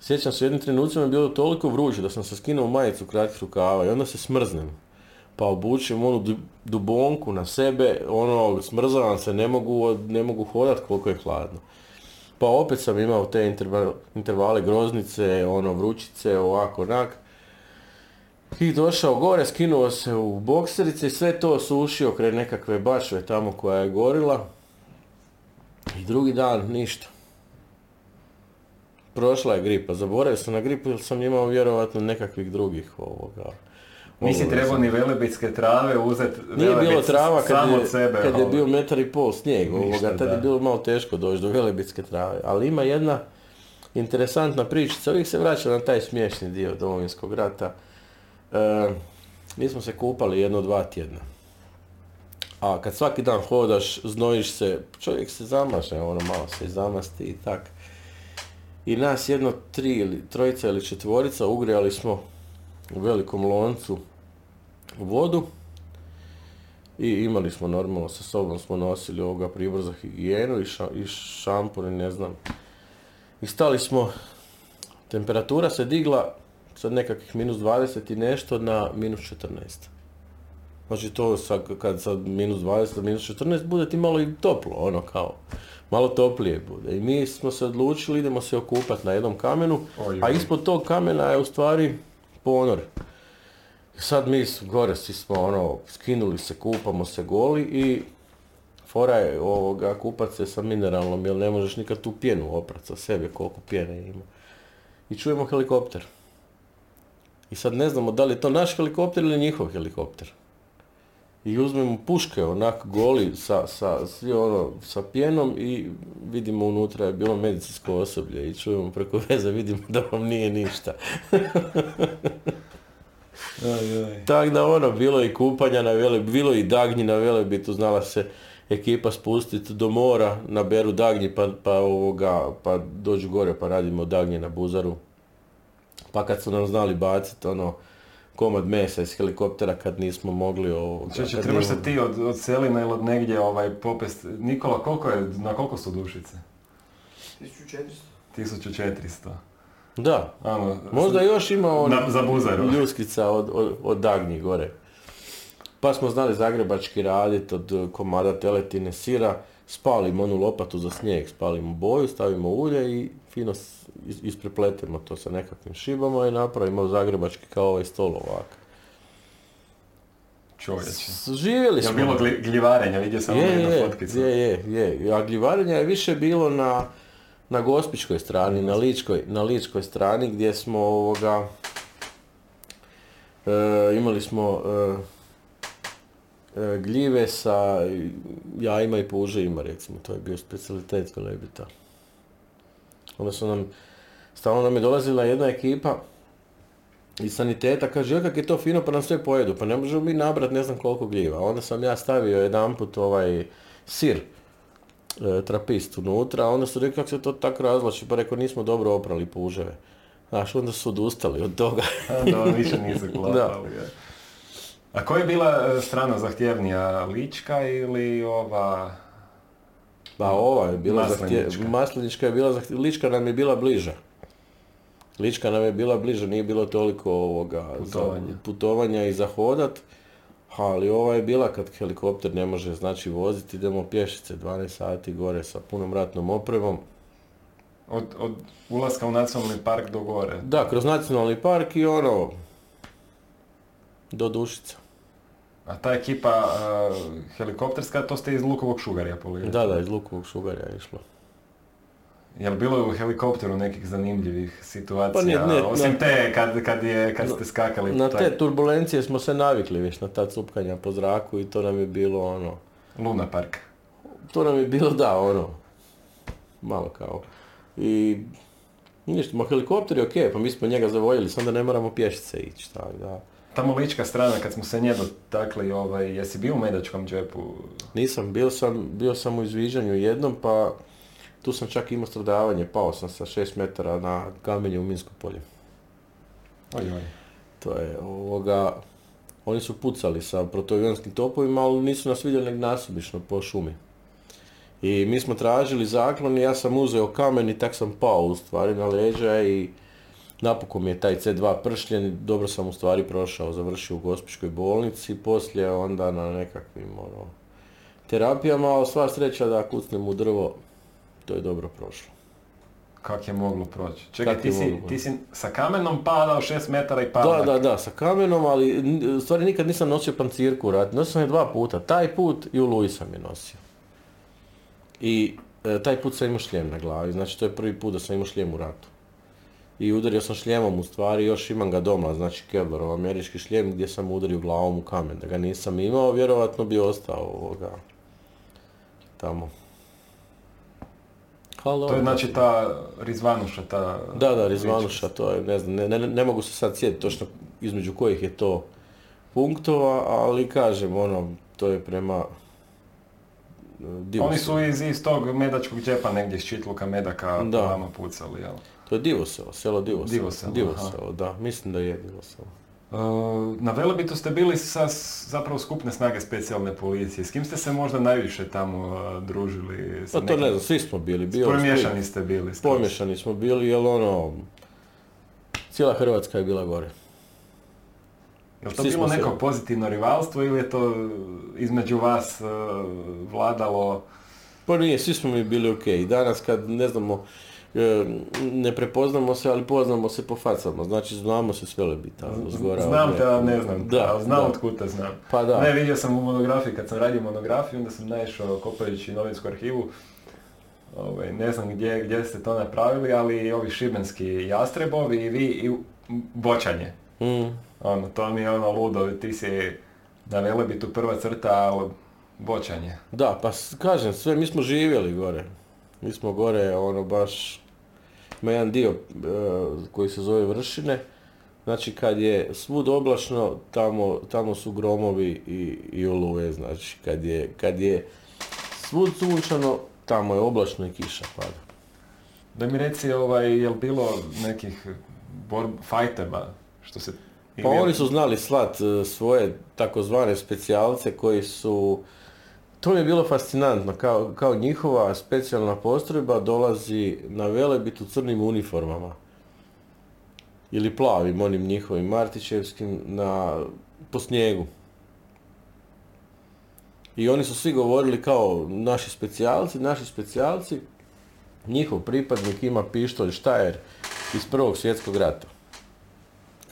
sjećam se jednim trenucima je bilo toliko vruće da sam se skinuo majicu kratkih rukava i onda se smrznem. pa obučem onu du- dubonku na sebe, ono, smrzavam se, ne mogu, ne mogu hodat koliko je hladno. Pa opet sam imao te interva- intervale groznice, ono, vrućice, ovako, onak. I došao gore, skinuo se u bokserice i sve to osušio kraj nekakve bašve tamo koja je gorila. I drugi dan ništa. Prošla je gripa, zaboravio sam na gripu jer sam imao vjerojatno nekakvih drugih ovoga. Nisi trebao ni velebitske trave uzeti Nije bilo trava kad je, od sebe. kad je bio metar i pol snijeg, Ništa, ovoga, tad je bilo malo teško doći do velebitske trave. Ali ima jedna interesantna pričica, uvijek se vraća na taj smiješni dio Domovinskog rata. E, mi smo se kupali jedno dva tjedna. A kad svaki dan hodaš, znojiš se, čovjek se zamaže, ono malo se zamasti i tak. I nas jedno tri ili trojica ili četvorica ugrijali smo u velikom loncu vodu i imali smo normalno sa sobom smo nosili ovoga pribor za higijenu i, ša, i šampur i ne znam. I stali smo, temperatura se digla sa nekakvih minus 20 i nešto na minus 14. Znači to sa, kad sa minus 20 do minus 14 bude ti malo i toplo, ono kao, malo toplije bude. I mi smo se odlučili, idemo se okupati na jednom kamenu, Oj, a ispod tog kamena je u stvari ponor. Sad mi gore svi smo ono, skinuli se, kupamo se goli i fora je ovoga, kupat se sa mineralnom, jer ne možeš nikad tu pjenu oprat sa sebe, koliko pjene ima. I čujemo helikopter. I sad ne znamo da li je to naš helikopter ili njihov helikopter. I uzmemo puške onak goli sa, sa, svi ono, sa pjenom i vidimo unutra je bilo medicinsko osoblje i čujemo preko veze, vidimo da vam nije ništa. Tako da ono, bilo i kupanja na vele, bilo i dagnji na Velebitu, znala se ekipa spustiti do mora, naberu dagnji pa, pa, ovoga, pa dođu gore pa radimo dagnje na buzaru. Pa kad su nam znali baciti ono komad mesa iz helikoptera kad nismo mogli ovoga. Čeče, trebaš se ti od, od Selina ili od negdje ovaj popest. Nikola, koliko je, na koliko su dušice? 1400. 1400. Da, Ano, možda još ima on na, za buzaru. ljuskica od, od, od dagnji gore. Pa smo znali zagrebački raditi od komada teletine sira, spalimo onu lopatu za snijeg, spalimo boju, stavimo ulje i fino isprepletemo to sa nekakvim šibama i napravimo zagrebački kao ovaj stol ovak. Čovječe. Živjeli Je smo. bilo gli- gljivarenja, vidio sam ono Je, jednu je, fotkicu. je, je, je. A gljivarenja je više bilo na, na gospičkoj strani, na ličkoj, na ličkoj strani gdje smo ovoga, e, imali smo e, gljive sa jajima i puževima recimo, to je bio specialitet Velebita. Onda su nam, stalno nam je dolazila jedna ekipa iz saniteta, kaže, joj kak je to fino pa nam sve pojedu, pa ne možemo mi nabrat ne znam koliko gljiva. Onda sam ja stavio jedanput ovaj sir, e, trapist unutra, a onda su rekli kako se to tako razvlači, pa rekao nismo dobro oprali puževe. Znaš, onda su odustali od toga. da, više nisu klapali. je. A koja je bila e, strana zahtjevnija, Lička ili ova... Pa ova je bila Maslenička. zahtje- Maslenička je bila zahtje- Lička nam je bila bliža. Lička nam je bila bliža, nije bilo toliko ovoga Putovanja. Za, putovanja i za hodat. Ali ova je bila kad helikopter ne može znači voziti, idemo pješice 12 sati gore sa punom ratnom opremom. Od, od ulaska u nacionalni park do gore. Da, kroz nacionalni park i ono, do Dušica. A ta ekipa e, helikopterska, to ste iz Lukovog šugarja polili. Da, da, iz Lukovog šugarja je išlo. Jel bilo u helikopteru nekih zanimljivih situacija? Pa nije- nije- Osim na- te kad, kad, je, kad ste skakali. Na taj te turbulencije smo se navikli već na ta cupkanja po zraku i to nam je bilo ono, Luna park. to nam je bilo da ono, malo kao. I ništa, ma helikopter je okej, pa mi smo njega zavoljeli, samo da ne moramo pješice ići, tako da. Tamo lička strana, kad smo se nje dotakli, ovaj, jesi bio u Medačkom džepu? Nisam, bio sam, bio sam u izviđanju jednom, pa tu sam čak imao stradavanje, pao sam sa 6 metara na kamenje u Minsko polje. Oj, oj. To je ovoga, oni su pucali sa protuavionskim topovima, ali nisu nas vidjeli nek nasumično po šumi. I mi smo tražili zaklon i ja sam uzeo kamen i tak sam pao u stvari na leđa i napokon mi je taj C2 pršljen, dobro sam u stvari prošao, završio u gospičkoj bolnici, poslije onda na nekakvim ono, terapijama, ali sva sreća da kucnem u drvo, to je dobro prošlo. Kak je moglo proći? Čekaj, ti si, ti si sa kamenom padao 6 metara i padao. Da, da, da, sa kamenom, ali u stvari nikad nisam nosio pancirku u rat. Nosio sam je dva puta. Taj put i u Luji sam je nosio. I e, taj put sam imao šljem na glavi, znači to je prvi put da sam imao šljem u ratu. I udario sam šljemom u stvari, još imam ga doma, znači Kevlarov američki šljem gdje sam udario glavom u kamen. Da ga nisam imao, vjerojatno bi ostao ovoga tamo. Ali To je znači ta Rizvanuša, ta... Da, da, Rizvanuša, to je, ne znam, ne, ne, ne mogu se sad sjetiti točno između kojih je to punktova, ali kažem, ono, to je prema e, Divosu. Oni su iz, iz tog medačkog džepa negdje iz Čitluka medaka Da. vama pucali, jel? To je Divoselo, selo. Divoselo, Divoselo, da, mislim da je Divoselo. E, na Velebitu ste bili sa zapravo skupne snage specijalne policije. S kim ste se možda najviše tamo e, družili? Sa Pa to nekim- ne znam, svi smo bili. Bio Pomiješani ste bili. skroz. Pomješani smo bili, jer ono, cijela Hrvatska je bila gore. Je li to svi bilo smo se- neko pozitivno rivalstvo ili je to između vas e, vladalo... Pa nije, svi smo mi bili ok. Danas kad ne znamo, ne prepoznamo se, ali poznamo se po facama. Znači znamo se sve lebita. ono, zgora, Znam te, a nje. ne znam. Da, ali znam od kud te znam. Pa da. Ne, vidio sam u monografiji, kad sam radio monografiju, onda sam naišao kopajući novinsku arhivu. Ovaj, ne znam gdje, gdje ste to napravili, ali i ovi šibenski jastrebovi i vi i bočanje. Mm. Ono, to mi je ono ludo, ti si na Velebitu prva crta, ali bočanje. Da, pa kažem, sve, mi smo živjeli gore. Mi smo gore, ono, baš, ima jedan dio e, koji se zove Vršine. Znači, kad je svud oblačno, tamo, tamo su gromovi i, i oluje, znači, kad je, kad je svud sunčano, tamo je oblačno i kiša pada. Da mi reci, ovaj, je li bilo nekih borb, fajteva, što se... Pa oni su znali slat e, svoje takozvane specijalce koji su, to mi je bilo fascinantno, kao, kao njihova specijalna postrojba dolazi na Velebit u crnim uniformama. Ili plavim, onim njihovim Martićevskim, na, po snijegu. I oni su svi govorili kao naši specijalci, naši specijalci, njihov pripadnik ima pištolj Štajer iz Prvog svjetskog rata.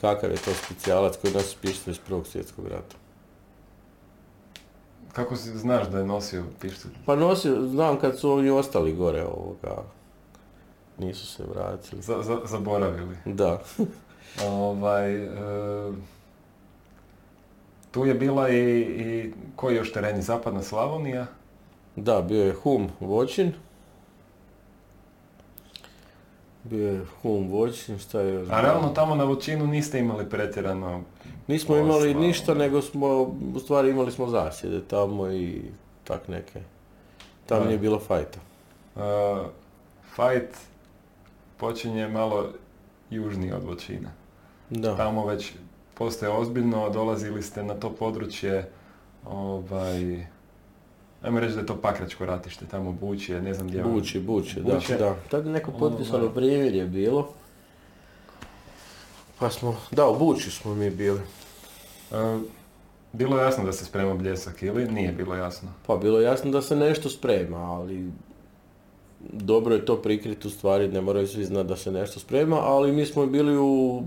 Kakav je to specijalac koji nosi pištolj iz Prvog svjetskog rata? Kako si znaš da je nosio pištolj? Pa nosio, znam kad su oni ostali gore ovoga, nisu se vratili. Za, za- zaboravili. Da, Ovaj, e, tu je bila i, i koji još tereni? Zapadna Slavonija? da, bio je Hum Voćin. Bio je Hum Voćin, šta je još? A realno tamo na Voćinu niste imali pretjerano... Nismo imali posla, ništa, ono. nego smo, u stvari imali smo zasjede tamo i tak neke. Tamo Da. nije bilo fajta. Uh, fight počinje malo južnije od Voćina. Da. Tamo već postoje ozbiljno, dolazili ste na to područje, ovaj, ajmo reći da je to Pakračko ratište, tamo Bučje, ne znam gdje. Buči, buči, da, da. Tad je neko potpisano Ovaj. primjer je bilo. Pa smo, da, u Buči smo mi bili. E, bilo je jasno da se sprema bljesak ili nije bilo jasno? Pa bilo je jasno da se nešto sprema, ali dobro je to prikriti u stvari, ne moraju svi znati da se nešto sprema, ali mi smo bili u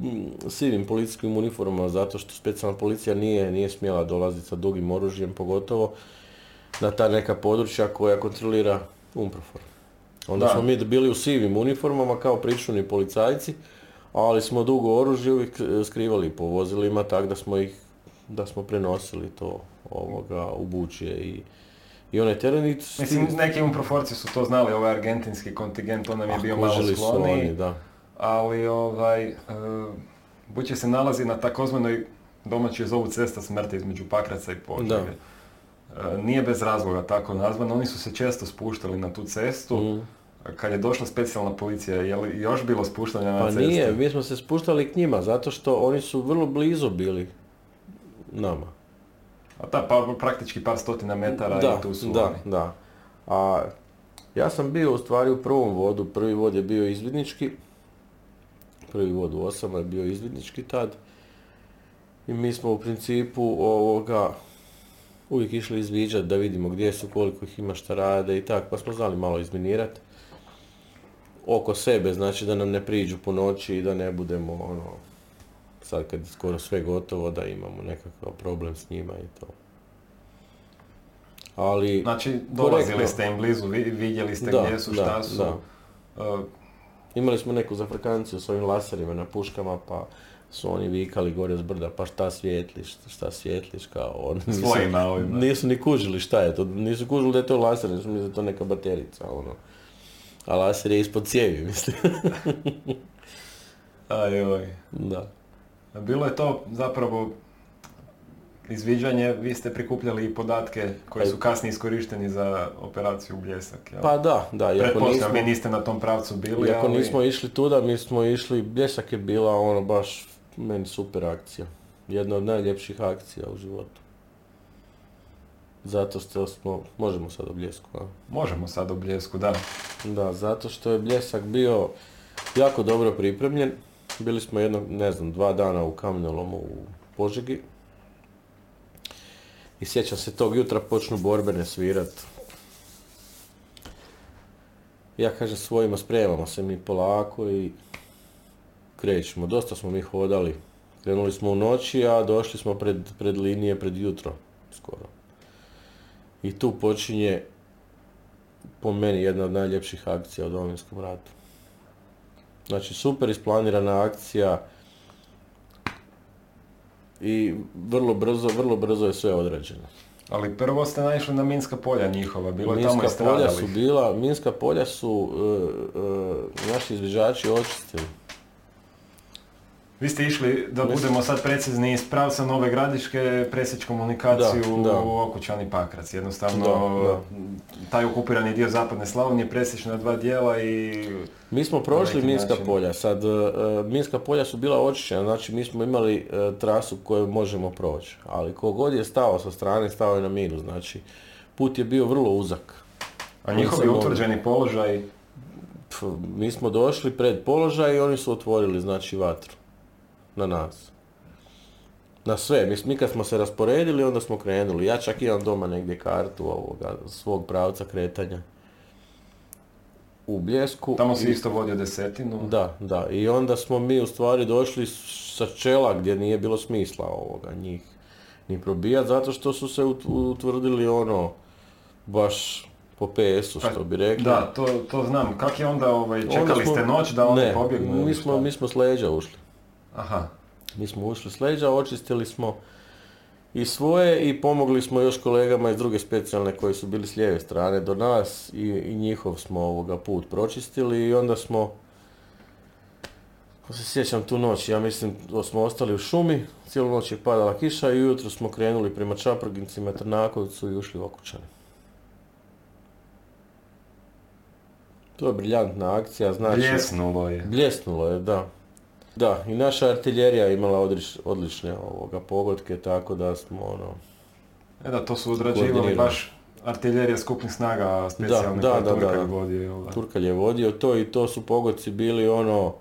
sivim policijskim uniformama zato što specijalna policija nije, nije smjela dolaziti sa dugim oružjem, pogotovo na ta neka područja koja kontrolira Umprofor. Onda Da. smo mi bili u sivim uniformama kao pričuvni policajci, ali smo dugo oružje uvijek skrivali po vozilima, tako da smo ih, da smo prenosili to ovoga u bučje i, i onaj teren Mislim, neki umproforci su to znali, ovaj argentinski kontingent, on nam je bio malo skloniji, oni, da. ali ovaj, e, Bučje se nalazi na takozvanoj domaćoj zovu cesta smrti između Pakraca i Požege. E, Nije bez razloga tako nazvano, oni su se često spuštali na tu cestu. Mm. Kad je došla specijalna policija, je li još bilo spuštanja na Pa cestu? nije, mi smo se spuštali k njima, zato što oni su vrlo blizu bili nama. A da, pa praktički par stotina metara da, i tu su da, oni. da. A ja sam bio u stvari u prvom vodu, prvi vod je bio izvidnički, prvi vod u osama je bio izvidnički tad. I mi smo u principu ovoga uvijek išli izviđati da vidimo gdje su, koliko ih ima, šta rade i tako, pa smo znali malo izminirati oko sebe, znači da nam ne priđu po noći i da ne budemo ono, sad kad je skoro sve gotovo, da imamo nekakav problem s njima i to. Ali, Znači, dolazili korektno. ste im blizu, vi- vidjeli ste Da, gdje su, da, šta su. da. Uh, imali smo neku zafrkanciju s ovim laserima na puškama, pa su oni vikali gore s brda, pa šta svijetliš, šta svijetliš, kao nisu- Svojima ovima. Nisu ni kužili šta je to, nisu kužili da je to laser, nisu mislili da je to neka baterica, ono. A laser je ispod cijevi, mislim. Ajoj. da. Bilo je to zapravo izviđanje, vi ste prikupljali i podatke koji su kasnije iskorišteni za operaciju Bljesak, jel? Pa da, da, Pretpostavljam, vi niste na tom pravcu bili, iako ali... nismo išli tuda, mi smo išli, Bljesak je bila ono baš meni super akcija. Jedna od najljepših akcija u životu. Zato što smo, možemo sad o Bljesku, a? Možemo sad o Bljesku, da. Da, zato što je Bljesak bio jako dobro pripremljen. Bili smo jedno, ne znam, dva dana u kamenolomu u Požegi. I sjećam se tog jutra počnu borbene svirat. Ja kažem svojima spremamo se mi polako i krećemo. Dosta smo mi hodali. Krenuli smo u noći, a došli smo pred, pred linije pred jutro skoro. I tu počinje po meni jedna od najljepših akcija u Domovinskom ratu. Znači super isplanirana akcija i vrlo brzo, vrlo brzo je sve odrađeno. Ali prvo ste naišli na minska polja njihova, bilo je tamo i Minska polja su bila, minska polja su e, naši izviđači očistili. Vi ste išli, da budemo sad precizni, iz pravca Nove Gradiške presjeći komunikaciju Da, da. u Okučani Pakrac. Jednostavno, Da, taj okupirani dio zapadne Slavonije presjeći na dva dijela i... Mi smo prošli minska način. polja, sad e, e, minska polja su bila očišćena, znači mi smo imali e, trasu koju možemo proći, ali kogod je stao sa strane, stao je na minu, znači put je bio vrlo uzak. A njihovi utvrđeni položaj, Pf, mi smo došli pred položaj i oni su otvorili znači vatru na nas. Na sve, mi, mi kad smo se rasporedili onda smo krenuli. Ja čak imam doma negdje kartu ovoga svog pravca kretanja. U Bljesku. tamo si isto vodio desetinu. Da, da. I onda smo mi u stvari došli sa čela gdje nije bilo smisla ovoga njih ni probijat zato što su se ut- utvrdili ono baš po PS-u što bi rekli. Pa, Da, to, to znam. Kak je onda, ovaj, Onda čekali smo- ste noć da oni ne, pobjegnu? Mi smo, mi smo s leđa ušli. Aha. Mi smo ušli s leđa, očistili smo i svoje i pomogli smo još kolegama iz druge specijalne koji su bili s lijeve strane do nas i, i njihov smo ovoga put pročistili i onda smo ako se sjećam tu noć, ja mislim da smo ostali u šumi, cijelu noć je padala kiša i ujutro smo krenuli prema Čaprgincima, Trnakovcu i ušli u Okučane. To je briljantna akcija, znači... Bljesnulo je. Bljesnulo je, da. Da, i naša artiljerija je imala odlič- odlične ovoga pogodke, tako da smo ono... E da, to su odrađivali baš artiljerija skupnih snaga specijalne da, da, Turkalj da. vodio. Turkalj je vodio to i to su pogodci bili ono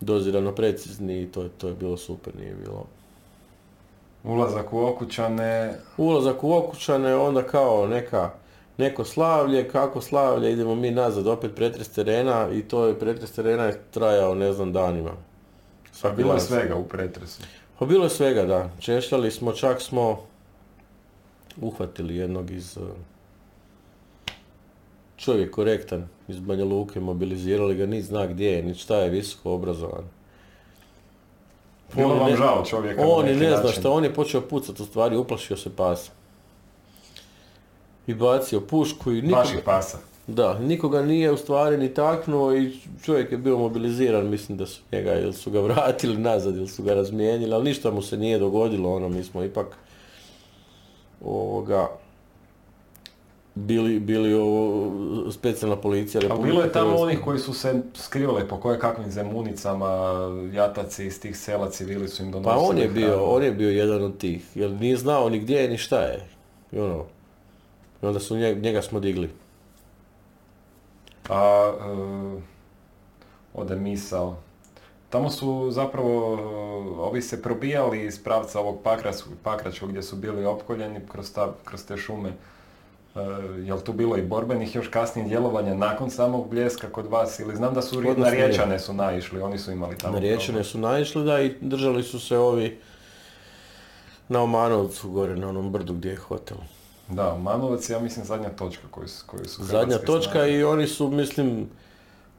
dozirano precizni i to, to je bilo super, nije bilo... Ulazak u Okučane, Ulazak u Okučane, onda kao neka, neko slavlje, kako slavlje, idemo mi nazad, opet pretres terena i to je pretres terena je trajao ne znam danima. pa bilo je svega u pretresu. Pa bilo je svega, da. Češljali smo, čak smo uhvatili jednog iz... eh, Čovjek korektan iz Banja Luke, mobilizirali ga, ni zna gdje je, ni šta je visoko obrazovan. Bilo On vam žao čovjeka On ne zna šta, on je počeo pucati u stvari, uplašio se pasa. I bacio pušku i nikoga, Vaših pasa. da, nikoga nije u stvari ni taknuo i čovjek je bio mobiliziran, mislim da su njega ili su ga vratili nazad ili su ga razmijenili, ali ništa mu se nije dogodilo, ono, mi smo ipak ovoga bili, bili ovo, specijalna policija A Republike bilo je tamo Hrvatske. onih koji su se skrivali po koje kakvim zemunicama, jataci iz tih sela civili su im donosili Pa on je bio, hranu. on je bio jedan od tih, jer nije znao ni gdje je ni šta je. I ono, i onda su njega, njega smo digli. A, e, ode misao. tamo su zapravo, ovi se probijali iz pravca ovog Pakračkog, gdje su bili opkoljeni kroz, ta, kroz te šume. E, jel tu bilo i borbenih još kasnijih djelovanja nakon samog bljeska kod vas ili znam da su ri- na. Riječane su naišli, oni su imali tamo Na Riječane su naišli da i držali su se ovi na Omanovcu gore na onom brdu gdje je hotel. Da, Manovac ja mislim, zadnja točka koju su, koju su Zadnja točka snage. i oni su, mislim,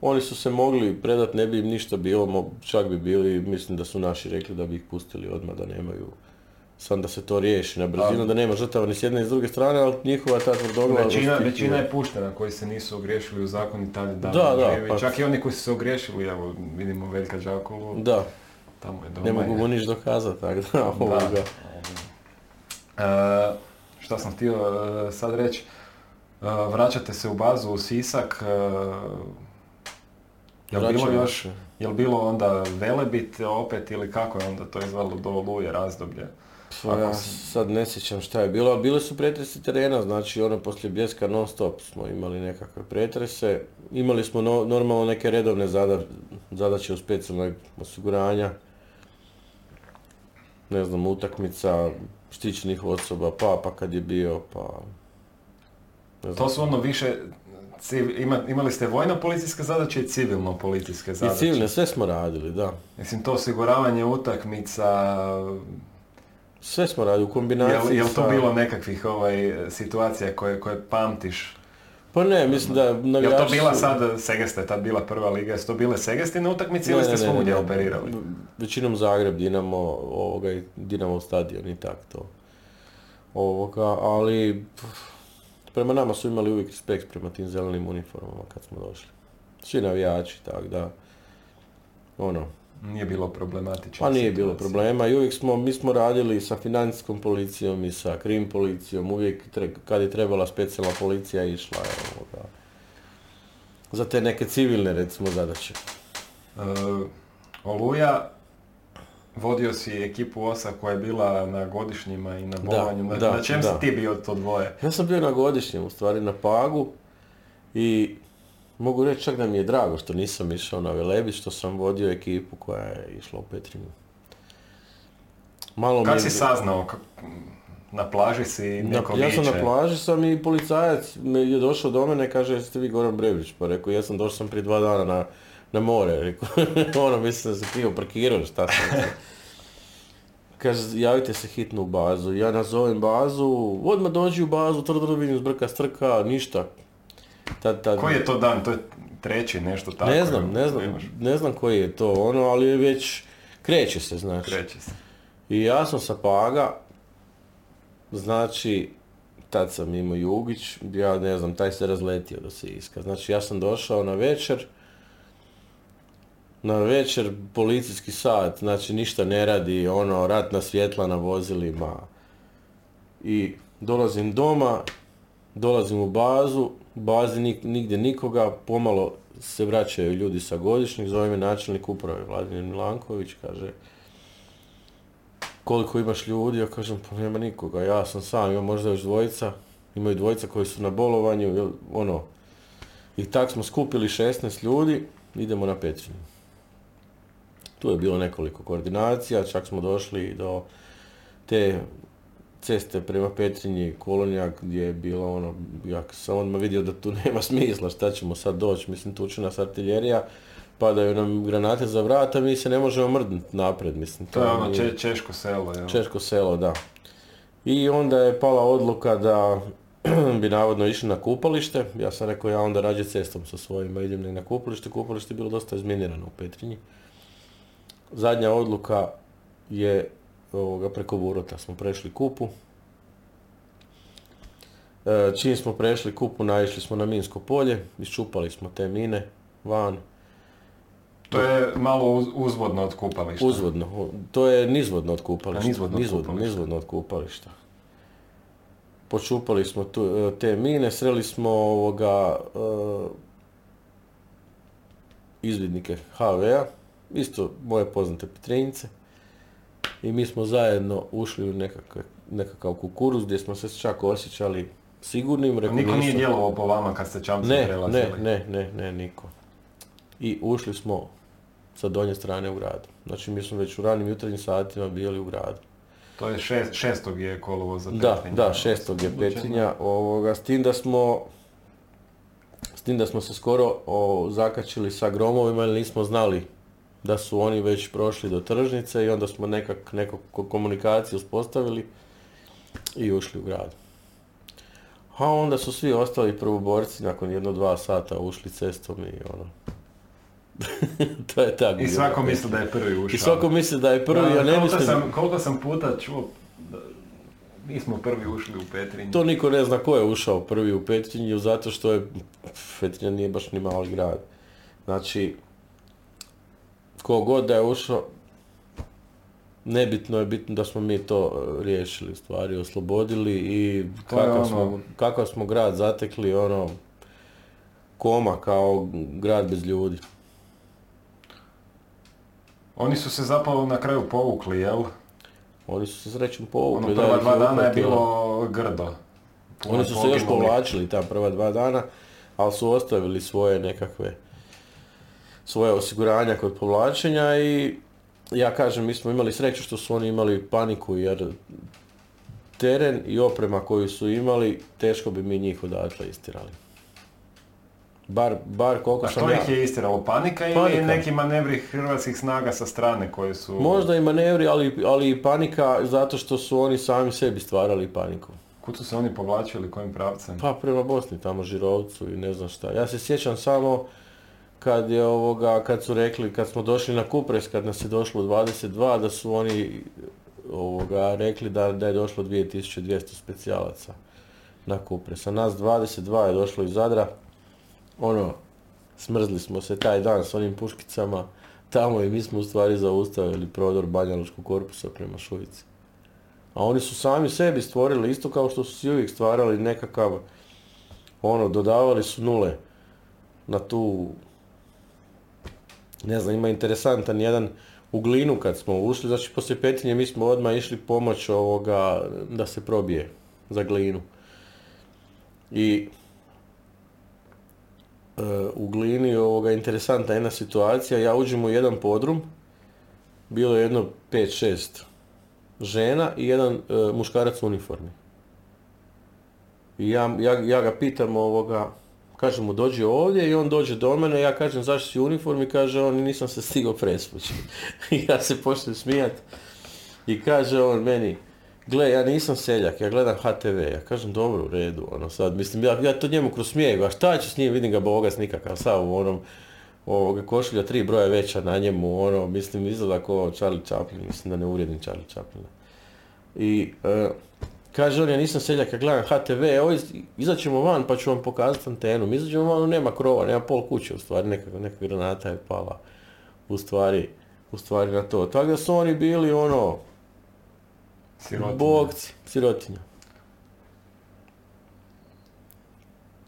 oni su se mogli predat, ne bi im ništa bilo, čak bi bili, mislim da su naši rekli da bi ih pustili odmah, da nemaju, sam da se to riješi na brzinu, Da. da nema žrtava ni s jedne ni s druge strane, ali njihova ta tvrdoglavost... Većina, većina je puštena koji se nisu ogriješili u zakon i tad Da, da, pa- Čak i oni koji su se ogriješili, evo vidimo Veljka Đakulu, Da, tamo je doma. ne mogu mu niš dokazati, tako da, ovoga. E, šta sam htio e, sad reći, E, vraćate se u bazu u Sisak, e, jel bilo još, jel bilo onda Velebit opet ili kako je onda to izvalo do Oluje razdoblje? Pa ja sad ne sjećam šta je bilo, ali bile su pretresi terena, znači ono poslije bljeska non stop smo imali nekakve pretrese. Imali smo no- normalno neke redovne zada- zadaće u specijalnoj osiguranja. Ne znam, utakmica, štićenih osoba, papa kad je bio, pa... Ne znam. To su ono više, civ- ima- imali ste vojno policijske zadaće i civilno policijske I zadaće. civilne, sve smo radili, da. Mislim, to osiguravanje utakmica, Sve smo radili u jel, kombinaciji jel to sa- bilo nekakvih ovaj, situacija koje, koje pamtiš? Pa ne, mislim da Jel to navijači bila sad, Segeste je tad bila prva liga, jesu to bile Segestine utakmice ili ste svugdje operirali? Većinom Zagreb, Dinamo, ovoga, i Dinamo stadion i tak to. Ovoga, ali prema nama su imali uvijek respekt prema tim zelenim uniformama kad smo došli. Svi navijači, tak da. Ono, Nije bilo problematično. pa nije bilo problema i uvijek smo, mi smo radili sa financijskom policijom i sa krim policijom, uvijek tre- kad je trebala specijalna policija išla je ovoga. Za te neke civilne recimo zadaće. E, Oluja, vodio si ekipu OSA koja je bila na godišnjima i na bolovanju. na, da, na čem da. si ti bio to dvoje? Ja sam bio na godišnjem, u stvari na Pagu i mogu reći čak da mi je drago što nisam išao na Velebit, što sam vodio ekipu koja je išla u Petrinju. Malo mi je- si saznao? Na plaži si neko ja sam na plaži sam i policajac me je došao do mene i kaže jeste vi Goran Brević? Pa rekao ja sam došao sam prije dva dana na, na more. Rekao, ono mislim da se krivo parkirao, šta sam. Kaže, javite se hitno u bazu. Ja nazovem bazu, odmah dođi u bazu, tr, tr, vidim zbrka strka, ništa. Tad, tad, Koji je to dan? To je treći, nešto tako. ne znam, ne znam, Nemaš. ne znam koji je to ono, ali je već kreće se, znači. Kreće se. I ja sam sa Paga, znači, tad sam imao Jugić, ja ne znam, taj se razletio da se iska. Znači, ja sam došao na večer, na večer policijski sat, znači ništa ne radi, ono, ratna svjetla na vozilima. I dolazim doma, dolazim u bazu, bazi nigdje nikoga, pomalo se vraćaju ljudi sa godišnjih, zove me načelnik uprave Vladimir Milanković, kaže, koliko imaš ljudi, ja kažem pa nema nikoga, ja sam sam, imam možda još dvojica, imaju dvojica koji su na bolovanju, ono. I tak smo skupili 16 ljudi, idemo na Petrinju. Tu je bilo nekoliko koordinacija, čak smo došli do te ceste prema Petrinji, Kolonjak, gdje je bilo ono, ja sam odmah vidio da tu nema smisla, šta ćemo sad doći, mislim tu će nas artiljerija, padaju nam granate za vrata, mi se ne možemo mrdnuti napred, mislim. To je ono če- češko selo, jel? Češko selo, da. I onda je pala odluka da bi navodno išli na kupalište. Ja sam rekao ja onda rađe cestom sa svojima idem na kupalište. Kupalište je bilo dosta izminirano u Petrinji. Zadnja odluka je ovoga, preko Burota smo prešli kupu. E, Čim smo prešli kupu, naišli smo na minsko polje, iščupali smo te mine van. To je malo uz- uzvodno od kupališta. Uzvodno, to je nizvodno od kupališta. A, nizvodno od nizvodno, kupališta. nizvodno od kupališta. Počupali smo tu, e, te mine, sreli smo ovoga e, izvidnike HV-a, isto moje poznate Petrinjice. I mi smo zajedno ušli u nekakve, nekakav kukuruz gdje smo se čak osjećali sigurnim. Rekao, Niko nije djelovao po vama kad ste čamcem ne, prelazili. ne, ne, ne, ne, niko. I ušli smo sa donje strane u gradu. Znači mi smo već u ranim jutarnjim satima bili u gradu. To je šest, šestog je kolovo za Da, da, šestog je Petrinja, ovoga, s tim da smo s tim da smo se skoro o, zakačili sa gromovima jer nismo znali da su oni već prošli do tržnice i onda smo nekak, neku ko- komunikaciju uspostavili i ušli u grad. A onda su svi ostali prvoborci nakon jedno dva sata ušli cestom i ono. to je tako. I svako misli da je prvi ušao. I svako misli da je prvi, Da, ja ne koliko mislim... Sam, koliko sam puta čuo mi smo prvi ušli u Petrinju. To niko ne zna ko je ušao prvi u Petrinju, zato što je, Petrinja nije baš ni mali grad. Znači, ko god da je ušao, nebitno je bitno da smo mi to e, riješili, stvari oslobodili i kakav, ono- smo, kakav smo grad zatekli, ono, koma kao grad bez ljudi. Oni su se zapravo na kraju povukli, jel? Oni su se srećom Ono povukli. da prva dva dana je bilo grdo. Oni su se još povlačili ta prva dva dana, ali su ostavili svoje nekakve svoje osiguranja kod povlačenja i ja kažem, mi smo imali sreću što su oni imali paniku jer teren i oprema koju su imali, teško bi mi njih odatle istirali. Bar, bar koliko A sam što ja... ih je istiralo? Panika ili Panika. neki manevri hrvatskih snaga sa strane koje su... Možda i manevri, ali, ali i panika zato što su oni sami sebi stvarali paniku. Kud su se oni povlačili, kojim pravcem? Pa prema Bosni, tamo Žirovcu i ne znam šta. Ja se sjećam samo kad je ovoga, kad su rekli, kad smo došli na Kupres, kad nas je došlo 22, da su oni ovoga, rekli da, da je došlo 2200 specijalaca na Kupres. A nas 22 je došlo iz Zadra. Ono, smrzli smo se taj dan s onim puškicama tamo i mi smo u stvari zaustavili prodor Banjalučkog korpusa prema Šuici. A oni su sami sebi stvorili, isto kao što su si uvijek stvarali nekakav, ono, dodavali su nule na tu, ne znam, ima interesantan jedan u glinu kad smo ušli, znači poslije Petrinje mi smo odmah išli pomoć ovoga da se probije za glinu. I e, u glini ovoga interesantna jedna situacija, ja uđem u jedan podrum, bilo je jedno 5-6 žena i jedan e, muškarac u uniformi. I ja, ja, ja ga pitam ovoga, kažem mu dođi ovdje i on dođe do mene, ja kažem zašto si u uniformi, kaže on nisam se stigao presvući. I ja se počnem smijat i kaže on meni, gle ja nisam seljak, ja gledam HTV, ja kažem dobro u redu, ono sad, mislim ja, ja to njemu kroz smijeg, a šta ću s njim, vidim ga bogas nikakav, sav u onom, ovoga košulja tri broja veća na njemu, ono, mislim izgleda kao Charlie Chaplin, mislim da ne uvrijedim Charlie Chaplina. I e, kaže on, ja nisam seljak, ja gledam HTV, evo iz- izaći ćemo van pa ću vam pokazati antenu. Mi izađemo van, nema krova, nema pol kuće u stvari, neka, neka granata je pala u stvari, u stvari na to. Tako da su oni bili ono, Sirotinje. bogci, sirotinja.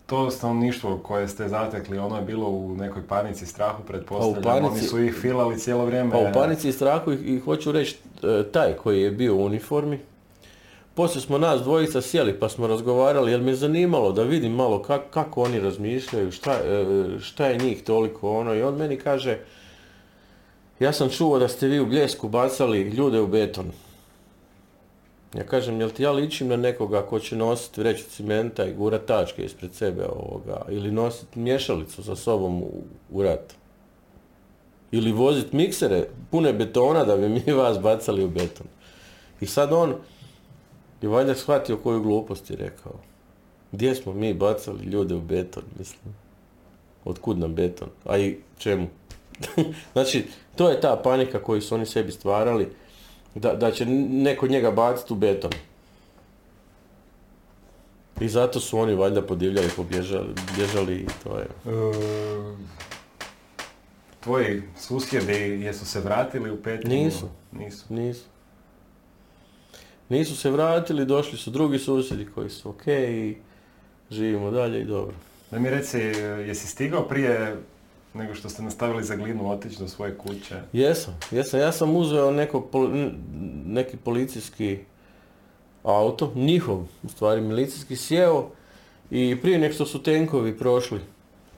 To stanovništvo koje ste zatekli, ono je bilo u nekoj panici, strahu, pretpostavljam. panici- Oni su ih filali cijelo vrijeme. Pa u panici strahu i, i hoću reći, e, taj koji je bio u uniformi, poslije smo nas dvojica sjeli pa smo razgovarali, jer me je zanimalo da vidim malo kak- kako oni razmišljaju, šta, e, šta je njih toliko ono i on meni kaže, ja sam čuo da ste vi u Bljesku bacali ljude u beton. Ja kažem, jel ti ja ličim na nekoga ko će nositi vreću cimenta i gurat tačke ispred sebe ovoga, ili nositi mješalicu sa sobom u, u rat? Ili vozit miksere pune betona da bi mi vas bacali u beton. I sad on je valjda shvatio koju glupost je rekao. Gdje smo mi bacali ljude u beton, mislim. Otkud nam beton? A i čemu? znači, to je ta panika koju su oni sebi stvarali, da, da će neko njega baciti u beton. I zato su oni valjda podivljali, pobježali, bježali i to je. E, tvoji susjedi, jesu se vratili u Petrinju? Nisu. Nisu. Nisu. Nisu se vratili, došli su drugi susjedi koji su ok i živimo dalje i dobro. Da mi reci, jesi stigao prije nego što ste nastavili za glinu otići do svoje kuće? Jesam, jesam. Ja sam uzeo neko, neki policijski auto, njihov, u stvari milicijski, sjeo i prije nek što su tenkovi prošli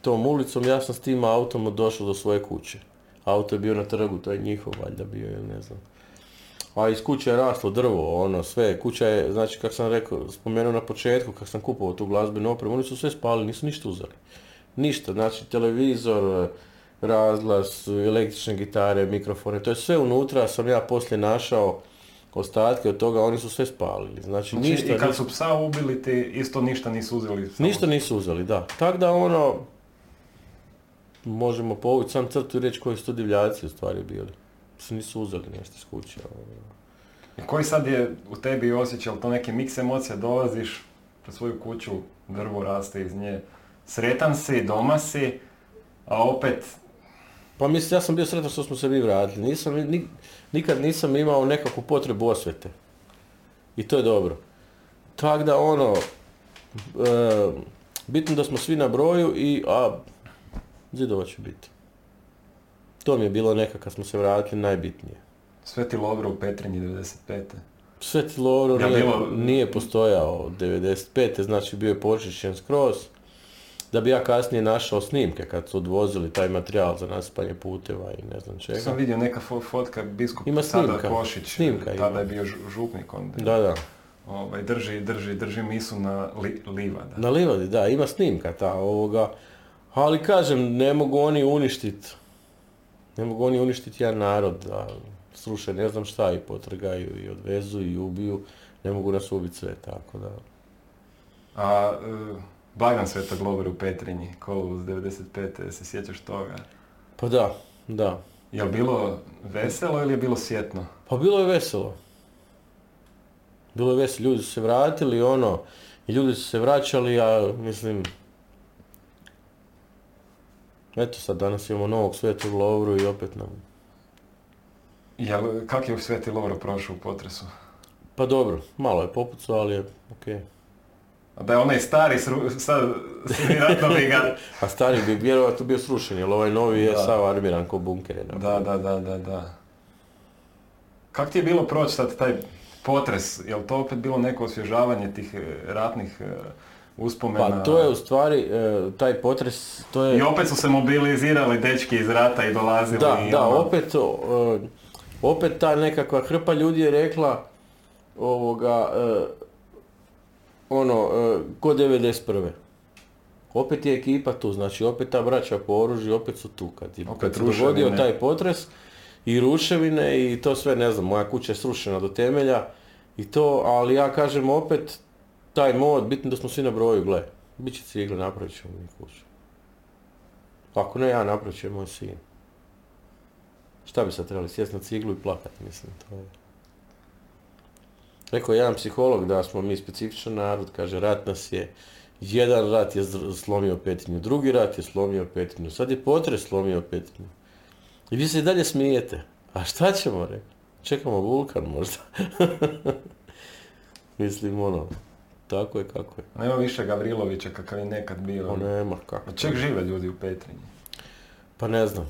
tom ulicom, ja sam s tim autom došao do svoje kuće. Auto je bio na trgu, to je njihov valjda bio ili ne znam. A iz kuće je raslo drvo, ono sve, kuća je, znači kako sam rekao, spomenuo na početku, kad sam kupovao tu glazbenu opremu, oni su sve spali, nisu ništa uzeli. Ništa, znači televizor, razglas, električne gitare, mikrofone, to je sve unutra, sam ja poslije našao ostatke od toga, oni su sve spalili. Znači, Znači, ništa, I kad ništa- su psa ubili ti isto ništa nisu uzeli. samo- Ništa nisu uzeli, da. Tako da ono, možemo povući sam crtu i reći koji su to divljaci u stvari bili. Se nisu uzeli nešto iz kuće. ono. I koji sad je u tebi osjećaj, to neki miks emocija, dolaziš pred svoju kuću, drvo raste iz nje, sretan si, doma si, a opet, Pa mislim, ja sam bio sretan što smo se mi vratili. Nisam, ni- nikad nisam imao nekakvu potrebu osvete. I to je dobro. Tako da ono, e, bitno da smo svi na broju i, a, zidova će biti. To mi je bilo nekak kad smo se vratili najbitnije. Sveti Lovro u Petrinji 95. Sveti Lovro Ja nije, bilo- nije postojao od 95. znači bio je počišćen skroz. Da bi ja kasnije našao snimke kad su odvozili taj materijal za nasipanje puteva i ne znam čega. Sam vidio neka fo- fotka biskup Ima snimka, Košić, snimka tada ima. je bio žu- župnik on. Da, da. Ovaj, drži, drži, drži misu na li, livada. Na livadi, da, ima snimka ta ovoga. Ali kažem, ne mogu oni uništiti. Ne mogu oni uništiti jedan narod, da sruše ne znam šta i potrgaju i odvezu i ubiju. Ne mogu nas ubiti sve, tako da. A e, blagdan Svetog Lovre u Petrinji, kolovoz 95. se sjećaš toga? Pa da, da. Je li bilo veselo ili je bilo sjetno? Pa bilo je veselo. Bilo je veselo, ljudi su se vratili, ono, i ljudi su se vraćali, a mislim, eto sad danas imamo novog svetog Lovru i opet nam, Jel, kak je Sveti Lovro prošao u potresu? pa dobro, malo je popucao, ali je okej. A da je onaj stari, sru- sad, vjerojatno bi ga... A stari bi vjerojatno bio srušen, jer ovaj novi je Da. sav armiran ko bunker Da, da, da, da, da. Kak ti je bilo proći sad taj potres? Je li to opet bilo neko osvježavanje tih e, ratnih e, uspomena? Pa to je u stvari, e, taj potres, to je... I opet su se mobilizirali dečki iz rata i dolazili Da, i da, ono- opet, o, e, opet ta nekakva hrpa ljudi je rekla ovoga, e, ono, e, ko 91. Opet je ekipa tu, znači opet ta braća po oružju, opet su tu. Kad, je, Opet kad se dogodio taj potres i ruševine i to sve, ne znam, moja kuća je srušena do temelja i to, ali ja kažem opet, taj mod, bitno da smo svi na broju, gle, bit će cigle, napravit ćemo mi kuću. Ako ne ja, napravit će moj sin. Šta bi sad trebali, sjest na ciglu i plakat, mislim, to je... Rekao je jedan psiholog da smo mi specifičan narod, kaže, rat nas je, jedan rat je slomio Petrinju, drugi rat je slomio Petrinju, sad je potres slomio Petrinju. I vi se i dalje smijete. A šta ćemo, rekao? Čekamo vulkan možda. mislim, ono, tako je kako je. Nema više Gavrilovića kakav je nekad bio. O nema kako. Od čeg žive ljudi u Petrinji? Pa ne znam.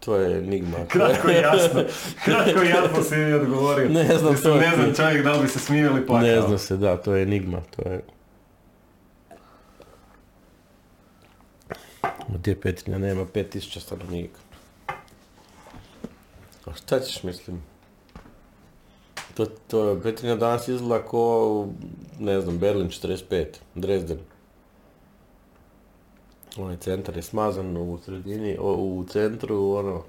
To je enigma. Kratko i jasno. Kratko i jasno si mi odgovorio. Ne znam, Mislim, to ne znam čovjek da li bi se smio ili plakao. Ne zna se, da, to je enigma, to je... Gdje Petrinja nema 5000 stanovnika. A šta ćeš, mislim? To, to Petrinja danas izgleda ko, ne znam, Berlin 45, Dresden. Onaj centar je smazan u sredini, o, u centru, ono,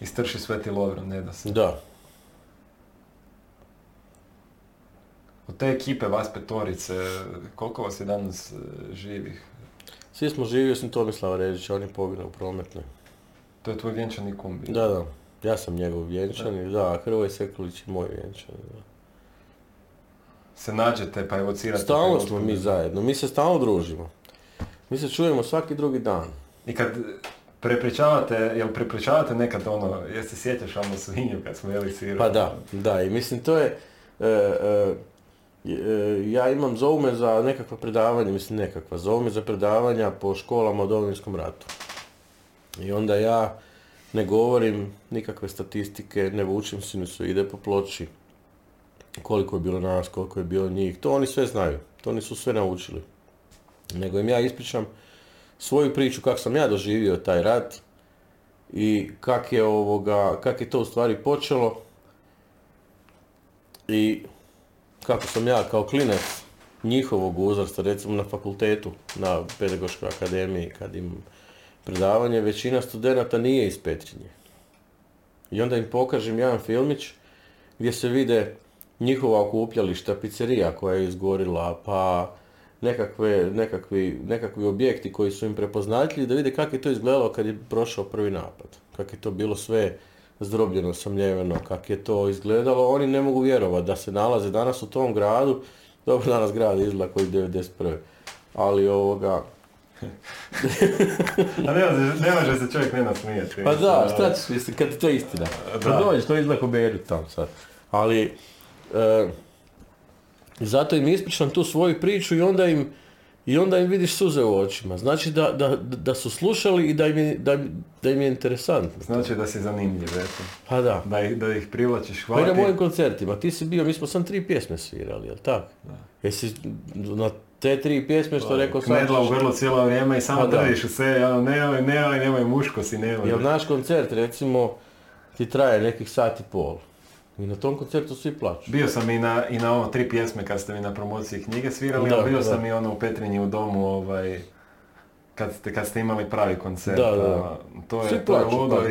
Istrši Sveti Lovro, ne da se. da. Od te ekipe vas petorice, koliko vas je danas e, živih? Svi smo živi osim Tomislava Režića, on je poginuo u prometnoj. To je tvoj vjenčani kum bio. Da, da. Ja sam njegov vjenčani, da, a Hrvoje Sekulić je moj vjenčani. Da. Se nađete pa evocirate. Stalno smo mi zajedno, mi se stalno družimo. Mi se čujemo svaki drugi dan. I kad prepričavate, jel prepričavate nekad ono, jesi se sjećaš ono svinju kad smo jeli siru? Pa da, da, i mislim to je, e, e, e, ja imam zovu me za nekakva predavanja, mislim nekakva, zovu me za predavanja po školama o Domovinskom ratu. I onda ja ne govorim nikakve statistike, ne vučem sinusu, ide po ploči. Koliko je bilo nas, koliko je bilo njih, to oni sve znaju, to oni su sve naučili. Nego im ja ispričam svoju priču kako sam ja doživio taj rat i kak je ovoga, kak je to u stvari počelo i kako sam ja kao klinac njihovog uzrasta, recimo na fakultetu, na pedagoškoj akademiji kad imam predavanje, većina studenata nije iz Petrinje. I onda im pokažem jedan filmić gdje se vide njihova okupljališta, pizzerija koja je izgorila, pa nekakve, nekakvi, nekakvi objekti koji su im prepoznatljivi, da vide kako je to izgledalo kad je prošao prvi napad. Kako je to bilo sve zdrobljeno, samljeveno, kako je to izgledalo. Oni ne mogu vjerovati da se nalaze danas u tom gradu. Dobro, danas grad izgleda koji 91. Ali ovoga, A ne, može- ne može se čovjek ne nasmijeti. Pa da, šta ćeš mislim, kad je to istina. Pa Da. dođeš, to izgleda ko Beirut tamo sad. Ali, e, zato im ispričam tu svoju priču i onda im, i onda im vidiš suze u očima. Znači da, da, da su slušali i da im je, da, da im je interesantno. Znači da si zanimljiv, eto. Pa da. Da ih, da ih privlačiš, Pa hvala i na mojim koncertima, ti si bio, mi smo sam tri pjesme svirali, jel tako? Jesi na te tri pjesme što rekao sam, Knedla u grlo cijelo vrijeme i samo Pa da. držiš u sve, ono, nemoj, nemoj, nemoj, muško si, nemoj. Jer naš koncert recimo ti traje nekih sat i pol. I na tom koncertu svi plaću. Bio sam i na, i na ovo tri pjesme kad ste mi na promociji knjige svirali, Da, ali bio da. sam i ono u Petrinji u domu, ovaj, kad ste, kad ste imali pravi koncert. Da, da. a, To je, Svi to je ludo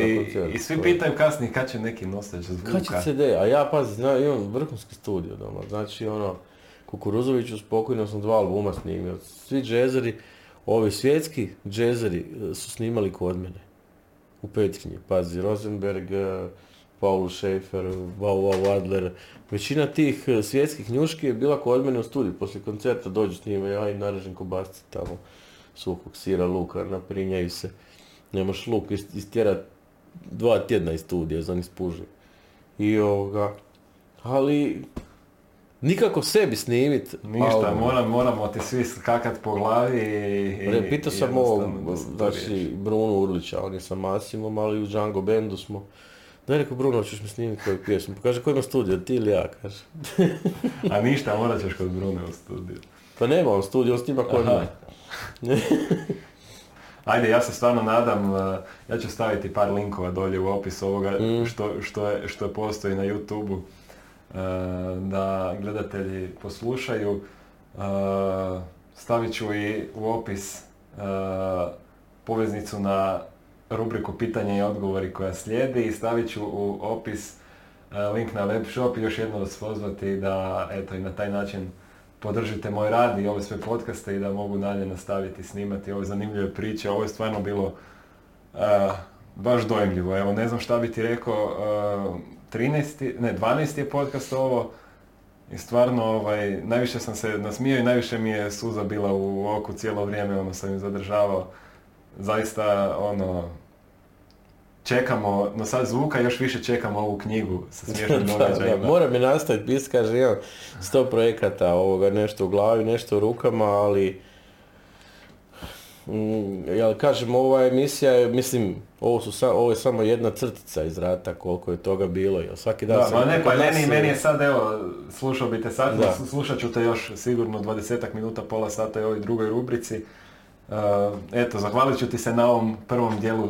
i, svi pitaju kasnije kad će neki nositelj zvuka. Kad će CD? A ja, pazi, imam vrhunski studio doma. Znači, ono, Kukuruzoviću spokojno sam dva albuma snimio. Svi džezeri, ovi svjetski džezeri e, su snimali kod mene. U Petrinji. Pazi, Rosenberg, e, Paul Schaefer, Wow Wow Adler. Većina tih e, svjetskih njuški je bila kod mene u studiju. Poslije koncerta dođu s njima, ja im narežem kobasice tamo. Suhog sira, luka, naprinjaju se. Ne možeš luk ist- istjerat dva tjedna iz studija, za ni spuži. I ovoga, ali nikako sebi snimit. Ništa, moram, moramo ti svi skakat po glavi i... i Re, pitao sam ovog, da znači. Brunu Urlića, on je sa Masimom, ali u Django Bandu smo. Daj rekao, Bruno, ćeš mi snimiti koju pjesmu? Pa kaže, ko ima studio, ti ili ja, kaže. A ništa, morat ćeš kod Brune u studiju. Pa nema on studio, on snima kod. Ajde, ja se stvarno nadam, uh, ja ću staviti par linkova dolje u opis ovoga Mm. što, što, je, što postoji na YouTube-u da gledatelji poslušaju. Uh, stavit ću i u opis uh, poveznicu na rubriku pitanja i odgovori koja slijedi i stavit ću u opis uh, link na web shop i još jedno vas pozvati da eto i na taj način podržite moj rad i ove sve podcaste i da mogu dalje nastaviti snimati ove zanimljive priče. Ovo je stvarno bilo eh, baš dojemljivo. Evo, ne znam šta bi ti rekao, eh, 13. ne, 12. je podcast ovo i stvarno ovaj, najviše sam se nasmijao i najviše mi je suza bila u oku cijelo vrijeme, ono sam ju zadržavao. Zaista, ono, čekamo, no sad zvuka još više čekamo ovu knjigu sa smiješnim događajima. da, mora mi nastaviti pisati, kaže, imam sto projekata, ovoga, nešto u glavi, nešto u rukama, ali... Mm, jel kažem, ova emisija je, mislim, ovo, su sa, ovo je samo jedna crtica iz rata, koliko je toga bilo, jel svaki dan Da, ma ne, pa nas meni, se- meni je sad, evo, slušao bi te sad, Da. slušat ću te još sigurno 20 minuta, pola sata i ovoj drugoj rubrici. Uh, eto, zahvalit ću ti se na ovom prvom dijelu.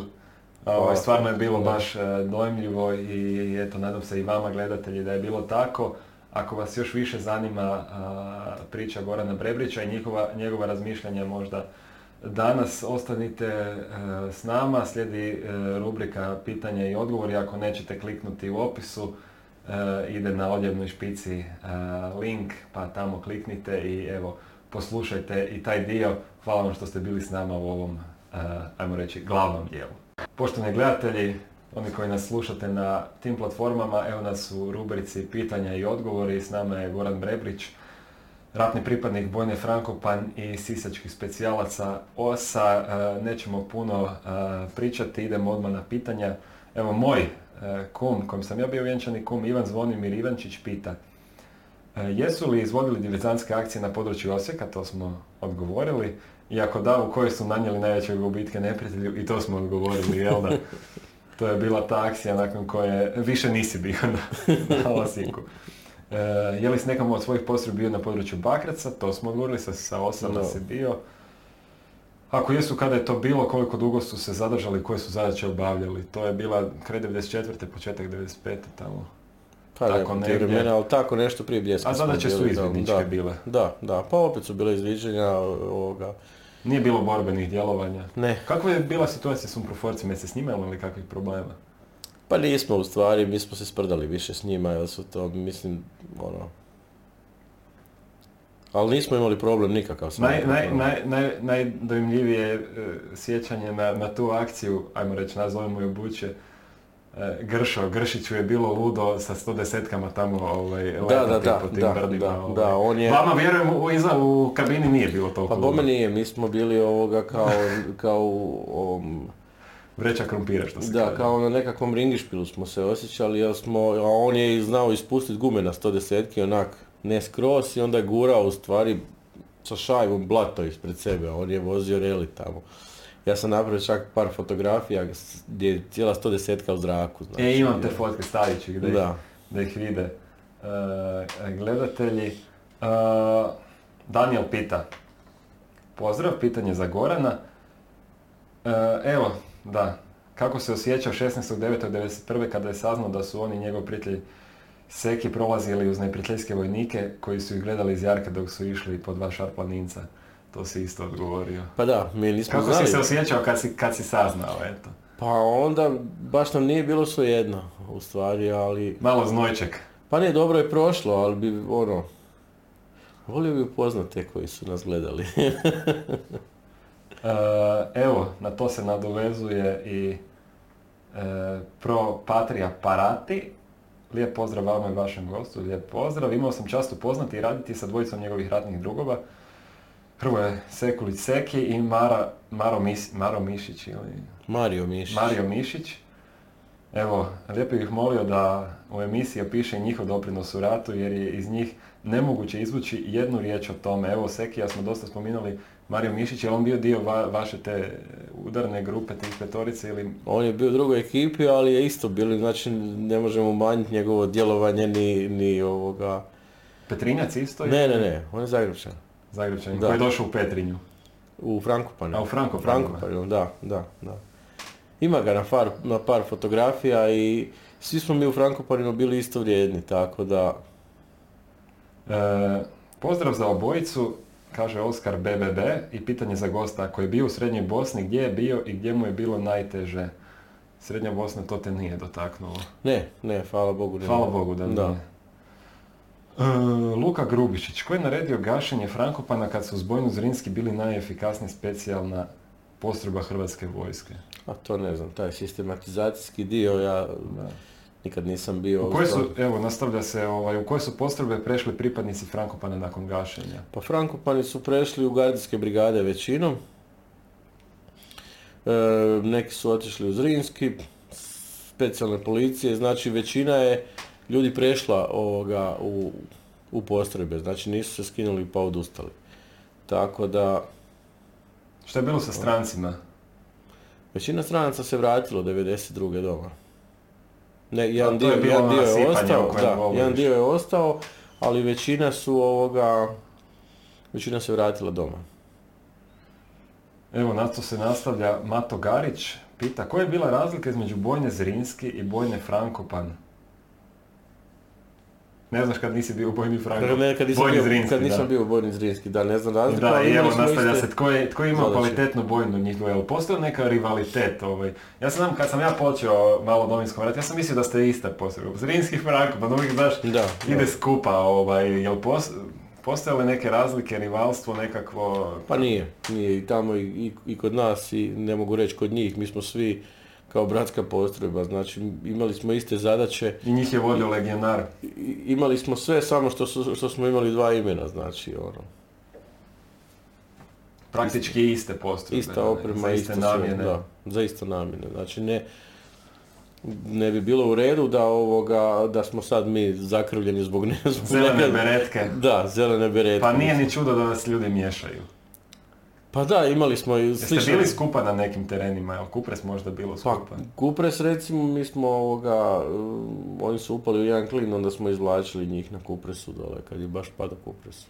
Ovaj, Hvala. stvarno je bilo baš e, dojmljivo i eto, nadam se i vama gledatelji da je bilo tako. Ako vas još više zanima a, priča Gorana Brebrića i njihova, njegova razmišljanja možda danas, ostanite e, s nama, slijedi e, rubrika pitanja i odgovori, ako nećete kliknuti u opisu, e, ide na odjevnoj špici link, pa tamo kliknite i evo, poslušajte i taj dio. Hvala vam što ste bili s nama u ovom, ajmo reći, glavnom dijelu. Poštovani gledatelji, oni koji nas slušate na tim platformama, evo nas u rubrici pitanja i odgovori. S nama je Goran Brebrić, ratni pripadnik Bojne Frankopan i sisačkih specijalaca OSA. E, Nećemo puno e, pričati, idemo odmah na pitanja. Evo moj e, kum, kojem sam ja bio vjenčani kum, Ivan Zvonimir Ivančić pita Jesu li izvodili diverzantske akcije na području Osijeka? To smo odgovorili. I ako da, u kojoj su nanijeli najveće gubitke neprijatelju? I to smo odgovorili, jel da? To je bila ta akcija nakon koje više nisi bio na, na Osijeku. E, je li s nekom od svojih postrojbi bio na području Bakraca? To smo odgovorili, sa, sa osam Da. si bio. Ako jesu, kada je to bilo, koliko dugo su se zadržali, koje su zadaće obavljali? To je bila kraj 94. početak 95. tamo. Pa Tako negdje. vremena, ali tako nešto prije bljeska A zadaće su izvidničke da, bile. Da, da, pa opet su bile izviđanja ovoga. Nije bilo borbenih djelovanja. Ne, Kakva je bila situacija s umproforcima? Jeste s njima imali kakvih problema? Pa nismo u stvari, mi smo se sprdali više s njima, jer su to, mislim, ono... Ali nismo imali problem nikakav Naj, naj, naj, naj, najdojmljivije e, sjećanje na, na tu akciju, ajmo reći, nazovemo je buće, e, Gršo, Gršiću je bilo ludo sa 110-kama tamo ovaj, Da, da, da, po tim da, brdima. da, ovaj. da, on je... Vama vjerujem u, iza u kabini nije bilo toliko Pa bome nije, mi smo bili ovoga kao, kao u ovom, Vreća krumpira što se da, kaže. kao na nekakvom ringišpilu smo se osjećali, jer smo, a on je znao ispustiti gume na 110 onak, ne skroz i onda je gurao u stvari sa šajbom blato ispred sebe, on je vozio reli tamo. Ja sam napravio čak par fotografija gdje je cijela 110 u zraku. Znači, E, imam te fotke, stavit ću ih da, Da. da ih vide e, gledatelji. E, Daniel pita, pozdrav, pitanje za Gorana. E, evo, da, kako se osjećao 16.9.1991. kada je saznao da su oni i njegov prijatelj Seki prolazili uz neprijateljske vojnike koji su ih gledali iz jarka dok su išli po dva šar planinca. To si isto odgovorio. Pa da, mi nismo Kako znali. si se osjećao kad si, kad si saznao, eto? Pa onda baš nam nije bilo svejedno u stvari, ali... Malo znojček. Pa nije, dobro je prošlo, ali bi ono... Volio bi upoznat te koji su nas gledali. E, evo, na to se nadovezuje i e, Pro Patria Parati. Lijep pozdrav vama i vašem gostu, lijep pozdrav. Imao sam čast upoznati i raditi sa dvojicom njegovih ratnih drugova. Hrvoje Sekulić Seki i Mara, Maro, Mis- Maro Mišić ili Mario Mišić. Mario Mišić. Evo, lijepo bih molio da u emisiji opiše i njihov doprinos u ratu jer je iz njih nemoguće izvući jednu riječ o tome. Evo, Sekija smo dosta spominjali Mario Mišić, je on bio dio va- vaše te udarne grupe, tih petorice ili... On je bio u drugoj ekipi, ali je isto bili, znači ne možemo umanjiti njegovo djelovanje ni, ni ovoga... Petrinjac isto? Ne, ne, ne, on je Zagrebčan. Zagrebčanin Da. koji je došao u Petrinju. U Frankopanu. A, u Frankopanu. Frankopanu, da, da, da. Ima ga na par, na par fotografija i svi smo mi u Frankopaninu bili isto vrijedni, tako da... E, pozdrav za obojicu, kaže Oskar BBB i pitanje za gosta. Ako je bio u Srednjoj Bosni, gdje je bio i gdje mu je bilo najteže? Srednja Bosna to te nije dotaknulo. Ne, ne, hvala Bogu. Ne. Hvala Bogu da Da. nije. E, Luka Grubišić, ko je naredio gašenje Frankopana kad su uz Bojnu Zrinski bili najefikasnija specijalna postrojba Hrvatske vojske? A to ne znam, taj sistematizacijski dio ja Da. Nikad nisam bio... U koje su, evo, nastavlja se, ovaj, u koje su postrojbe prešli pripadnici Frankopana nakon gašenja? Pa Frankopani su prešli u gardijske brigade većinom. E, neki su otišli u Zrinski, specijalne policije, znači većina je ljudi prešla ovoga u, u postrojbe, znači nisu se skinuli pa odustali. Tako da Šta je bilo sa strancima? većina stranaca se vratilo 92. doma. Ne, jedan je dio, bilo jedan dio je ostao, da, govoriš. jedan dio je ostao, ali većina su ovoga, većina se vratila doma. Evo, na to se nastavlja Mato Garić. Pita, koja je bila razlika između bojne Zrinski i bojne Frankopan? Ne znaš kad nisi bio u bojni Frankopan? Ne, kad nisam, Bojni bio, Zrinski, kad nisam da. bio u Bojni Zrinski, da, ne znam razliku, Da, i evo nastavlja iste- se tko je, tko je imao kvalitetnu bojnu njih duel. Postoji neka rivalitet ovaj. Ja sam znam kad sam ja počeo malo o Domovinskom ratu, ja sam mislio da ste ista postrojba. Zrinski Frankopan, uvijek znaš, Da, ide da. skupa, ovaj, jel pos, postojale neke razlike, rivalstvo nekakvo... Pa nije, nije i tamo i, i, i kod nas i ne mogu reći kod njih, mi smo svi kao bratska postrojba, znači imali smo iste zadaće, I njih je vodio legionar. imali smo sve samo što, su, što smo imali dva imena, znači ono, Praktički iste postrojbe. ista oprema, iste namjene. da, za isto namjene, znači ne, ne bi bilo u redu da ovoga, da smo sad mi zakrivljeni zbog ne zbog Zelene beretke. Da, zelene beretke. Pa nije ni čudo da nas ljudi miješaju. Pa da, imali smo i Jeste slično. bili skupa na nekim terenima, jel Kupres možda bilo Pa, skupa? Kupres recimo, mi smo ovoga, um, oni su upali u jedan klin, onda smo izvlačili njih na Kupresu dole, kad je baš pada Kupres.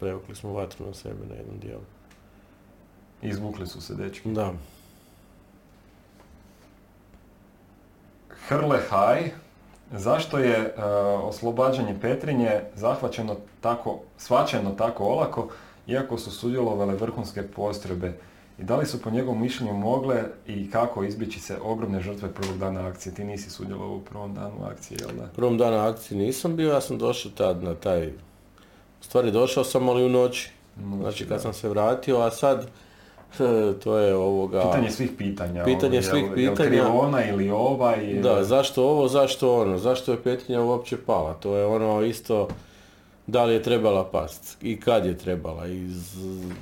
Prevukli smo vatru na sebe na jednom dijelu. Izvukli su se dečki. Da. Hrle Haj, zašto je e, oslobađanje Petrinje zahvaćeno tako, svačeno tako olako, iako su sudjelovale vrhunske postrojbe? I da li su po njegovom mišljenju mogle i kako izbjeći se ogromne žrtve prvog dana akcije? Ti nisi sudjelovao u prvom danu akcije, jel da? Prvom dana akcije nisam bio, ja sam došao tad na taj... U stvari došao sam, ali u noći. Znači kad da. sam se vratio, a sad to je ovoga... Pitanje svih pitanja. Pitanje ovo, svih jel, pitanja. Jel ona ili ovaj? ili- Da, zašto ovo, zašto ono, zašto je Petrinja uopće pala? To je ono isto, da li je trebala past i kad je trebala i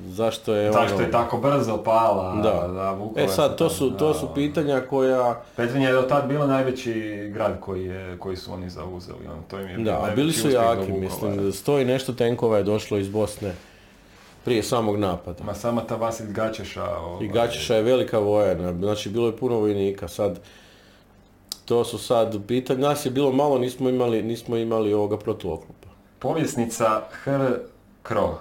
zašto je Zašto ono... je tako brzo pala? Da. Vukovar E sad, to su, to da, su pitanja koja... Petrinja je do tad bila najveći grad koji, je, koji su oni zauzeli. Ono, to im je Da, a bili su jaki, mislim, sto i nešto tenkova je došlo iz Bosne prije samog napada. Ma sama ta Vasilj Gačeša... Ovaj, I Gačiša je velika vojna, znači bilo je puno vojnika, sad to su sad pitanja, nas je bilo malo, nismo imali, nismo imali ovoga protuoklopa. Povjesnica Hr. Kro.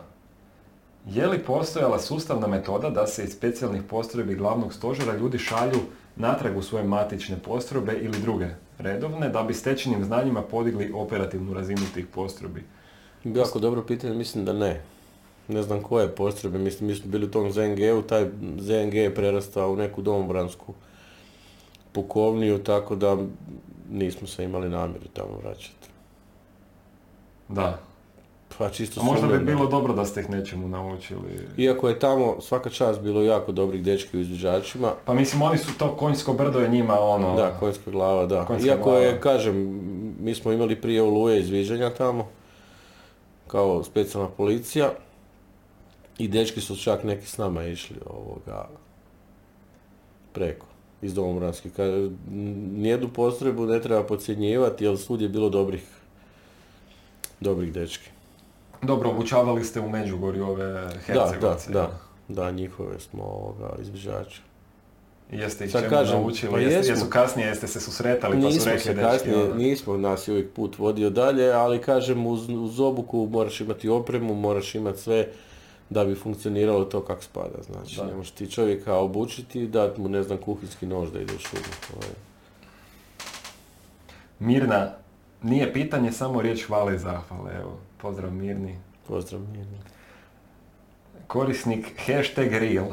Je li postojala sustavna metoda da se iz specijalnih postrojbi glavnog stožera ljudi šalju natrag u svoje matične postrojbe ili druge redovne da bi stečenim znanjima podigli operativnu razinu tih postrojbi? Jako dobro pitanje, mislim da ne. Ne znam koje postrojbe, mislim, mi smo bili u tom ZNG-u, taj ZNG je prerastao u neku domobransku pukovniju, tako da nismo se imali namjeru tamo vraćati. Da. Pa čisto A možda bi bilo dobro da ste ih nečemu naučili. Iako je tamo svaka čast bilo jako dobrih dečki u izviđačima, Pa mislim, oni su to konjsko brdo je njima ono... da, konjska glava, da. Konjska Iako glava. je, kažem, mi smo imali prije oluje izviđanja tamo, kao specijalna policija, i dečki su čak neki s nama išli ovoga preko iz Domobranske. Nijednu postrojbu ne treba podcjenjivati, jer svud je bilo dobrih, dobrih dečki. Dobro, obučavali ste u Međugorju ove Da, da, Hercegovce. da, da, njihove smo ovoga izviđači. I Jeste ih čemu kažem, naučili? pa Jeste, jesu kasnije, jeste se susretali pa su rekli se dečki, kasnije, ono. nismo nas je uvijek put vodio dalje, ali kažem uz, uz obuku moraš imati opremu, moraš imati sve da bi funkcioniralo to kako spada. Znači, Da. ne možeš ti čovjeka obučiti i dati mu, ne znam, kuhinski nož da ide u šumu. Mirna, nije pitanje, samo riječ hvale i zahvale. Evo, pozdrav Mirni. Pozdrav Mirni. Korisnik hashtag real.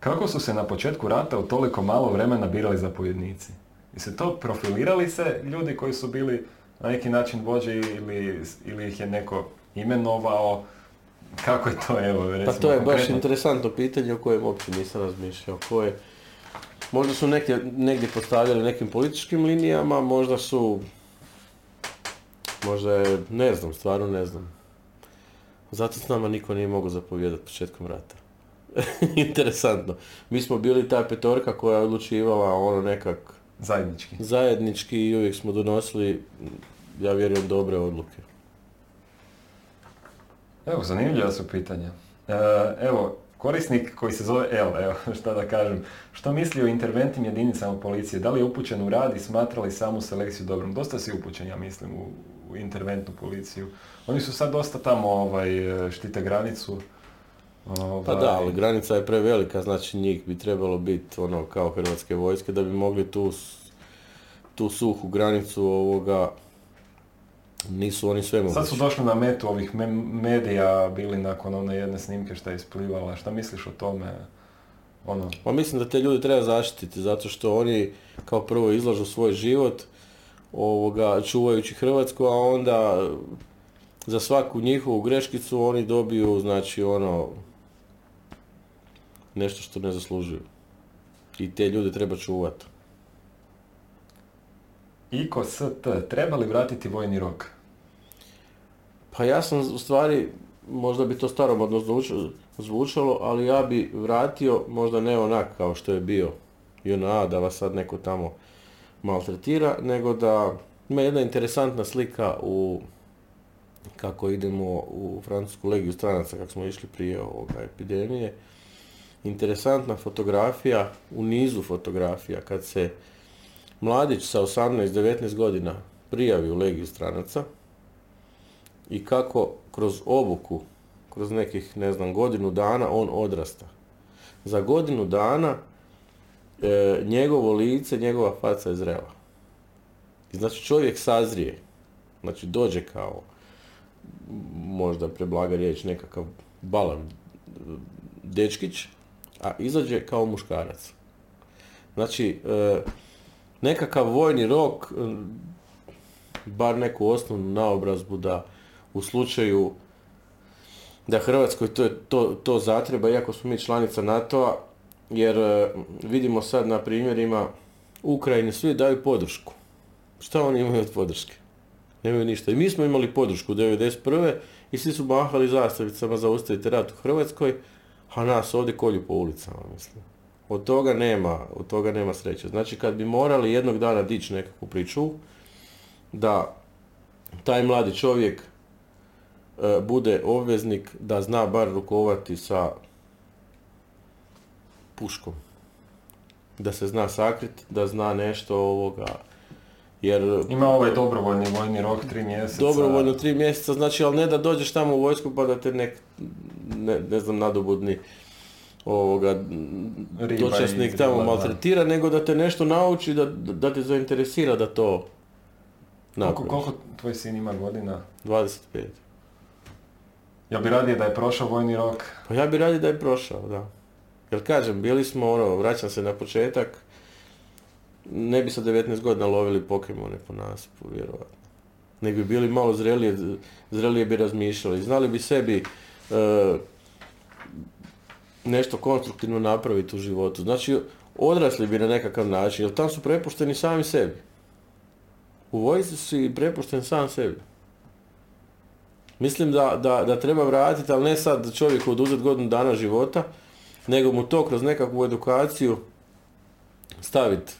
Kako su se na početku rata u toliko malo vremena birali zapovjednici? I se to profilirali se ljudi koji su bili na neki način vođe ili, ili ih je neko imenovao? Kako je to, evo, recimo, Pa to je baš konkretno? interesantno pitanje o kojem uopće nisam razmišljao. Koje, možda su negdje, negdje postavljali nekim političkim linijama, možda su, možda je, ne znam, stvarno ne znam. Zato s nama niko nije mogao zapovjedati početkom rata. Interesantno. Mi smo bili ta petorka koja je odlučivala ono nekak Zajednički. zajednički i uvijek smo donosili, ja vjerujem, dobre odluke. Evo, zanimljiva su pitanja. E, evo, korisnik koji se zove L, evo, šta da kažem, što misli o interventnim jedinicama policije? Da li je upućen u rad i smatra li samu selekciju dobrom? Dosta si upućen, ja mislim, u, u interventnu policiju. Oni su sad dosta tamo ovaj, štite granicu. Ovaj, Pa da, ali granica je prevelika, znači njih bi trebalo biti ono kao hrvatske vojske da bi mogli tu, tu suhu granicu ovoga, nisu oni sve Sad su došli na metu ovih me- medija, bili nakon one jedne snimke šta je isplivala. Šta misliš o tome? Ono, Pa mislim da te ljude treba zaštititi zato što oni kao prvo izlažu svoj život ovoga, čuvajući Hrvatsku, a onda za svaku njihovu greškicu oni dobiju znači ono nešto što ne zaslužuju. I te ljude treba čuvati. Iko ST, treba li vratiti vojni rok? Pa ja sam u stvari, možda bi to staromodno zvuč- zvučalo, ali ja bi vratio, možda ne onak kao što je bio JNA, da vas sad neko tamo maltretira, nego da ima jedna interesantna slika u kako idemo u Francusku legiju stranaca, kako smo išli prije ovoga epidemije. Interesantna fotografija, u nizu fotografija, kad se mladić sa 18-19 godina prijavi u legiju stranaca, i kako kroz obuku, kroz nekih, ne znam, godinu dana on odrasta. za godinu dana e, njegovo lice, njegova faca je zrela. I znači čovjek sazrije, znači dođe kao, možda preblaga riječ, nekakav balan e, dečkić, a izađe kao muškarac. Znači, e, nekakav vojni rok, e, bar neku osnovnu naobrazbu da u slučaju da Hrvatskoj to, to, to zatreba, iako smo mi članica NATO-a, jer e, vidimo sad na primjerima Ukrajine, svi daju podršku. Šta oni imaju od podrške? Nemaju ništa. I mi smo imali podršku 1991. i svi su mahali zastavicama za ustavite rat u Hrvatskoj, a nas ovdje kolju po ulicama, mislim. Od toga nema, od toga nema sreće. Znači kad bi morali jednog dana dići nekakvu priču, da taj mladi čovjek e, bude obveznik da zna bar rukovati sa puškom. Da se zna sakrit, da zna nešto ovoga, jer Ima ovaj dobrovoljni vojni rok, tri mjeseca. dobrovoljno tri mjeseca, znači, ali ne da dođeš tamo u vojsku pa da te nek, ne, ne znam, nadobudni ovoga, Riba dočasnik tamo grla, da. maltretira, nego da te nešto nauči, da, da te zainteresira da to Koliko, napraviš. koliko tvoj sin ima godina? 25. Jel bi radije da je prošao vojni rok? Pa ja bi radije da je prošao, da. Jer kažem, bili smo, ono, vraćam se na početak, ne bi sa 19 godina lovili Pokemone po nasipu, vjerovatno. Nego bi bili malo zrelije, zrelije bi razmišljali. Znali bi sebi e, nešto konstruktivno napraviti u životu. Znači, odrasli bi na nekakav način, jer tam su prepušteni sami sebi. U vojsci si prepušten sam sebi. Mislim da, da, da treba vratiti, ali ne sad čovjeku oduzeti godinu dana života, nego mu to kroz nekakvu edukaciju staviti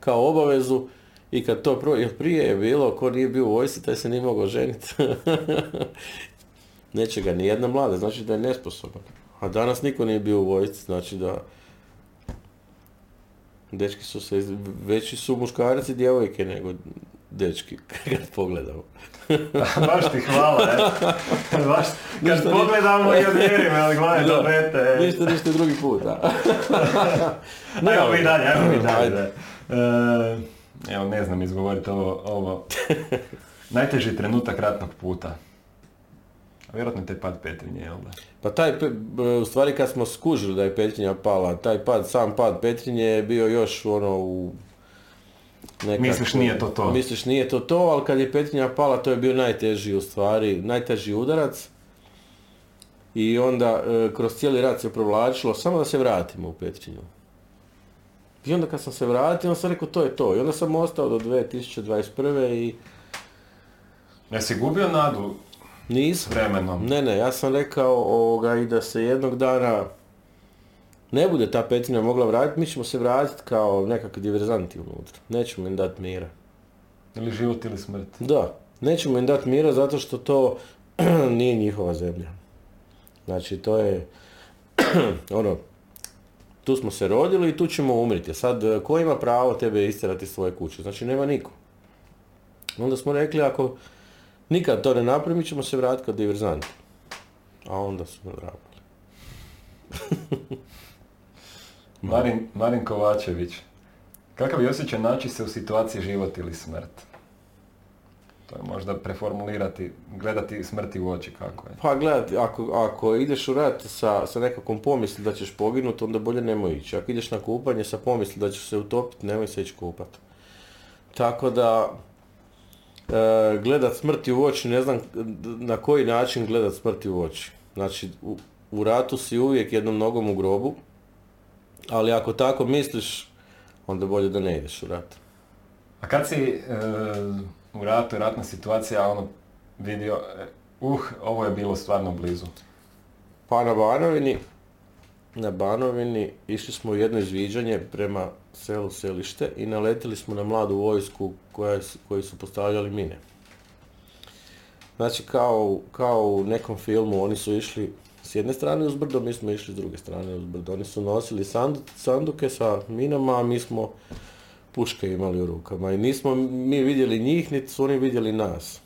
kao obavezu i kad to pro... Jer prije je bilo, ko nije bio u vojsci, taj se nije mogao ženiti. Neće ga ni jedna mlada, znači da je nesposoban. A danas niko nije bio u vojsci, znači da dečki su se, veći su muškarci djevojke nego dečki, kad pogledamo. Baš ti hvala, e. Baš, kad Ništa, pogledamo i odmjerimo, ali gledaj Da. tablete. Ništa, ništa drugi put, da. Ajmo mi dalje, ajmo mi dalje. Ajde. E, evo, ne znam izgovoriti ovo, ovo. Najteži trenutak ratnog puta. Vjerojatno je taj pad Petrinje, jel da? Pa taj, b- u stvari kad smo skužili da je Petrinja pala, taj pad, sam pad Petrinje je bio još ono u... nekako- Misliš nije to to? Misliš nije to to, ali kad je Petrinja pala to je bio najteži u stvari, najteži udarac. I onda e, kroz cijeli rat se provlačilo, samo da se vratimo u Petrinju. I onda kad sam se vratio, onda sam rekao to je to. I onda sam ostao do 2021. i Jesi gubio nadu nisam. vremenom? Ne, ne, ja sam rekao ovoga i da se jednog dana ne bude ta Petrinja mogla vratiti, mi ćemo se vratiti kao nekakvi diverzanti unutra. Nećemo im dati mira. Ili život ili smrt? Da, nećemo im dati mira zato što to nije njihova zemlja. Znači, to je ono, tu smo se rodili i tu ćemo umriti. Sad, ko ima pravo tebe istjerati iz svoje kuće? Znači, nema niko. Onda smo rekli, ako nikad to ne napravimo, ćemo se vratiti kao diverzanti. A onda su me vratili. Marin, Marin Kovačević. Kakav je osjećaj naći se u situaciji život ili smrt? To je možda preformulirati, gledati smrti u oči kako je. Pa gledaj, ako, ako ideš u rat sa, sa nekakvom pomisli da ćeš poginuti, onda bolje nemoj ići. Ako ideš na kupanje sa pomisli da ćeš se utopiti, nemoj se ići kupat. Tako da, e, gledat smrti u oči, ne znam na koji način gledat smrti u oči. Znači, u, u ratu si uvijek jednom nogom u grobu, ali ako tako misliš, onda bolje da ne ideš u rat. A kad si e, u ratu ratna situacija ono vidio, e, uh, ovo je bilo stvarno blizu. Pa na Banovini, na Banovini išli smo u jedno izviđanje prema selu Selište i naletili smo na mladu vojsku koja, koji su postavljali mine. Znači kao, kao u nekom filmu oni su išli s jedne strane uz brdo, mi smo išli s druge strane uz brdo. Oni su nosili sandu- sanduke sa minama, a mi smo puške imali u rukama. I nismo mi vidjeli njih, niti su oni vidjeli nas.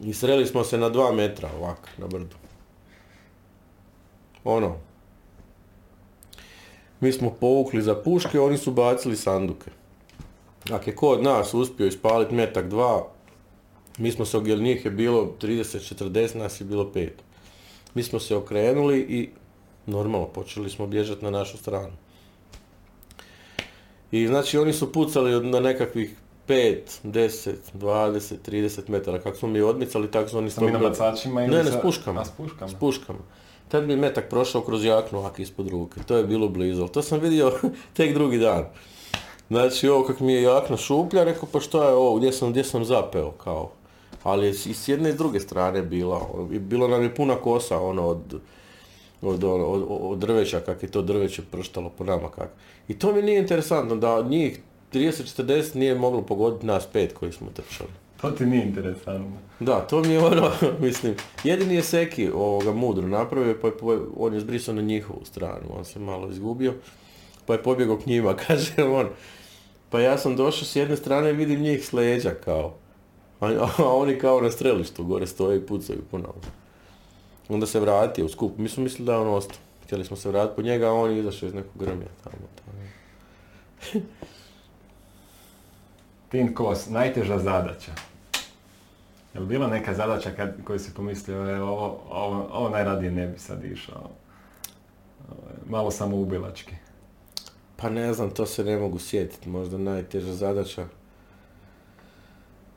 I sreli smo se na dva metra ovako, na brdu ono, mi smo povukli za puške, oni su bacili sanduke. Ako je ko od nas uspio ispaliti metak dva, mi smo se, jer njih je bilo 30-40, nas je bilo pet. Mi smo se okrenuli i normalno počeli smo bježati na našu stranu. I znači oni su pucali na nekakvih 5, 10, 20, 30 metara. Kako smo mi odmicali, tako su oni Sa minobacačima ili Ne, ne, s puškama. A, s puškama. S puškama. Tad je metak prošao kroz jaknu ovak ispod ruke. To je bilo blizu, ali to sam vidio tek drugi dan. Znači ovo kak mi je jakna šuplja, rekao pa što je ovo, gdje sam, gdje sam zapeo kao. Ali i s jedne i s druge strane bila, bilo nam je puna kosa ono od, od, ono, od, od drveća, kak je to drveće prštalo po nama kak. I to mi nije interesantno, da njih 30-40 nije moglo pogoditi nas pet koji smo trčali. To ti nije interesantno. Da, to mi je ono, mislim, jedini je Seki ovoga mudro napravio, pa je, on je zbrisao na njihovu stranu, on se malo izgubio, pa je pobjegao k njima, kaže on. Pa ja sam došao s jedne strane i vidim njih s leđa kao, a, a oni kao na strelištu gore stoje i pucaju po nama. Onda se vratio u skup, mi smo mislili da je on ostao. Htjeli smo se vratiti po njega, a on je izašao iz nekog grmija tamo. tamo. Tin Kos, najteža zadaća. Je li bila neka zadaća kad, koju si pomislio, e, ovo, ovo, ovo najradije ne bi sad išao? Malo samoubilački. Pa ne znam, to se ne mogu sjetiti. Možda najteža zadaća.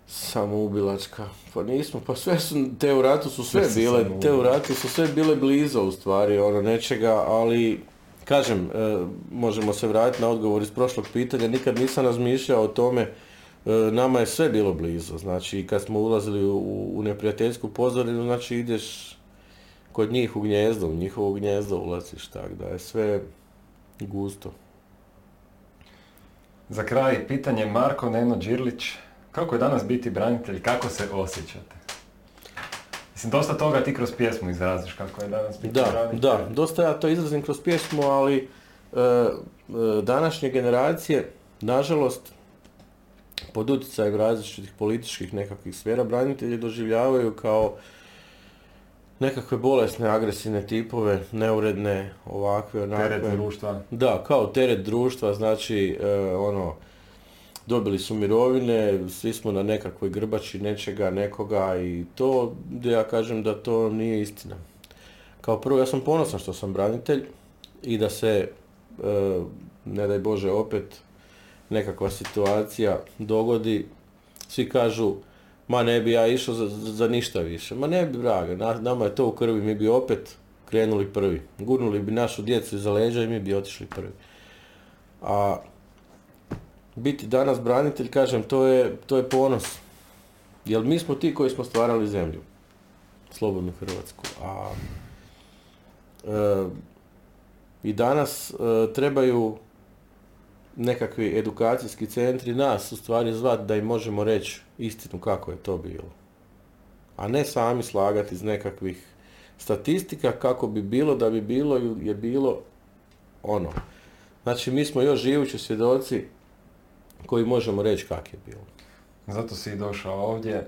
Samoubilačka. Pa nismo, pa sve su, te u ratu su sve Sve bile, te u ratu su sve bile blizu u stvari, ono, nečega, ali, kažem, e, možemo se vratiti na odgovor iz prošlog pitanja, nikad nisam razmišljao o tome, e, nama je sve bilo blizu, znači, kad smo ulazili u, u neprijateljsku pozorinu, znači, ideš kod njih u gnjezdo, u njihovo gnjezdo ulaziš, tako da je sve gusto. Za kraj, pitanje Marko Neno Đirlić. Kako je danas biti branitelj? Kako se osjećate? Mislim, dosta toga ti kroz pjesmu izraziš kako je danas biti Da, branitelj. da, dosta ja to izrazim kroz pjesmu, ali e, e, današnje generacije, nažalost, pod utjecajem različitih političkih nekakvih sfera, branitelji doživljavaju kao nekakve bolesne, agresivne tipove, neuredne, ovakve, onakve. Teret društva. Da, kao teret društva, znači, e, ono, dobili su mirovine, svi smo na nekakvoj grbači nečega, nekoga i to, da ja kažem da to nije istina. Kao prvo, ja sam ponosan što sam branitelj i da se, e, ne daj Bože, opet nekakva situacija dogodi, svi kažu, ma ne bi ja išao za, za- ništa više. Ma ne bi, vraga, na- nama je to u krvi, mi bi opet krenuli prvi. Gurnuli bi našu djecu iza leđa i mi bi otišli prvi. A biti danas branitelj, kažem, to je, to je ponos. Jer mi smo ti koji smo stvarali zemlju. Slobodnu Hrvatsku. A e, i danas e, trebaju nekakvi edukacijski centri nas u stvari zvati da im možemo reći istinu kako je to bilo. A ne sami slagati iz nekakvih statistika kako bi bilo da bi bilo je bilo ono. Znači mi smo još živući svjedoci koji možemo reći kak je bilo. Zato si i došao ovdje.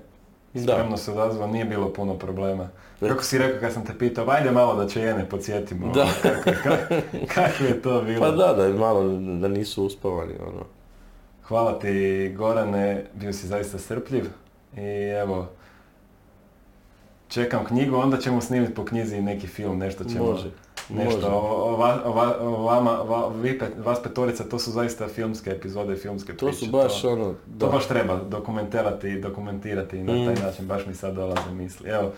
Da. Spremno se odazvao, nije bilo puno problema. Kako si rekao kad sam te pitao, ajde malo da Čejene podsjetimo. Da. ono, Kako, kako, kako je to bilo? Pa da, da je malo da nisu uspavani ono. Hvala ti Gorane, bio si zaista strpljiv. I evo, čekam knjigu, onda ćemo snimiti po knjizi i neki film, nešto ćemo... Može. Nešto može. o, o, va- o va- o vama, va- vi pet- vas petorica, to su zaista filmske epizode, filmske To priče. su baš to, ono, to da. baš treba dokumentirati, dokumentirati i na taj Mm. način, baš mi sad dolaze misli. Evo,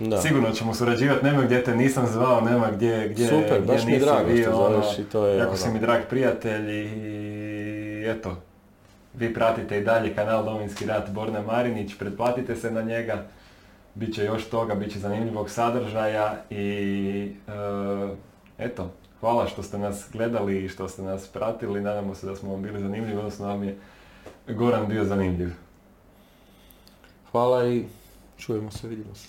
da. sigurno ćemo surađivati, nema gdje te nisam zvao, nema gdje, gdje, Super, gdje baš mi drago bio, što ono, i to je jako ono. si mi drag prijatelj i, i eto, vi pratite i dalje kanal Domovinski rat Borne Marinić, pretplatite se na njega, bit će još toga, bit će zanimljivog sadržaja i e, eto, hvala što ste nas gledali i što ste nas pratili, nadamo se da smo vam bili zanimljivi, odnosno vam je Goran bio zanimljiv. Hvala i čujemo se, vidimo se.